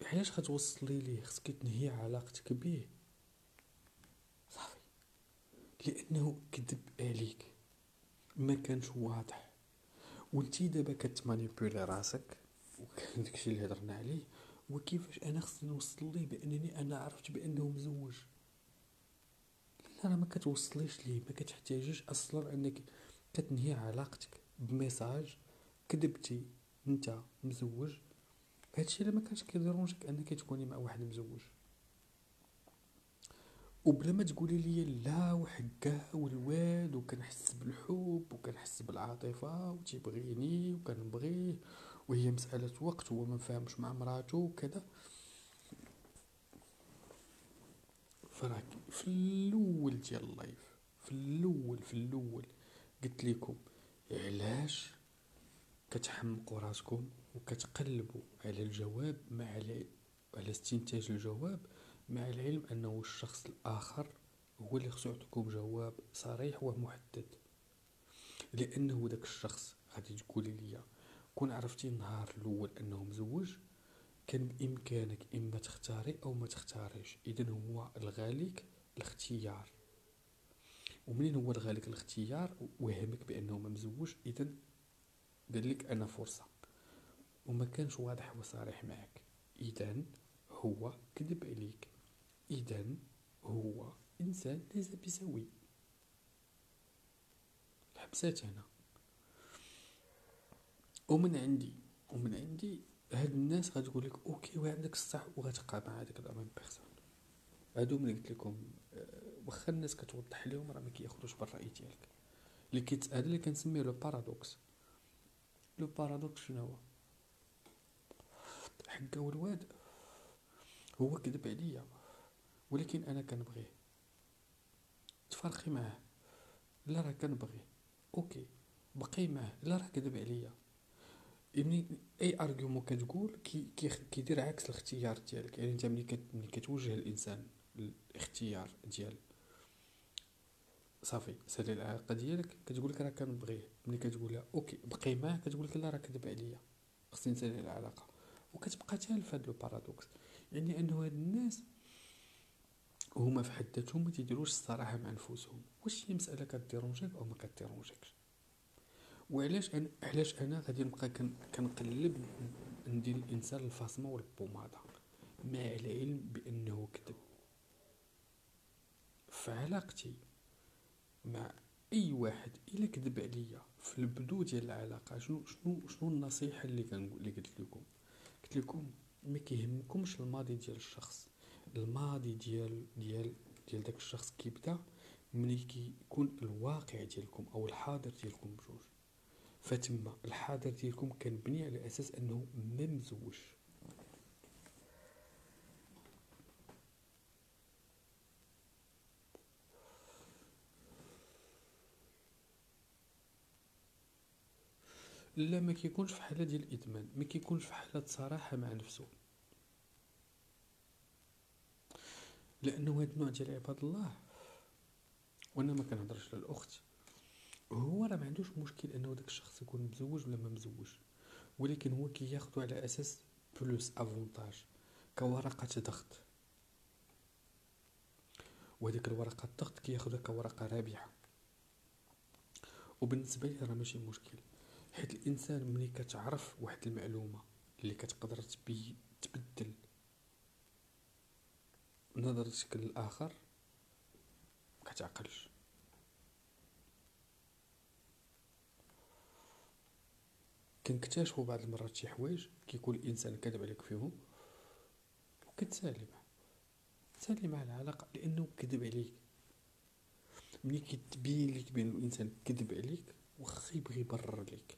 علاش غتوصلي ليه؟ خصك تنهي علاقتك بيه. صافي. لأنه كذب عليك. ما كانش واضح. وانتي دابا كتمانيبولي راسك وكان داكشي اللي هضرنا عليه. وكيفاش أنا خصني نوصل ليه؟ بأنني أنا عرفت بأنه مزوج. راه ما كتوصليش ليه ما كتحتاجش أصلا أنك كتنهي علاقتك بميساج كذبتي أنت مزوج. هادشي اللي ما كانش كيديرونجك أنك تكوني مع واحد مزوج. وبلا ما تقولي لي لا وحكا والواد وكنحس بالحب وكنحس بالعاطفة وتيبغيني وكنبغيه وهي مسألة وقت هو ما فاهمش مع مراته وكذا. فراك في الأول ديال اللايف في الأول في الأول قلت لكم علاش كتحمقوا راسكم وكتقلبوا على الجواب مع على استنتاج الجواب مع العلم أنه الشخص الآخر هو اللي خصو يعطيكم جواب صريح ومحدد. لأنه داك الشخص غادي تقولي لي كون عرفتي النهار الأول أنه مزوج كان بإمكانك إما تختاري أو ما تختاريش. اذا هو الغاليك الاختيار. ومنين هو لغالك الاختيار؟ وهمك بأنه ما مزوج اذا قال لك أنا فرصة. وما كانش واضح وصريح معك. اذا هو كذب عليك. اذا هو إنسان ليس بسوي. الحبسات هنا ومن عندي ومن عندي هاد الناس غتقول لك OK وعندك الصح وغتبقى مع هذاك la même personne. هادو ملي قلت لكم آه، واخا الناس كتوضح لهم راه ما كياخذوش بالراي ديالك. اللي كيت هذا اللي كنسميه le paradoxe le paradoxe شنو هو؟ حكا والواد هو كذب عليا ولكن أنا كنبغيه. تفرقي معاه. لا راه كنبغيه OK بقي معاه. لا راه كذب عليا. يعني اي argument كتقول كي كيدير عكس الاختيار ديالك. يعني انت ملي كتوجه الانسان الاختيار ديال صافي سالي العلاقة ديالك كتقول لك راه كنبغيه. ملي كتقول لها OK بقي معاه كتقول لك لا راه كذب عليا خصني نسالي العلاقة. وكتبقى تالف هاد le paradoxe يعني أنه هاد الناس هما في حد ذاتهم ما تيديروش الصراحة مع نفوسهم. واش هي مسألة ك déranger يك أو ما ك déranger يكش؟ وعلاش أنا علاش أنا غادي نبقى كنقلب ندير الإنسان الفاصمة وال pommade مع العلم بأنه كذب. في علاقتي مع أي واحد إلا كذب عليا في البدو ديال العلاقة شنو شنو شنو النصيحة اللي كنقول اللي قلت لكم؟ قلت لكم ما كيهمكمش الماضي ديال الشخص. الماضي ديال ديال ديال داك الشخص كيبدأ ملي كيكون الواقع ديالكم أو الحاضر ديالكم بجوج. فتما الحاضر ديالكم كنبني على أساس أنه ما مزوج لا ما كيكونش في حالة ديال الإدمان ما كيكونش في حالة صراحة مع نفسه. لأنه هاد النوع ديال عباد الله وأنا ما كنهضرش للاخت هو راه ما عندوش مشكل إنه داك الشخص يكون مزوج ولا ما مزوج ولكن هو كياخدو على أساس بلوس افونتاج كورقة ضغط. وهذيك الورقة الضغط كياخدها كورقة رابحة. وبالنسبة لي راه ماشي مشكل حيت الإنسان ملي كتعرف واحد المعلومة اللي كتقدر تبي تبدل نظرتك للآخر كتعقلش. كنكتشفوا بعض المرات شي حوايج كيكون الإنسان كذب عليك فيهم وكتسالي معاه تسالي مع العلاقة لأنه كذب عليك. ملي كتبين لك بان الإنسان كذب عليك واخا يبغي يبرر لك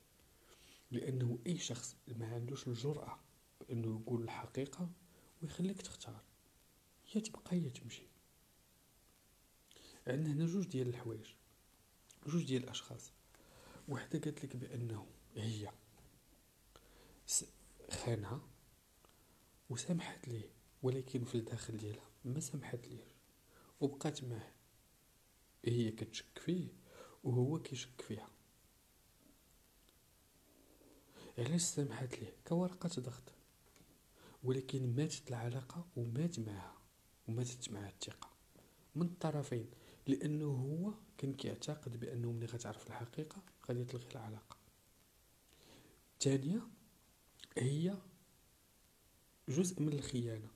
لأنه أي شخص ما عندوش الجرأة بانه يقول الحقيقة ويخليك تختار. يا تبقى يا تمشي. عندنا هنا جوج ديال الحوايج جوج ديال الأشخاص. وحدة قالت لك بأنه هي خانها وسامحت ليه ولكن في الداخل ديالها ما سامحت ليه وبقات معاه. هي كتشك فيه وهو كيشك فيها. علاش سامحت ليه؟ كورقة ضغط. ولكن ماتت العلاقة ومات معها وماتت معها الثقة. من الطرفين لأنه هو كان كيعتقد بأنه ملي غتعرف الحقيقة غادي تلغي العلاقة. الثانية هي جزء من الخيانة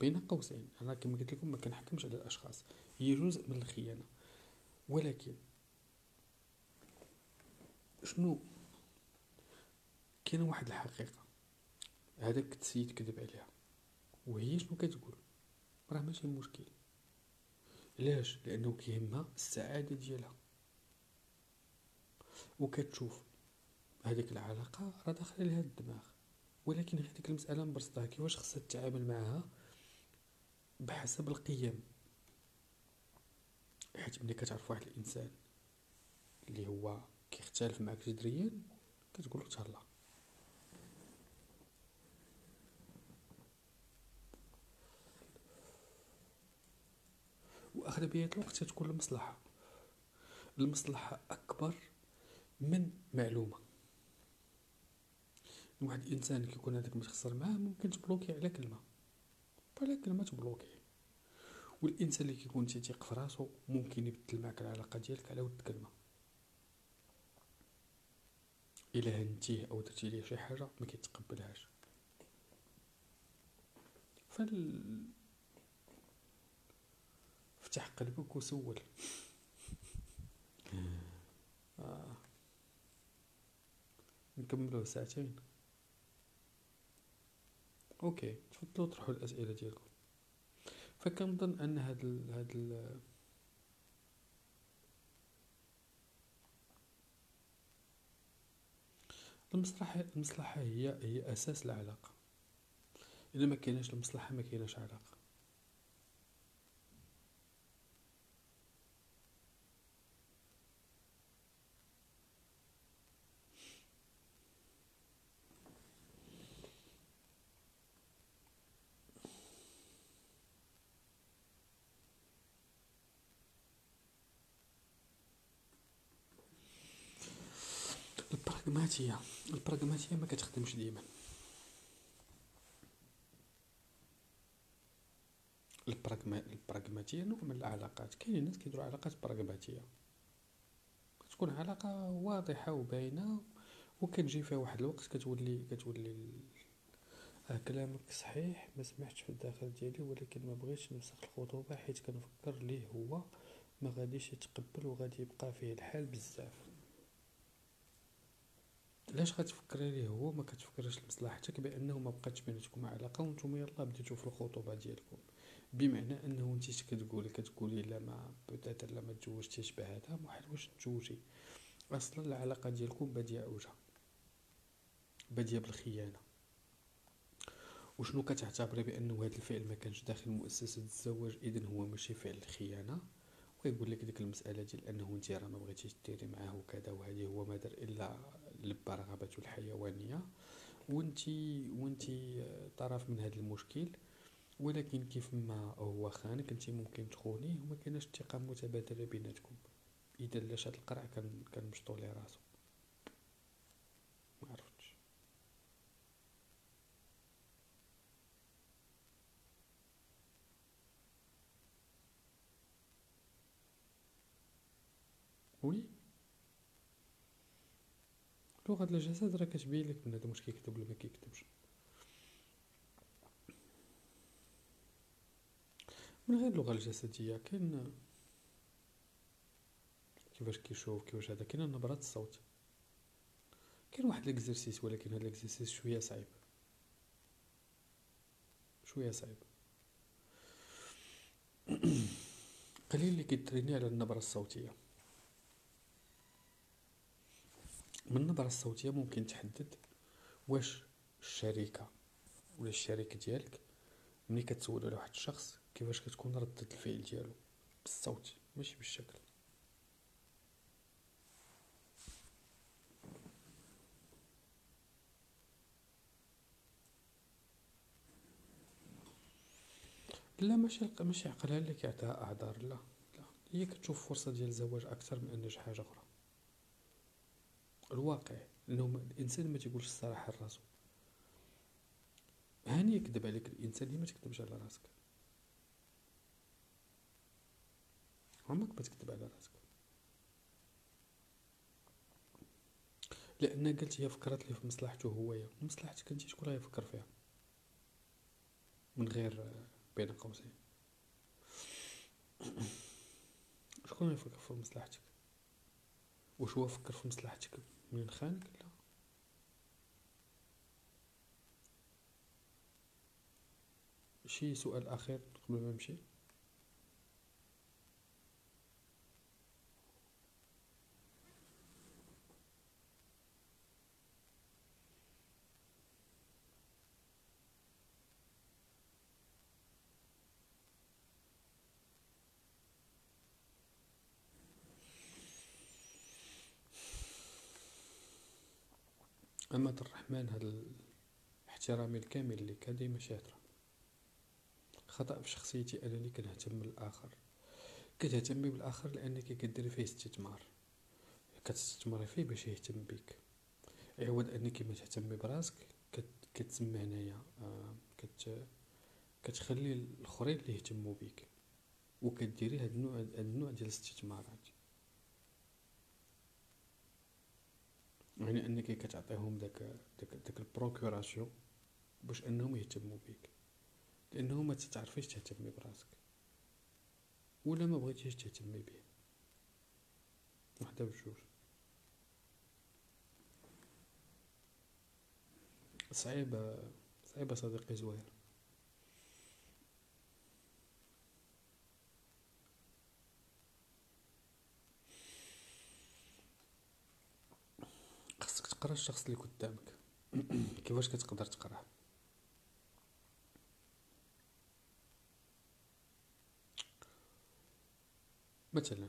بين قوسين. أنا كما قلت لكم ما كنحكمش على الأشخاص. هي جزء من الخيانة. ولكن شنو؟ كاينة واحد الحقيقة. هذاك السيد كذب عليها. وهي شنو كتقول؟ راه ماشي مشكل. علاش؟ لأنه كيهمها السعادة ديالها. وكتشوف هذيك العلاقة راه داخلة لها الدماغ. ولكن هذيك المسألة مبسطه كيفاش خصها تتعامل معها بحسب القيم. حيت ملي كتعرف واحد الإنسان اللي هو كيختلف معك جذريا كتقول له تهلا. واغلبيه الوقت تكون المصلحة. المصلحة أكبر من معلومة. واحد الإنسان كيكون هذاك متخسر معاه ممكن تبلوكي على كلمة. على كلمة تبلوكي. والإنسان اللي كيكون تيثيق في راسو ممكن يبدل معك العلاقة ديالك على ود كلمة. إلا هنتيه أو درتي ليه شي حاجة ما كيتقبلهاش. فال فتح قلبك وسول. آه. نكملوه ساعتين. أوكي تفضلوا طرحوا الأسئلة ديالكم. فكنظن أن هاد ال هاد ال المصلحة المصلحة هي هي أساس العلاقة. إذا ما كايناش المصلحة ما كايناش علاقة. البراغماتية. البراغماتية ما كتخدمش ديما. البراغماتية نوع من العلاقات. كاينين ناس كيديروا علاقات براغماتية. كتكون علاقة واضحة وباينة وكتجي فيها واحد الوقت كتولي كتولي آه كلامك صحيح ما سمعتش في الداخل ديالي ولكن ما بغيتش نفسخ الخطوبة حيت كنفكر ليه هو ما غاديش يتقبل وغادي يبقى فيه الحال بزاف. علاش غتفكري ليه هو ما كتفكريش لمصلحتك بانه ما بقاتش بيناتكم علاقه وأنتم يلاه بديتو في الخطوبة ديالكم. بمعنى أنه أنت كتقولي كتقولي لا ما peut-être لا ما تزوجتيش بهذا محال واش تزوجي؟ أصلا العلاقة ديالكم بادية أوجه. بادية بالخيانة. وشنو كتعتبري بأنه هذا الفعل ما كانش داخل مؤسسة الزواج؟ اذا هو ماشي فعل الخيانه ويقول لك ديك المسألة ديال أنه أنت راه ما بغيتيش ديري معاه وكذا وهذه هو ما دار إلا لبى رغبته الحيوانية. وانت وانت طرف من هذا المشكل. ولكن كيف ما هو خانك انت ممكن تخونيه. وما كايناش الثقة متبادله بيناتكم. إذا لاش هاد القرع كان كان مشطو ليه راسو ما عرفتش oui لغة الجسد راه كتبين لك بنادم واش كيكذب ولا ما كيكذبش من غير اللغة الجسدية كاين كيفاش كيشوف كيفاش هذا كاين نبرات الصوت كاين واحد les exercices ولكن هاد les exercices شوية صعيب شوية صعيب قليل اللي كيتريني على النبرة الصوتية من النبرة الصوتية ممكن تحدد واش الشريكة ولا الشريك ديالك ملي كتسول على واحد الشخص كيفاش كتكون ردة الفعل ديالو بالصوت ماشي بالشكل. لا ماشي ماشي عقلها لك يعطيها أعذار لا لا. هي كتشوف فرصة ديال الزواج أكثر من أن شي حاجة أخرى. الواقع إنه الإنسان ما تيقولش الصراحة لراسو. هاني يكذب عليك الإنسان اللي ما تكذبش على راسك. عمرك ما تكذب على راسك. لأن قلت هي فكرت لي في مصلحته هويا مصلحتك أنت شكون راه يفكر فيها؟ من غير بين قوسين. شكون يفكر في مصلحتك؟ واش هو فكر في مصلحتك؟ من خانك لا. شي سؤال اخير قبل ما نمشي؟ أمة الرحمن هاد الاحترامي الكامل ليك هادي ماشي هدرة خطأ في شخصيتي أنني كنهتم بالآخر. كتهتمي بالآخر لأنك كديري فيه استثمار. كتستثمري فيه باش يهتم بك. عوض أنك ما تهتمي براسك كتسمى هنايا آه كت كتخلي الآخرين اللي يهتموا بيك وكديري هاد النوع هاد النوع ديال الاستثمارات. يعني إنك كتعطيهم داك داك داك ال procuration باش إنهم يهتموا بيك لأنه ما تتعرفيش تهتمي براسك ولا ما بغيتيش تهتمي به وحدة بجوج. صعيبة صعيبة صديقي زوير. تقرا الشخص اللي قدامك. كيفاش كتقدر تقراه؟ مثلا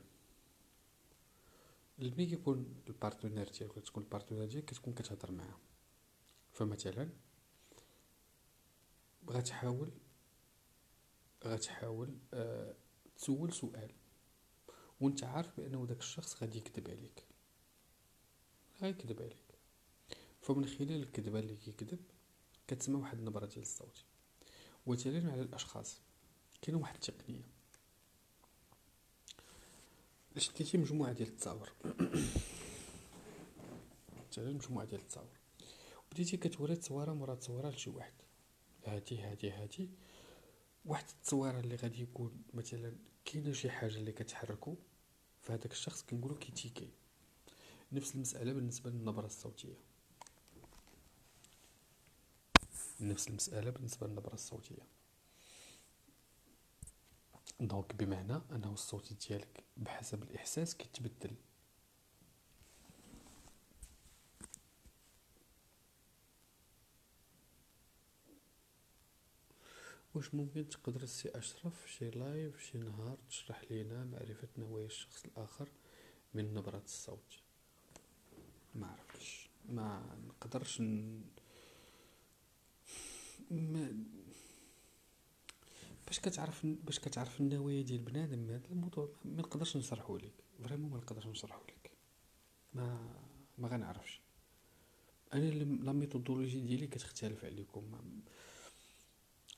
اللي كيكون ال partenaire ديالك ولا تكون ال partenaire ديالك كتكون كتهضر معاه. فمثلا غتحاول غتحاول أه تسول سؤال وانت عارف بأنه داك الشخص غادي يكذب عليك. غيكذب عليك. فمن خلال الكذبة اللي كيكذب كتسمع واحد النبرة ديال الصوت. وتالي على الأشخاص. كاينة واحد التقنية. شديتي مجموعة ديال التصاور؟ مثلا مجموعة ديال التصاور. بديتي كتوري تصويرة مورا تصويرة لشي واحد. هادي هادي هادي واحد التصويرة اللي غادي يكون مثلا كاينة شي حاجة اللي كتحركو فهداك الشخص كنقولو كيتيكي. نفس المسألة بالنسبة للنبرة الصوتية. نفس المسألة بالنسبة للنبرة الصوتية. دونك بمعنى أنه الصوت ديالك بحسب الإحساس كيتبدل. واش ممكن تقدر السي أشرف شي live شي نهار تشرح لينا معرفة نوايا الشخص الآخر من نبرة الصوت؟ ما عرفتش. ما نقدرش ن... ما باش كتعرف باش كتعرف النوايا ديال بنادم هذا الموضوع ما نقدرش نشرحه لك. vraiment ما نقدرش نشرحه لك. ما ما غنعرفش. أنا la méthodologie ديالي كتختلف عليكم.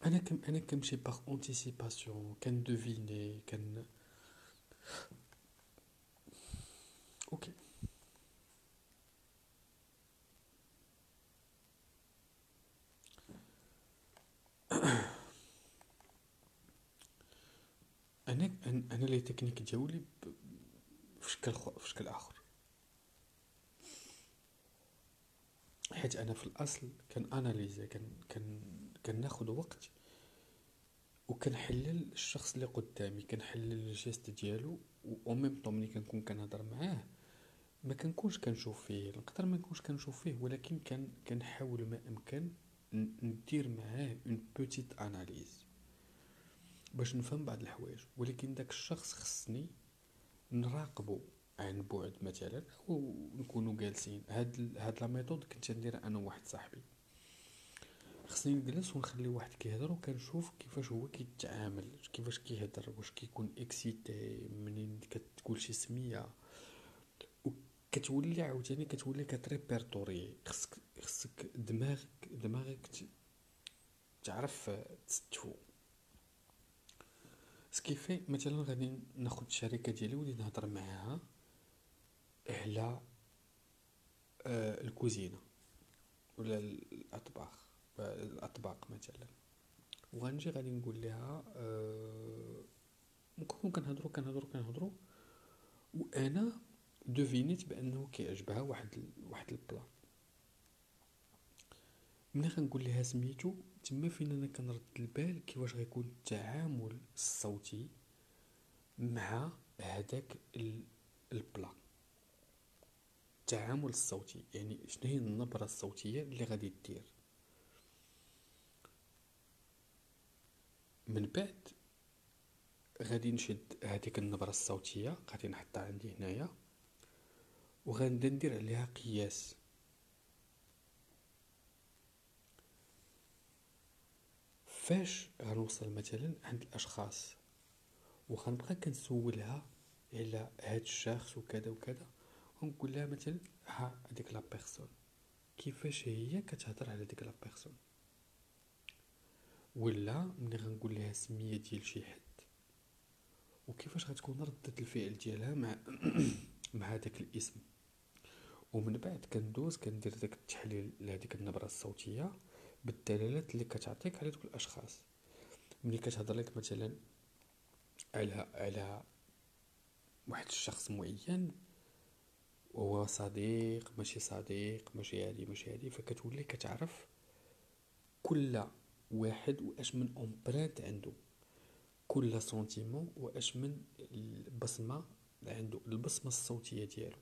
أنا كم أنا كنمشي par anticipation كن deviner كن OK. أنا les techniques ديالي في شكل في شكل آخر. حيت أنا في الأصل كن analyser كان كان كناخد وقت وكنحلل الشخص اللي قدامي كنحلل ال gestes ديالو و ميم طون ملي كنكون كنهضر معاه ما كنكونش كنشوف فيه نقدر ما نكونش كنشوف فيه ولكن كان كنحاول ما أمكن ندير معاه une petite analyse باش نفهم بعض الحوايج ولكن داك الشخص خصني نراقبو عن بعد مثلا أو نكونوا جالسين. هاد هاد la méthode كنت ندير أنا وواحد صاحبي. خصني نجلس ونخلي واحد كيهضر وكنشوف كيفاش هو كيتعامل كيفاش كيهضر واش كيكون excité منين كتقول شي سمية. وكتولي عاوتاني كتولي كت répertorier خصك خصك دماغك دماغك تعرف تستفو. سكيفي مثلا غادي ناخد الشركة ديالي ودي نهضر معاها على آه الكوزينة ولا الاطباق الأطباق مثلا. وغنجي غادي نقول لها أه نكونو كنهضرو كنهضرو كنهضرو وأنا deviné ت بأنه كيعجبها واحد واحد ال plat ملي غنقول لها سميتو تما فين أنا كنرد البال كيفاش غيكون التعامل الصوتي مع هذاك البلا التعامل الصوتي يعني شنو هي النبرة الصوتية اللي غادي دير. من بعد غادي نشد هذيك النبرة الصوتية غادي نحطها عندي هنايا وغنبدا ندير عليها قياس. فاش غنوصل مثلا عند الأشخاص؟ وغنبقى كنسولها على هاد الشخص وكذا وكذا ونقول لها مثلا ها هذيك la personne. كيفاش هي كتهضر على ديك la personne؟ ولا ملي غنقول لها سمية ديال شي حد وكيفاش غتكون ردة الفعل ديالها مع مع داك الاسم؟ ومن بعد كندوز كندير داك التحليل لهاديك النبرة الصوتية بالدلالات اللي كتعطيك على دوك الأشخاص. ملي كتهضر لك مثلا على على واحد الشخص معين وهو صديق ماشي صديق ماشي هادي ماشي هادي فكتولي كتعرف كل واحد وأش من empreinte عنده. كل sentiment وأش من البصمة عنده البصمة الصوتية ديالو.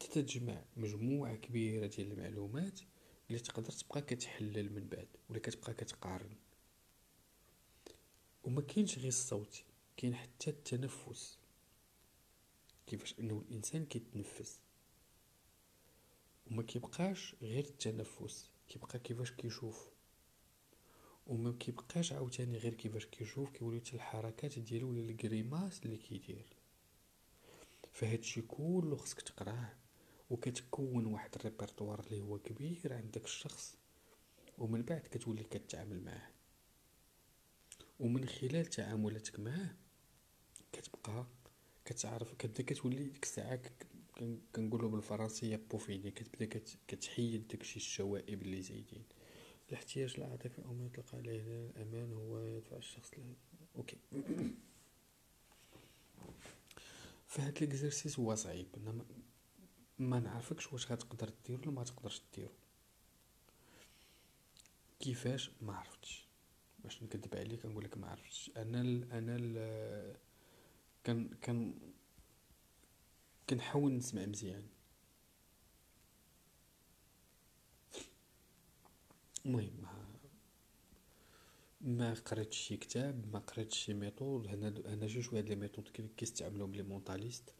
تتجمع مجموعة كبيرة ديال المعلومات اللي تقدر تبقى كتحلل من بعد ولا كتبقى كتقارن. وما كاينش غير الصوت كاين حتى التنفس. كيفاش؟ إنه الإنسان كيتنفس. وما كيبقاش غير التنفس كيبقى كيفاش كيشوف. وما كيبقاش عاوتاني غير كيفاش كيشوف كيولي حتى الحركات ديالو ولا الكريماس اللي كيدير. فهادشي كله خصك تقراه. وكتكون واحد الريبرتوار اللي هو كبير عند داك الشخص ومن بعد كتولي كتعامل معاه. ومن خلال تعاملاتك معاه كتبقى كتعرف كتبدا كتولي ديك الساعة كنقولوا بالفرنسية peaufiner كتبدا كتحيد داكشي الشوائب اللي زايدين. الاحتياج العاطفي أو ما يطلق عليه الأمان هو يدفع الشخص ل... OK. فهاد l'exercice هو صعيب ما نعرفكش واش غتقدر ديرو ولا ما تقدرش ديرو كيفاش؟ ما عرفتش. باش نكذب عليك كنقول لك ما عرفتش. أنا ال أنا ال كان كان كنحاول نسمع مزيان. المهم ما قريتش شي كتاب ما قريتش شي méthode هنا هنا جوج هاد les méthodes كيستعملوهم les mentalistes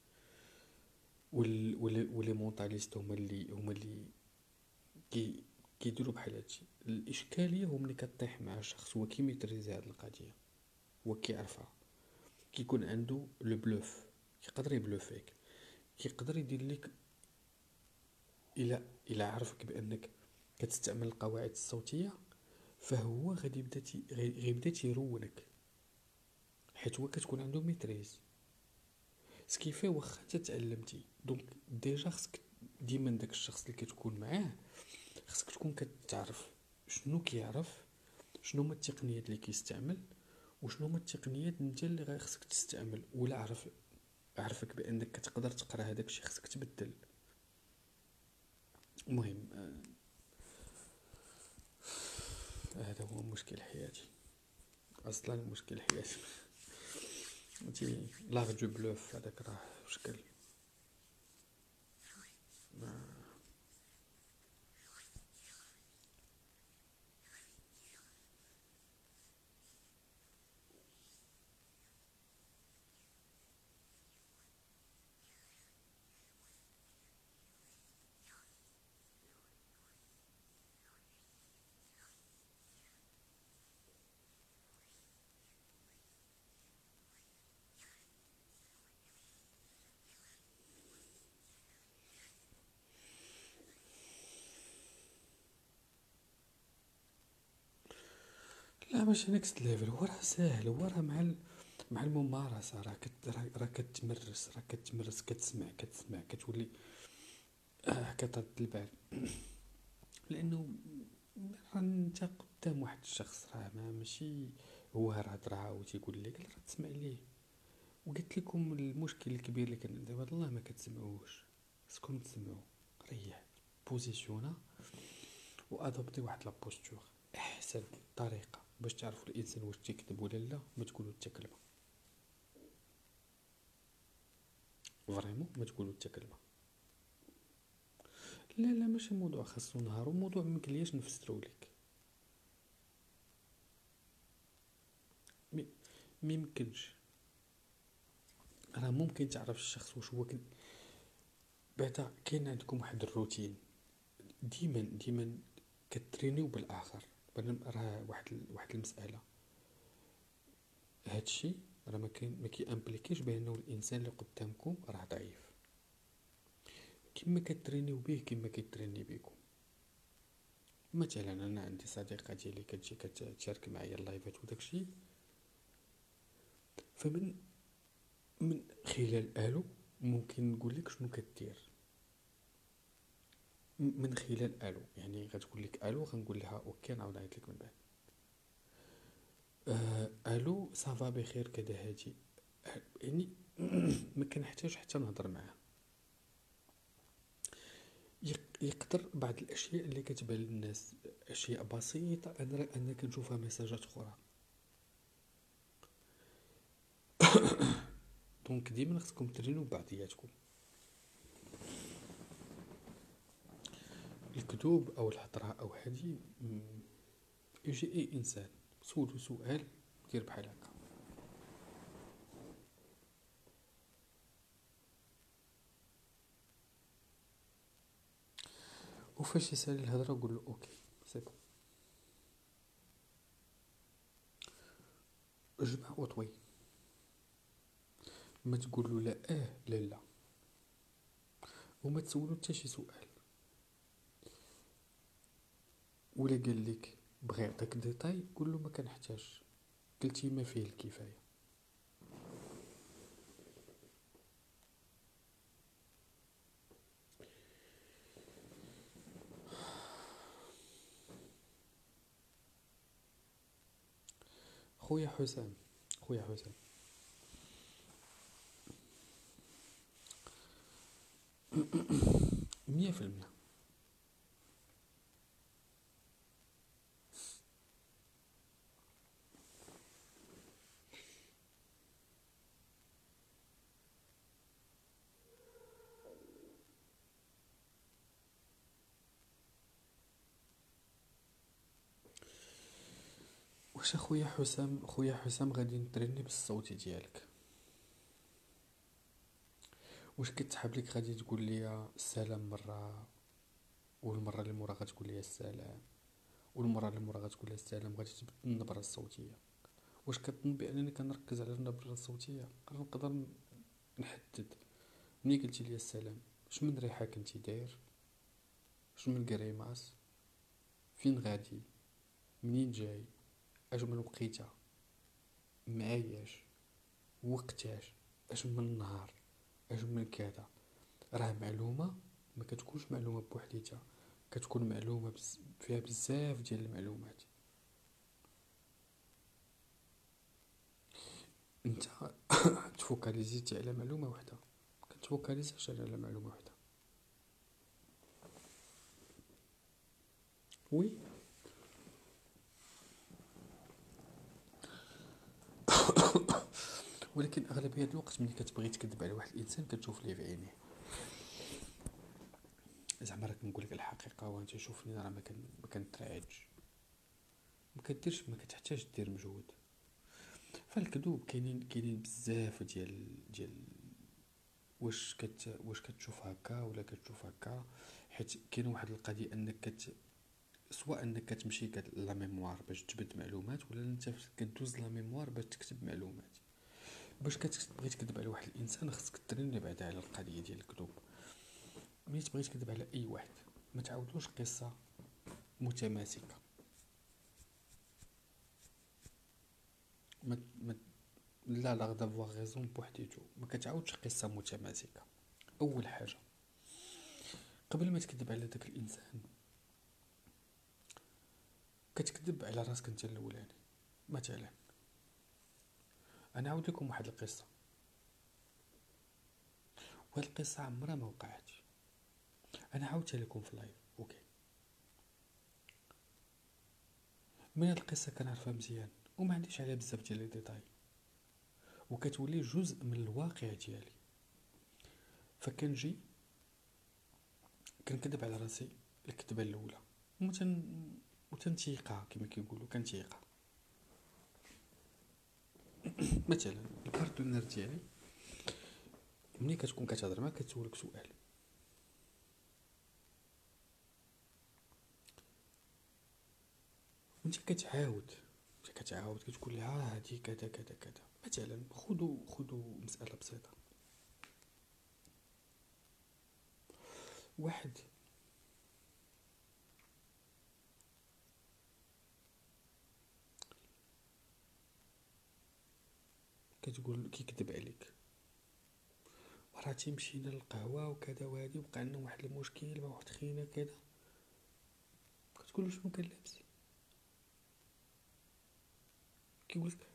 و les mentalistes هما اللي هما اللي كي كيديروا بحال هادشي. الإشكالية هو ملي كطيح مع شخص هو كي maîtriser هاد القضية هو كيعرفها. كيكون عنده le bluff يقدر يبلوفيك كيقدر يدير لك إلى إلى عرفك بأنك كتستعمل القواعد الصوتية فهو غادي يبدأ غيبدأ تيرونك حيت هو كتكون عنده maîtrise. ce qui fait واخا انت تعلمتي. donc déjà خصك ديما داك الشخص اللي كتكون معاه خصك تكون كتعرف شنو كيعرف شنو هما التقنيات اللي كيستعمل وشنو هما التقنيات انت اللي خصك تستعمل. ولا عرف عرفك بأنك كتقدر تقرأ هذاك الشيء خصك تبدل. المهم آه هذا هو مشكل حياتي. أصلا مشكل حياتي. انتي لاغ جو بلوف هذاك راه مشكل لا ماشي next level هو راه ساهل هو راه مع مع الممارسة. راه كت راه كتمرس راه كتمرس كتسمع كتسمع كتولي آه كترد البال. لأنه راه أنت قدام واحد الشخص راه ما ماشي هو راه هضره و تيقول لك راه تسمع ليه؟ وقلت لكم المشكل الكبير اللي كان عندي والله ما كتسمعوش. خصكم تسمعوا. ريح. positionner و adopter واحد la posture. أحسن طريقة. باش تعرفوا الإنسان واش تيكذب ولا لا ما تقولوا حتى كلمه vraiment ما تقولوا حتى كلمه لا لا ماشي موضوع خاصو نهار وموضوع مكلياش نفسرو لك mais ميمكنش راه ممكن تعرف الشخص واش هو كن بعدا كاين عندكم واحد الروتين. ديما ديما كترينيو بالآخر. راه واحد واحد المسألة. هادشي راه ما كاين ما كيامبليكيش بأنه الإنسان اللي قدامكم راه ضعيف. كما كترينيو به كما كيتريني بكم مثلا أنا عندي صديقة ديالي كتجي كتشارك معايا اللايفات وداكشي. فمن من خلال آلو ممكن نقول لك شنو كدير. من خلال آلو. يعني غتقول لك آلو غنقول لها أوكي نعاود نعيط لك من بعد. آه آلو صافا بخير كذا هادي. يعني ما كنحتاج حتى نهضر معاه يقدر بعض الأشياء اللي كتبان للناس. أشياء بسيطة أنا أنا كنشوفها ميساجات أخرى. donc ديما خصكم ترينو بعضياتكم. الكذوب أو الهضره أو هادي يجي أي إنسان سولو سؤال دير بحال هكا. وفاش يسالي الهضرة قول له OK c'est bon. جمع وطوي ما تقول له لا آه لا لا. وما تسولو حتى شي سؤال. ولا قال لك بغى يعطيك ديتاي قول له ما كنحتاج قلتي ما فيه الكفاية خويا حسام خويا حسام. مية في المية. واش أخويا حسام خويا حسام غادي نتريني بالصوت ديالك. واش كتحب لك غادي تقول لي السلام مرة؟ والمرة اللي مورا غتقول لي السلام. والمرة اللي مورا غتقول لي السلام غادي تبدل النبرة الصوتية. واش كتظن بأنني كنركز على النبرة الصوتية؟ نقدر نحدد. ملي قلتي لي السلام اش من ريحة كنتي داير؟ اش من كريماس؟ فين غادي؟ منين جاي؟ أجمل وقيته معاياش وقتاش. أجمل نهار أجمل كذا. راه معلومة ما كتكونش معلومة بوحديتها. كتكون معلومة بز... فيها بزاف ديال المعلومات. أنت تفوكاليزيتي على معلومة واحدة كتفوكاليزيش على معلومة واحدة وي. ولكن أغلبية الوقت ملي كتبغي تكذب على واحد الإنسان كتشوف ليه في عينيه. زعما راك نقول لك الحقيقة وانت شوفني راه ما كنترعدش ما كديرش ما كتحتاج دير مجهود. فالكذوب كاينين كاينين بزاف ديال ديال واش كت واش كتشوف هكا ولا كتشوف هكا حيت كاين واحد القضية أنك كت سواء انك كتمشي la mémoire باش تجبد معلومات ولا انت كدوز la mémoire باش تكتب معلومات. باش كتبغي تكذب على واحد الإنسان خصك تريني بعدا على القضية ديال الكذوب ملي تبغي تكذب على أي واحد ما تعاودوش قصة متماسكة. ما ما لا لا غدا فوا غيزون بوحديتو ما كتعاودش قصة متماسكة. أول حاجة قبل ما تكذب على داك الإنسان كتكذب على راسك انت الاولاني. مثلا أنا عاود لكم واحد القصة. وهاد القصة عمرها ما وقعت. أنا عاودتها لكم في اللايف أوكي. من هاد القصة كنعرفها مزيان وما عنديش عليها بزاف ديال les détails. وكتولي جزء من الواقع ديالي. فكنجي كنكذب على راسي الكذبه الأولى. ومتن وتنتيقها كما كيقولوا كنتيقها مثلا ال partner ديالي ملي كتكون كتهضر معاه كتسولك سؤال. وانت كتعاود كتعاود كتقول لها هادي كذا كذا كذا. مثلا خذوا خذوا مسألة بسيطة. واحد كتقول كيكذب عليك. وراتي مشينا للقهوه وكذا وهادي وقع لنا واحد المشكل مع واحد خينا كذا. كتقول شنو كان لابس؟ كيقول لك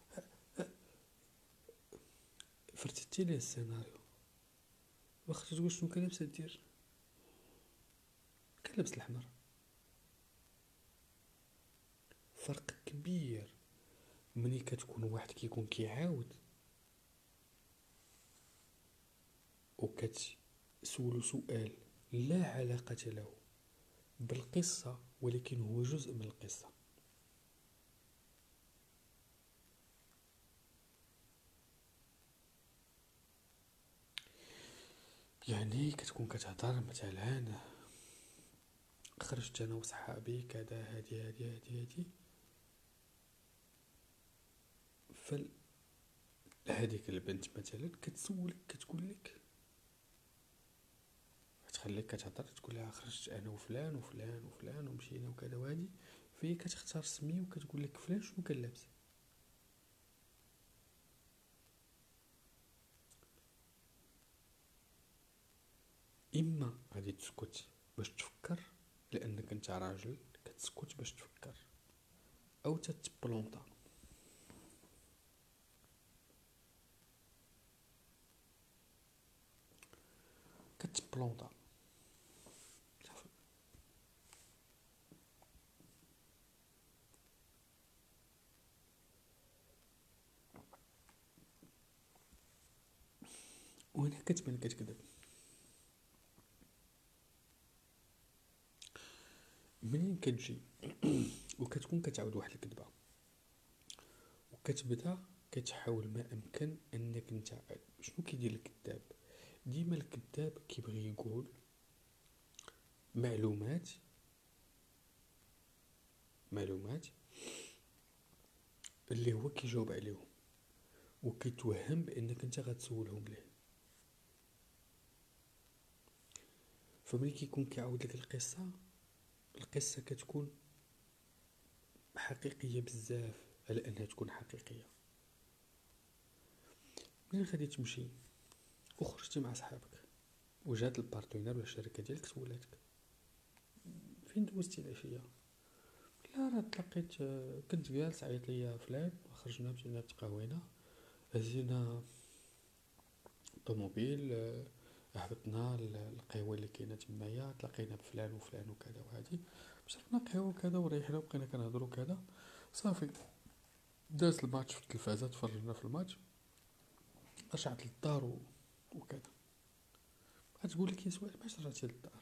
فرتتي ليه السيناريو. واخا تقول شنو كان لابس دير؟ كان لابس الأحمر. فرق كبير. ملي كتكون واحد كيكون كيعاود وكتسولو سؤال لا علاقة له بالقصة ولكن هو جزء من القصة. يعني كتكون كتهضر مثلا خرجت أنا وصحابي كذا هادي هادي هادي هادي. فل هذيك البنت مثلا كتسولك كتقول لك تخليك كتهضر تقول لها خرجت أنا وفلان وفلان وفلان ومشينا وكذا وهادي فهي كتختار سمي وكتقول لك فلان شنو كان لابس. إما غادي تسكت باش تفكر لأنك أنت راجل كتسكت باش تفكر أو تتبلونطا كتبلونطا وهنا كتبان كتكذب. منين كتجي؟ وكتكون كتعاود واحد الكذبة. وكتبدا كتحاول ما أمكن أنك أنت شنو كيدير الكذاب؟ ديما الكذاب كيبغي يقول معلومات معلومات اللي هو كيجاوب عليهم وكيتوهم بأنك أنت غتسولهم ليه. فملي كيكون كيعاود لك القصة. القصة كتكون حقيقية بزاف على أنها تكون حقيقية. منين غادي تمشي؟ وخرجتي مع صحابك. وجات ال partenaire ولا الشركة ديالك سولاتك. فين دوزتي العشية؟ لا راه تلقيت كنت جالس عيط ليا فلان. خرجنا مشينا تقهوينا هزينا طوموبيل هبطنا القهوة اللي كاينة تمايا تلاقينا بفلان وفلان وكذا وهادي. شربنا قهوه وكذا وريحنا وبقينا كنهضرو كذا. صافي. داز الماتش في التلفازة تفرجنا في الماتش. رجعت للدار وكذا. غتقول لك يا سؤال باش رجعتي للدار.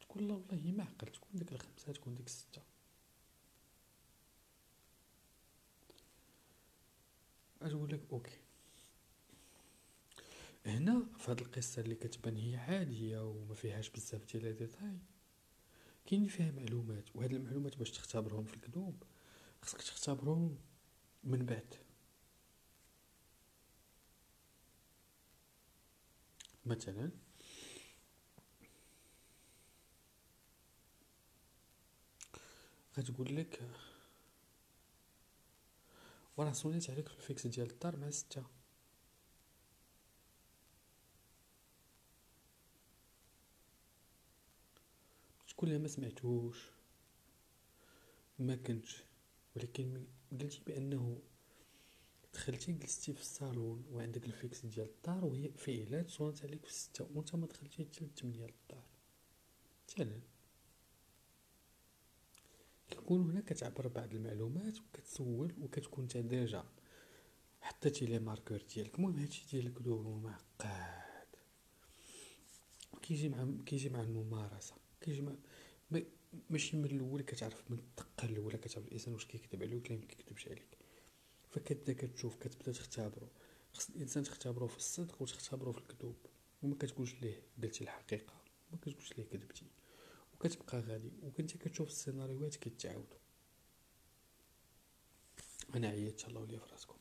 تقول لا والله ما عقل تكون ديك الخمسة تكون ديك الستة أقول لك OK. هنا في هاد القصة اللي كتبان هي عادية وما فيهاش بزاف ديال les détails. كاين فيها معلومات وهاد المعلومات باش تختبرهم في الكذوب خصك تختبرهم من بعد. مثلا غتقول لك وراه صونيت عليك في الفيكس ديال الدار مع ستة. تقول لها ما سمعتوش ما كنتش. ولكن قلتي بأنه دخلتي جلستي في الصالون وعندك ال fixe ديال الدار وهي فعلا صونات عليك في ستة وأنت ما دخلتي حتى لتمنية للدار مثلا. كتكون هنا كتعبر بعض المعلومات وكتسول وكتكون انت ديجا حطيتي لي marqueur ديالك. المهم هادشي ديال الكذوب هو معقد كيجي مع كيجي مع الممارسة. كيجي مع ماشي من الأول كتعرف من الدقة الأولى كتعرف الإنسان واش كيكذب عليك ولا ما كيكذبش عليك. فكتبدا كتشوف كتبدأ تختبرو خص الإنسان تختبرو في الصدق وتختبرو في الكذوب وما كتقولش ليه قلتي الحقيقة. ما كتقولش ليه كذبتي. وكتبقى غادي. وكنت كتشوف السيناريوهات كيتعاودوا. أنا عييت الله وليا فراسكم